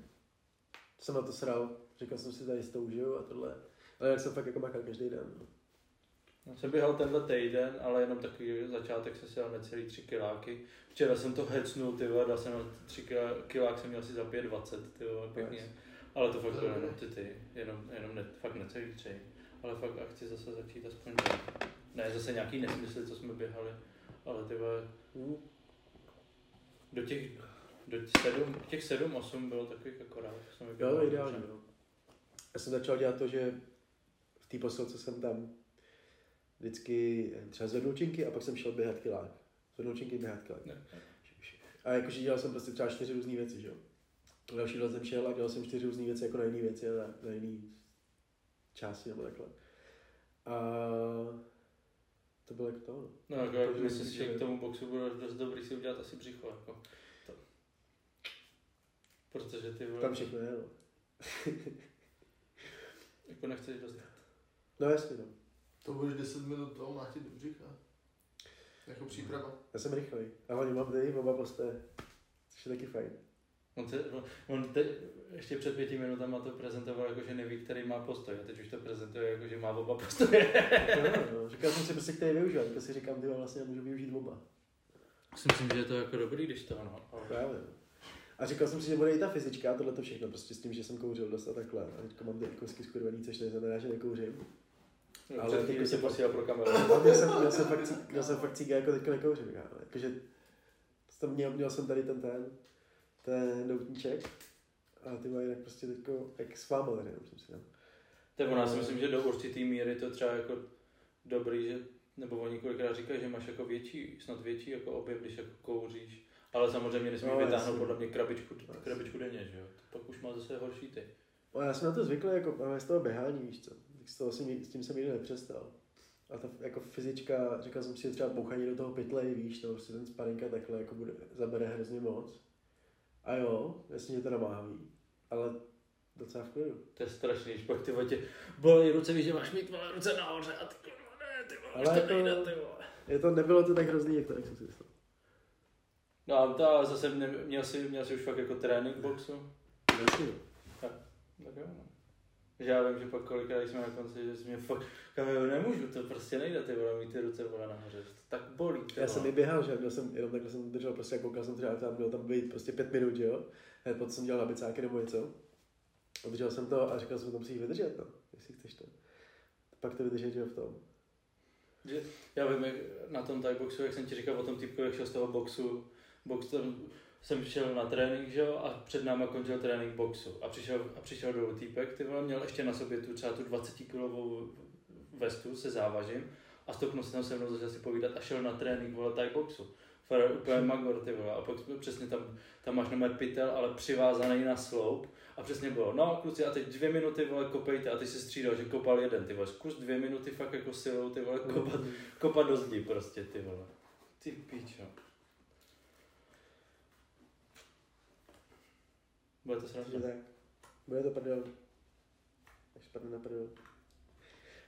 Jsem na to sral, říkal jsem si tady s tou žiju a tohle. Ale jak jsem fakt jako makal každý den. No. Já jsem běhal tenhle týden, ale jenom takový začátek jsem si dal necelý 3 kiláky. Včera jsem to hecnul, ty vole, dal jsem na 3 kilák, jsem měl asi za 5,20, ty vole, pěkně. Ale to fakt bylo jenom ty, ty, jenom, jenom ne, fakt necelý 3. Ale fakt a chci zase začít aspoň. Ne, zase nějaký nesmysl, co jsme běhali, ale ty vole, do těch, do sedm, těch 7, 8 bylo takových akorát. Jsem Jo, ideální. No. Já jsem začal dělat to, že v té posilce jsem tam vždycky třeba zvednul činky a pak jsem šel běhat kilák. Zvednul činky, běhat kilák. Ne, A jakože dělal jsem prostě třeba čtyři různé věci, že jo. Další let jsem šel a dělal jsem čtyři různé věci jako na jiné věci a na, na jiné části nebo takhle. A to bylo jako to, no. No, jako, jak Takže myslím si, že k tomu boxu bude dost dobrý si udělat asi břicho, jako. To. Protože ty vole, Tam všechno je, no. jako nechceš dostat. No jasně, no. To budeš 10 minut toho mlátit do břicha. Jako příprava. Já jsem rychlej. A hlavně mám tady oba posté, což je taky fajn. On, se, on te, ještě před pěti minutama to prezentoval jako, že neví, který má postoj. A teď už to prezentuje jako, že má oba postoje. No, no, říkal jsem si prostě, který využívat, teďka si říkám, ty vlastně můžu využít oba. Si myslím, že je to jako dobrý, když to ono. ale- Právě. no. A říkal jsem si, že bude i ta fyzička a tohle to všechno, prostě s tím, že jsem kouřil dost a takhle. A teďka mám ty kousky skurvený, což neznamená, že nekouřím. No, Ale chvíli se posílal pro kameru. Měl jsem, měl jsem fakt, měl jsem fakt cíka, jako teďka nekouřím, kámo. Jakože, jsem měl, měl jsem tady ten ten, ten doutníček. A ty mají tak prostě teďko, váma tady, už jsem si. Tak ona si myslím, že do určitý míry to třeba jako dobrý, že, nebo oni kolikrát říkají, že máš jako větší, snad větší jako objev, když jako kouříš. Ale samozřejmě nesmí No, vytáhnout jasně. podle mě krabičku, Jasně. krabičku denně, že jo? To pak už má zase horší ty. No, já jsem na to zvyklý, jako ale z toho běhání, víš co. Tak z toho jsem, s tím jsem nikdy nepřestal. A ta jako fyzička, říkal jsem si, že třeba bouchaní do toho pytle, víš, to prostě ten sparinka takhle jako bude, zabere hrozně moc. A jo, jasně, že to namáhavý, ale docela v klidu. To je strašný, pak ty vole tě bolí ruce, víš, že máš mít vole ruce nahoře a ty kurva, ne, ty vole, Ale to jako- nejde, ty vole. Je to, nebylo to tak hrozný, jak to, jak jsem si myslel. No a to ale zase ne, měl, jsi, měl jsi už fakt jako trénink boxu? Jasně. Tak jo, no. Že já vím, že pak kolikrát jsme na konci, že jsi mě fakt, kameru nemůžu, to prostě nejde, ty vole, mít ty ruce vole nahoře, to tak bolí, ty Já jsem i běhal, že měl jsem, jenom takhle jsem držel, prostě koukal jsem třeba, tam měl tam být prostě pět minut, že jo. Hned potom jsem dělal na bicáky nebo něco. A držel jsem to a říkal jsem, to musíš vydržet, no, jestli chceš to. Pak to vydržet, že jo, v tom. Že, já vím, jak na tom Thai boxu, jak jsem ti říkal o tom typku, jak šel z toho boxu, box tam jsem šel na trénink, že jo, a před náma končil trénink boxu. A přišel, a přišel dolů týpek, ty vole, měl ještě na sobě tu třeba tu 20 kilovou vestu se závažím a stopnul se tam se mnou začal si povídat a šel na trénink, vole, Thai boxu. Fakt úplně magor, ty vole. A pak přesně tam, tam máš na pytel, ale přivázaný na sloup. A přesně bylo, no kluci, a teď dvě minuty, vole, kopejte. A ty se střídal, že kopal jeden, ty vole. Zkus dvě minuty fakt jako silou, ty vole, kopat, kopat do zdi prostě, ty vole. Ty píčo. Bude to sranda. tak. Bude to prdel. Až spadne na prdel.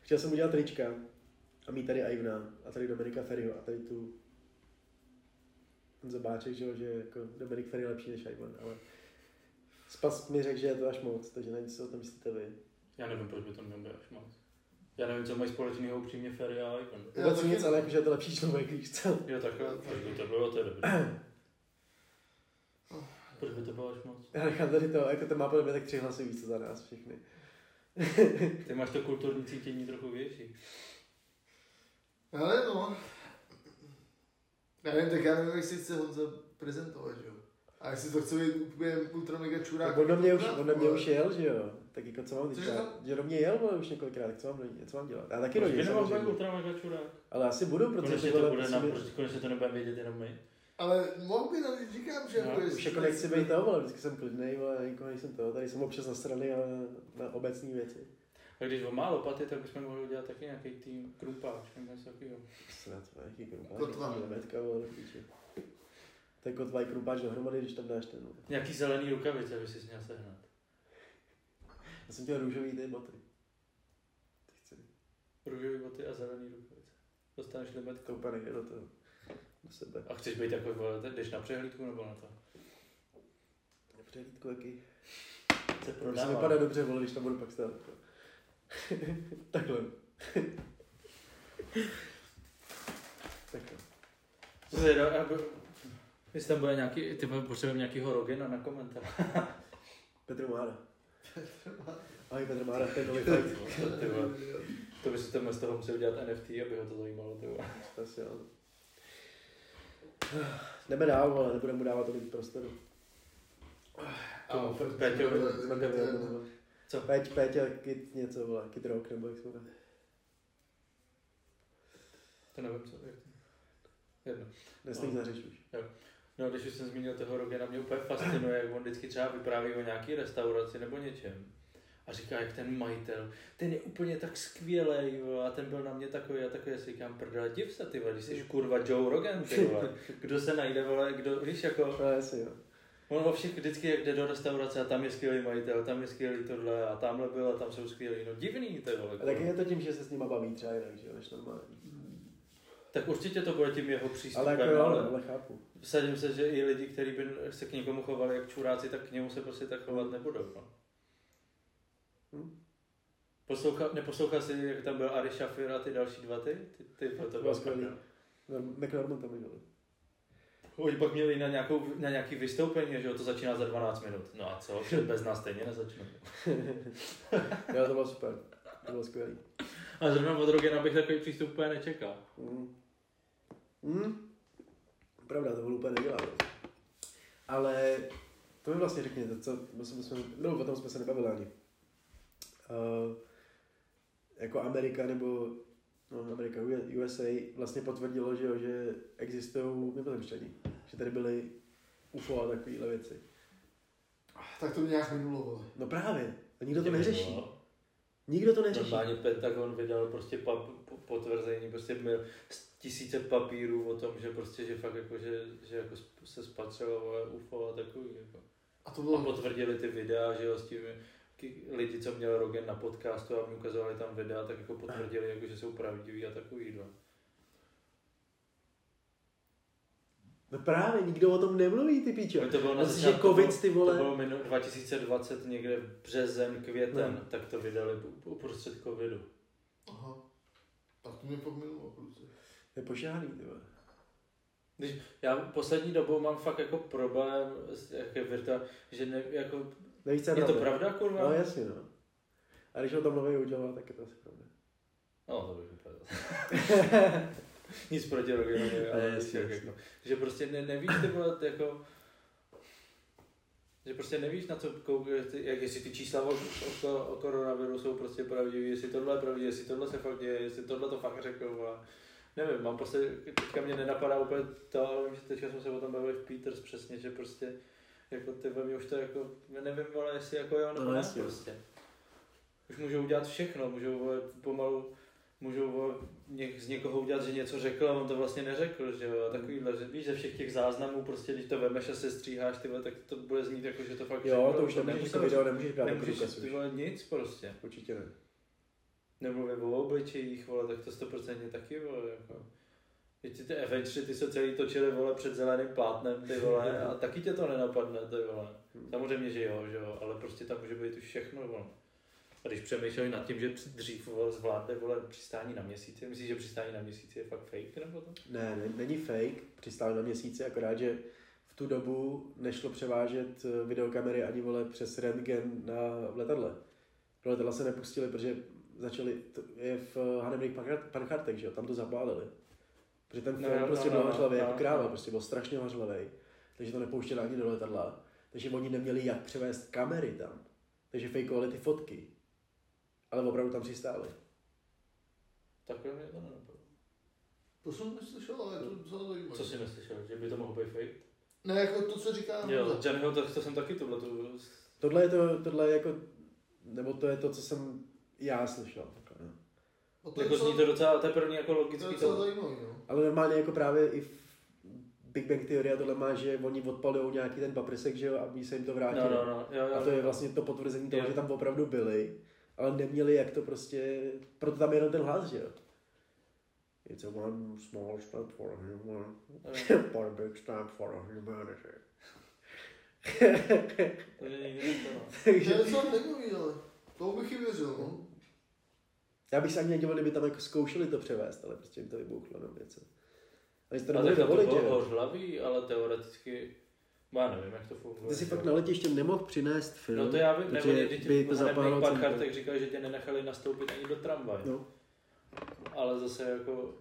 Chtěl jsem udělat trička a mít tady Ivna a tady Dominika Ferryho a tady tu Honza Báček, že, jo, že jako Dominik Ferry je lepší než Ivan, ale Spas mi řekl, že je to až moc, takže nevím, co o tom myslíte vy. Já nevím, proč by to mělo být až moc. Já nevím, co mají společného upřímně Ferry a. Já Vůbec nic, ale jakože je to lepší člověk, víš co? Jo, takhle, proč by to bylo, to je dobré. Proč by to bylo až moc? Já nechám tady to, jako to má podle mě tak tři hlasy víc za nás všechny. Ty máš to kulturní cítění trochu větší. Ale no. Já nevím, tak já nevím, jak si chce Honza prezentovat, že jo. A jestli to chce být úplně ultra mega čurák. Tak on do mě už, on do mě už jel, že jo? Tak jako co mám teďka? to? Že do mě jel, vole, už několikrát, tak co mám, co mám dělat? Já taky do Proč samozřejmě. ultra mega čurák? Ale asi budu, protože Konečně to bude proč konečně to nebudeme vědět jenom my. Ale mohl by, no, říkám, že No, jako Už jako nechci být to, ale vždycky jsem klidnej, ale nikoho nejsem to. Tady jsem občas na strany, ale na obecní věci. A když on má lopaty, tak bychom mohli udělat taky nějaký tým krumpáč, nebo něco takového. Snad, jaký krumpáč, Kotva. jaký lemetka, vole. To je kotva i krumpáč dohromady, když tam dáš ten. no. Nějaký zelený rukavice by si měl sehnat. Já jsem chtěl růžový ty boty. Ty chci. Růžový boty a zelený rukavice. Dostaneš limetku. To úplně nejde do toho. Do sebe. A chceš být teď jdeš na přehlídku nebo na to? Přehlídku jaký. Se To prodává. se vypadá dobře, vole, když tam budu pak stát. Takhle. Takhle. Zde, no, já bu- Jestli tam bude nějaký, ty vole, potřebujeme nějakýho Rogena na komentář. Petr Mára. Ahoj Petr Mára, to je nový fight. Ty vole. To by si tam z toho musel udělat NFT, aby ho to zajímalo. Ty vole. Asi jo. Jdeme dál, ale nebudeme mu dávat tolik prostoru. A, Peťo, Co? Peť, Peťa, Kit něco, vole, Kit Rock, nebo jak se jmenuje. To nevím, co jak to. Jedno. Za řeč už. No, když už jsem zmínil toho Rogena, mě úplně fascinuje, jak on vždycky třeba vypráví o nějaký restauraci nebo něčem. A říká, jak ten majitel, ten je úplně tak skvělý, a ten byl na mě takový, a takový, já si říkám, prdele, div se, ty vole, když jsi kurva Joe Rogan, ty vole. Kdo se najde, vole, kdo, víš, jako, No, jo. on o všech vždycky, jak jde do restaurace a tam je skvělý majitel, tam je skvělý tohle a tamhle byl a tam jsou skvělý, no divný, ty vole. A taky je to tím, že se s nima baví třeba jinak, že jo, než normálně. Tak určitě to bude tím jeho přístupem, Ale jako jo, ale, ale chápu. vsadím se, že i lidi, kteří by se k někomu chovali jak čuráci, tak k němu se prostě tak chovat nebudou. No. Hm. Posloucha, neposlouchal jsi, jak tam byl Ari Shafir a ty další dva ty? Ty, ty to, to bylo bylo skvělý. McNorman tam viděl. Oni pak měli na, nějakou, na nějaký vystoupení, že jo, to začíná za 12 minut. No a co, před bez nás stejně nezačne. Jo, to bylo super. To bylo skvělý. A zrovna od Rogena bych takový přístup úplně nečekal. Mm. Mm. Pravda, to úplně nedělá. no. Ale to mi vlastně řekněte, co, my jsme, no, o tom jsme se nebavili ani. Uh, jako Amerika nebo no, Amerika, USA vlastně potvrdilo, že, jo, že existují mimozemštění. Že tady byly UFO a takovéhle věci. Tak to mě nějak minulo, vole. No právě, a nikdo to neřeší. Nikdo to neřeší. Normálně Pentagon vydal prostě pap, po- potvrzení, prostě měl tisíce papírů o tom, že prostě, že fakt jako, že, že jako se spatřilo UFO a takový. Jako. A to A bylo... potvrdili ty videa, že jo, s tím lidi, co měl Rogen na podcastu a mi ukazovali tam videa, tak jako potvrdili, jako, že jsou pravdiví a takový. No. No právě, nikdo o tom nemluví, ty píčo. To bylo na Myslíš, že začátku, covid, ty vole... To bylo minu, 2020, někde v březen, květen, No. tak to vydali uprostřed covidu. Aha. Tak to mě pak minulo, kluci. Je pošáhlý, ty vole. Když já poslední dobou mám fakt jako problém, s- jak je že ne, jako, Nevíš, co je je to pravda? pravda, kurva? No jasně, no. A když o tom mluví udělal, tak je to asi pravda. No, to bych vypadal. Nic proti Rogenovi, ale jasně, jak jasně. jako, že prostě ne, nevíš, ty vole, jako, že prostě nevíš, na co koukeš, ty, jak jestli ty čísla o, o, o koronaviru jsou prostě pravdivé, jestli tohle je pravdivé, jestli tohle se fakt děje, jestli tohle to fakt řekl, vole. Nevím, mám prostě, teďka mě nenapadá úplně to, ale vím, že teďka jsme se o tom bavili v Peters přesně, že prostě, jako ty ve mě už to jako, já nevím, vole, jestli jako jo nebo No, ne, jasně. prostě. Už můžou udělat všechno, můžou pomalu, můžou něk, z někoho udělat, že něco řekl a on to vlastně neřekl, že jo, a takovýhle, že víš, ze všech těch záznamů, prostě když to vemeš a se stříháš, ty vole, tak to bude znít jako, že to fakt Jo, řekl, to už nemůžeš, to video nemůžeš brát jako Nemůžeš ty vole nic prostě. Určitě ne. Nemluvím o obličejích, vole, tak to stoprocentně taky, vole, jako. Teď ty, ty Avengers, ty se celý točili, vole, před zeleným plátnem, ty vole, a taky tě to nenapadne, ty vole. Samozřejmě, že jo, že jo, ale prostě tam může být už všechno, vole. A když přemýšleli nad tím, že dřív vole, zvládli vole, přistání na měsíci, myslíš, že přistání na měsíci je fakt fake, nebo to? Ne, ne, není fake, přistál na měsíci, akorát, že v tu dobu nešlo převážet eh, videokamery ani vole přes rentgen na v letadle. Pro letadla se nepustili, protože začali, to je v eh, Hanemrich Panchartek, že jo, tam to zapálili. Protože ten No, film no, prostě no, byl no, hořlavý no, jako no. kráva, prostě byl strašně hořlavý. Takže to nepouštěli ani do letadla. Takže oni neměli jak převést kamery tam. Takže fejkovali ty fotky. Ale opravdu tam přistáli. Takhle mě to nenapadlo. To jsem neslyšel, ale to docela zajímavé. Co jsi neslyšel, že by to mohlo být fake? Ne, jako to, co říká Jo. Johnnyho, to, to jsem taky tohle, to, Tohle je to, tohle je jako, nebo to je to, co jsem já slyšel. A to je jako docela- zní to docela, to je první jako to je logický docela to. zajímavý, no. Ale normálně jako právě i v Big Bang Theory a tohle má, že oni odpalují nějaký ten paprsek, že jo, aby se jim to vrátilo. No, no, no, jo, jo, A to je jo. vlastně to potvrzení toho, Jo. že tam opravdu byli, ale neměli jak to prostě, proto tam je jenom ten hlas, že jo. It's a one small step for a human, for a big step for a humanity. To nikdy nebylo. To je Takže docela zajímavý, ale to bych jim věřil, no. Já bych se ani nedíval, kdyby tam jako zkoušeli to převést, ale prostě jim to vybuchlo na věce. Ale to nemohli to bylo jo. hořlavý, ale teoreticky, já nevím, jak to funguje. Ty si fakt jo. na letiště nemohl přinést film, No to já vím, protože nebo by to zapálilo pár celý kartek říkal, že tě nenechali nastoupit ani do tramvaje. No. Ale zase jako,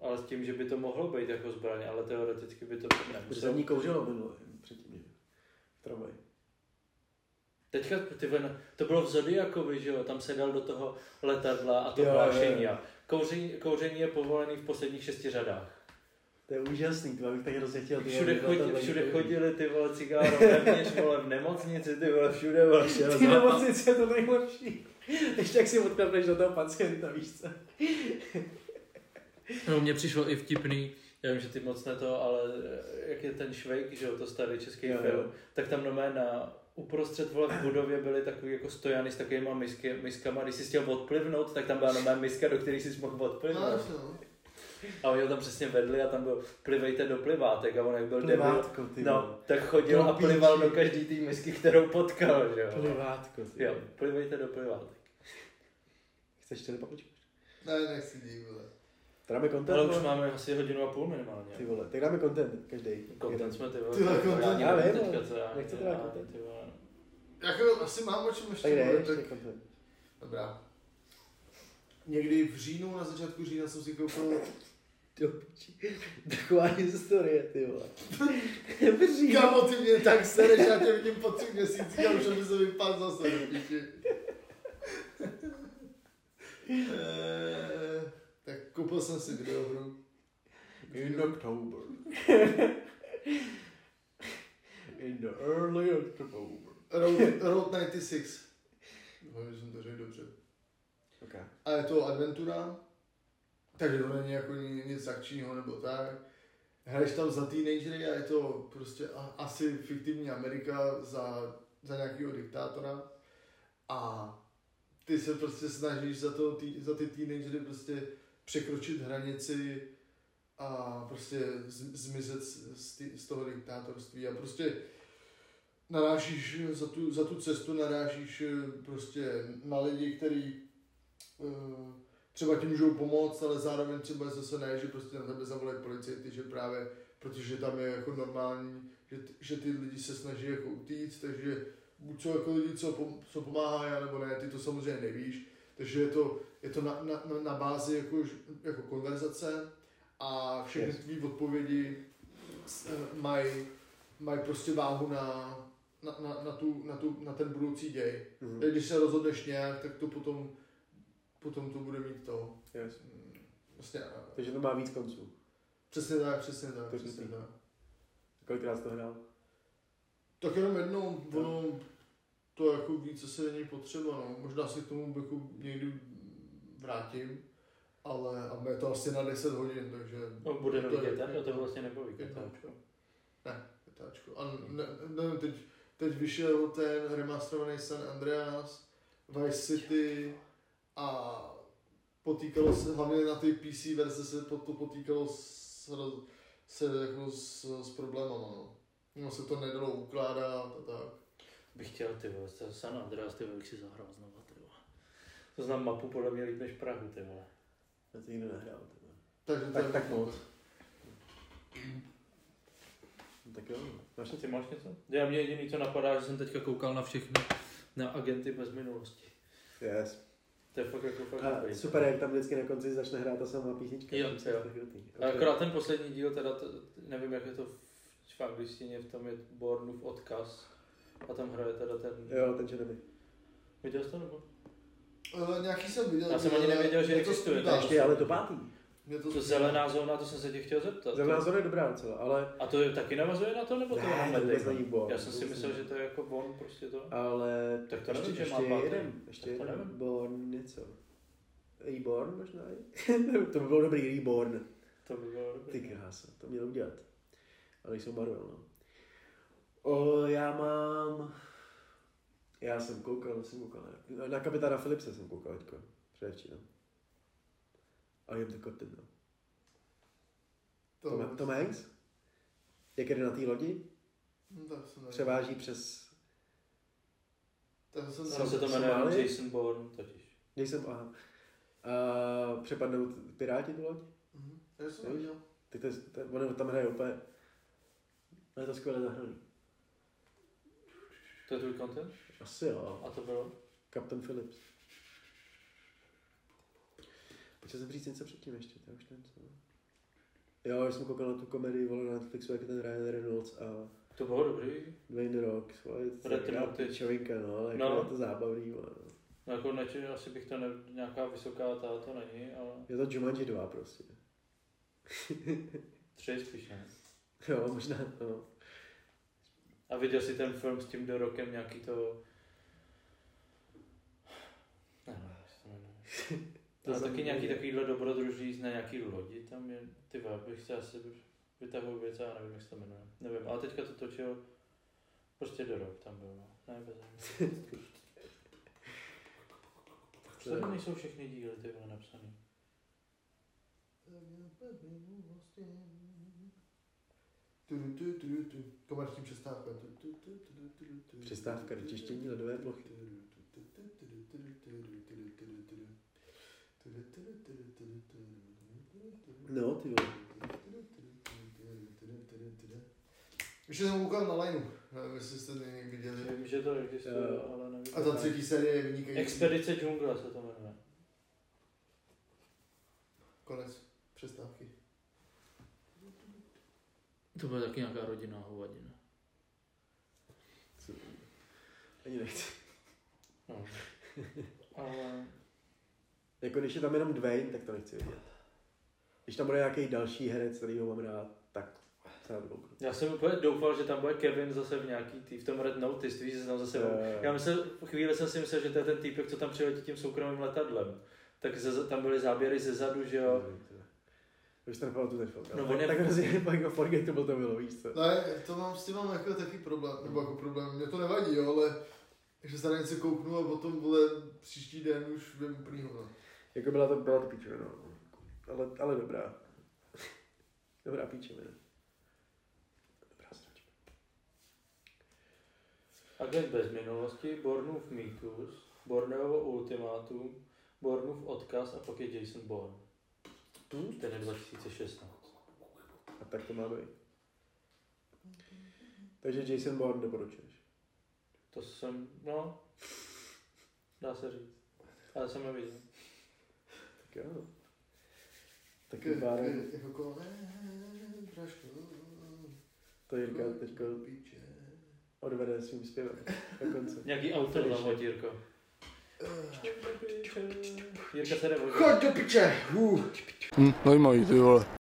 ale s tím, že by to mohlo být jako zbraň, ale teoreticky by to Protože nemuselo. tam ní kouřilo minule, předtím, že? v tramvaji. Teďka, ty vole, to bylo v Zodiakovi, že jo, tam se dal do toho letadla a to Jo, hlášení. jo, jo. Kouření, kouření je povolený v posledních šesti řadách. To je úžasný, to bych tak hrozně chtěl. Všude, vole, chodí, všude chodili ty vole cigáro vevnitř, vole v nemocnici, ty vole všude vole šel Ty nemocnice je to nejlepší. Ještě jak si odklepneš do toho pacienta, víš co? No, mně přišlo i vtipný, já vím, že ty moc ne to, ale jak je ten Švejk, že jo, to starý český Jo, film, jo. tak tam nomé na uprostřed vole v budově byly takový jako stojany s takovýma misky, miskama, když jsi chtěl odplivnout, tak tam byla nomé miska, do které jsi mohl No, odplivnout. jasně, no. A oni ho tam přesně vedli a tam byl plivejte do plivátek a on jak byl debil. Plivátko, ty vole. No, tak chodil a plival do každý té misky, kterou potkal, že jo. Plivátko, ty Jo, plivejte do plivátek. Chceš čili papričku? Ne, nechci vole. To dáme content, Ale už vole? máme asi hodinu a půl minimálně. Ty vole, tak dáme content, každý. Content jsme ty vole. Ty vole, content. Já nevím vím, teďka, co já. já- dát content? ty vole. Jako, asi mám o čem Tak ještě dej, mluvit, ještě tak. Dobrá. Někdy v říjnu, na začátku října jsem si koupil Do piči. Taková historie, ty vole. Kámo, ty mě tak sereš, já tě vidím po tři měsících a už aby se vypadl zase do píči. Eh, tak koupil jsem si videohru. In October. In the early October. Road, Road 96. Doufám, že jsem to řekl dobře. Okay. A je to adventura, takže to není jako ni- nic akčního nebo tak. Hraješ tam za teenagery a je to prostě asi fiktivní Amerika za, za nějakého diktátora. A ty se prostě snažíš za, to, tý, za ty teenagery prostě překročit hranici a prostě z, zmizet z, z, ty, z toho diktátorství a prostě narážíš za tu, za tu cestu, narážíš eh, prostě na lidi, který eh, třeba ti můžou pomoct, ale zároveň třeba zase ne, že prostě na tebe zavolají policajty, že právě, protože tam je jako normální, že, že ty lidi se snaží jako utíct, takže buď jsou jako lidi, co, pom, co pomáhají, nebo ne, ty to samozřejmě nevíš, takže je to, je to na, na, na, na bázi jako, jako konverzace a všechny Yes. tvý odpovědi eh, mají mají prostě váhu na, na, na, na, tu, na, tu, na ten budoucí děj. Mhm. Takže Když se rozhodneš nějak, tak to potom, potom to bude mít to. Yes. mm, Vlastně, eh, Takže to má víc konců. přesně tak, přesně tak, To přesně tak. Kolikrát jsi to hrál? Tak jenom jednou, ono, to jako víc asi není potřeba, no. Možná se k tomu jako někdy vrátím, ale a je to asi na 10 hodin, takže... No, bude nový to je- GTA, to vlastně nebaví Ketáčko. GTA. Ne, ketáčko. A ne, nevím, teď, teď vyšel ten remasterovaný San Andreas, Vice City a potýkalo se, hlavně na té PC verze se to, to potýkalo s, se jako s, s problémama, no. No se to nedalo ukládat a tak. Bych chtěl, ty vole, San Andreas, ty vole, bych si zahrál znova, ty vole. To znám mapu podle mě líp než Prahu, ty vole. Já to nikdy nehrál. ty vole. Takže to Tak, je tak moc. Tak jo, máš Ty máš něco? Já mě jediný, co napadá, že jsem teďka koukal na všechny, na agenty bez minulosti. Yes. To je fakt jako fakt A dobrý. super, jak tam vždycky na konci začne hrát ta samá písnička. Jo, jo. tak krutý. A akorát ten poslední díl, teda to, nevím, jak je to v, v angličtině, v tom je Bornův odkaz. A tam hraje teda ten... Jo, ten Jeremy. Viděl jsi to nebo? Uh, nějaký jsem viděl. Já jsem ani nevěděl, že to existuje. Ještě ale to pátý. Mě to To zelená zóna, to jsem se tě chtěl zeptat. Zelená zóna je dobrá docela, ale... A to je, taky navazuje na to, nebo to je Ne, to vůbec Matt Damon? není Bourne. Já jsem si myslel, že to je jako Bond, prostě to. Ale Tak to ještě, nevím, že ještě má pátý. jeden, ještě to jeden. nevím. Born něco. Reborn možná? to by bylo dobrý, Reborn. To by bylo Ty dobré. krása, to měl udělat. Ale jsou Marvel, no. O, já mám... Já jsem koukal, jsem koukal. Na kapitána Philipse jsem koukal teďko, předevčírem. A jem to kotem, no. To, Tom, Tom Hanks? Jak jde na té lodi, Hm, tak jsem převáží přes... Tak jsem Ono se to jmenuje? Jason Bourne totiž. Nejsem, aha. A přepadnou piráti tu loď? Mhm. Já jsem viděl. Tak to, je- to, ono tam hraje úplně... No je to skvěle zahraný. To je tvůj content? Asi jo. A to bylo? Captain Phillips. Počkej jsem říct něco předtím ještě, to už nevím co. Jo, já jsem koukal na tu komedii, vole, na Netflixu, jak je ten Ryan Reynolds a To bylo dobrý. Dwayne The Rock, vole, pičovinka, no, ale No. jako je to zábavný, vole, no. No jako neči, asi bych to ne, nějaká vysoká ta to není, ale Je to Jumanji 2 prostě. tři spíš ne. Jo, možná, no. A viděl jsi ten film s tím The Rockem nějaký to... Ne, ne, to jmenuje. To Ale taky nějaký takovýhle dobrodruží na nějaký lodi, tam je, ty bych se asi vytahoval věc, já nevím, jak se to jmenuje. Nevím, ale teďka to točil prostě The Rock tam byl, no. Ne, bez Co tady nejsou všechny díly, ty vole, napsaný? Komerční přestávka. Přestávka do čištění ledové plochy. No, ty vole. Ještě jsem koukal na lineu, nevím, jestli jste někdy viděli. Vím, že to existuje, Jo. ale nevím. A ta třetí série je vynikající. Expedice džungle se to jmenuje. Konec přestávky. To bude taky nějaká rodinná hovadina. Co? Ani nechci. No. Ale Jako když je tam jenom Dwayne, tak to nechci vidět. Když tam bude nějaký další herec, který ho mám rád, tak se na to kouknu. já jsem úplně doufal, že tam bude Kevin zase v nějaký tý, v tom Red Notice, víš, že tam zase... Jo. Já myslel, v chvíli jsem si myslel, že to je ten týpek, co tam přiletí tím soukromým letadlem. Tak ze, tam byly záběry ze zadu, že jo. Už to nepamatuju ten film. No, No, je- tak hrozně jako forgettable to bylo, víš co? Ne, to mám, s tím mám jako taky problém, nebo jako problém, mě to nevadí, jo, ale že se na něco kouknu a potom, vole, příští den už vím úplný hovno. Jako byla to, byla to píčovina, no. Ale, ale dobrá. Dobrá píčovina. Dobrá sračka. Agent bez minulosti, Bornův mýtus, Borneovo ultimátum, Bornův odkaz a pak je Jason Bourne. Ten je 2016. A tak to má být. Takže Jason Bourne doporučuješ. To jsem, no, dá se říct. Ale jsem neviděl. Tak jo. Tak K- pádem k- Jako Braško, to Jirka teď odvede svým zpěvem do konce. Nějaký autor tam hoď, Jirko. Jirka se jde vodit. Choď do piče! Uh. Hm, zajímavý, ty vole.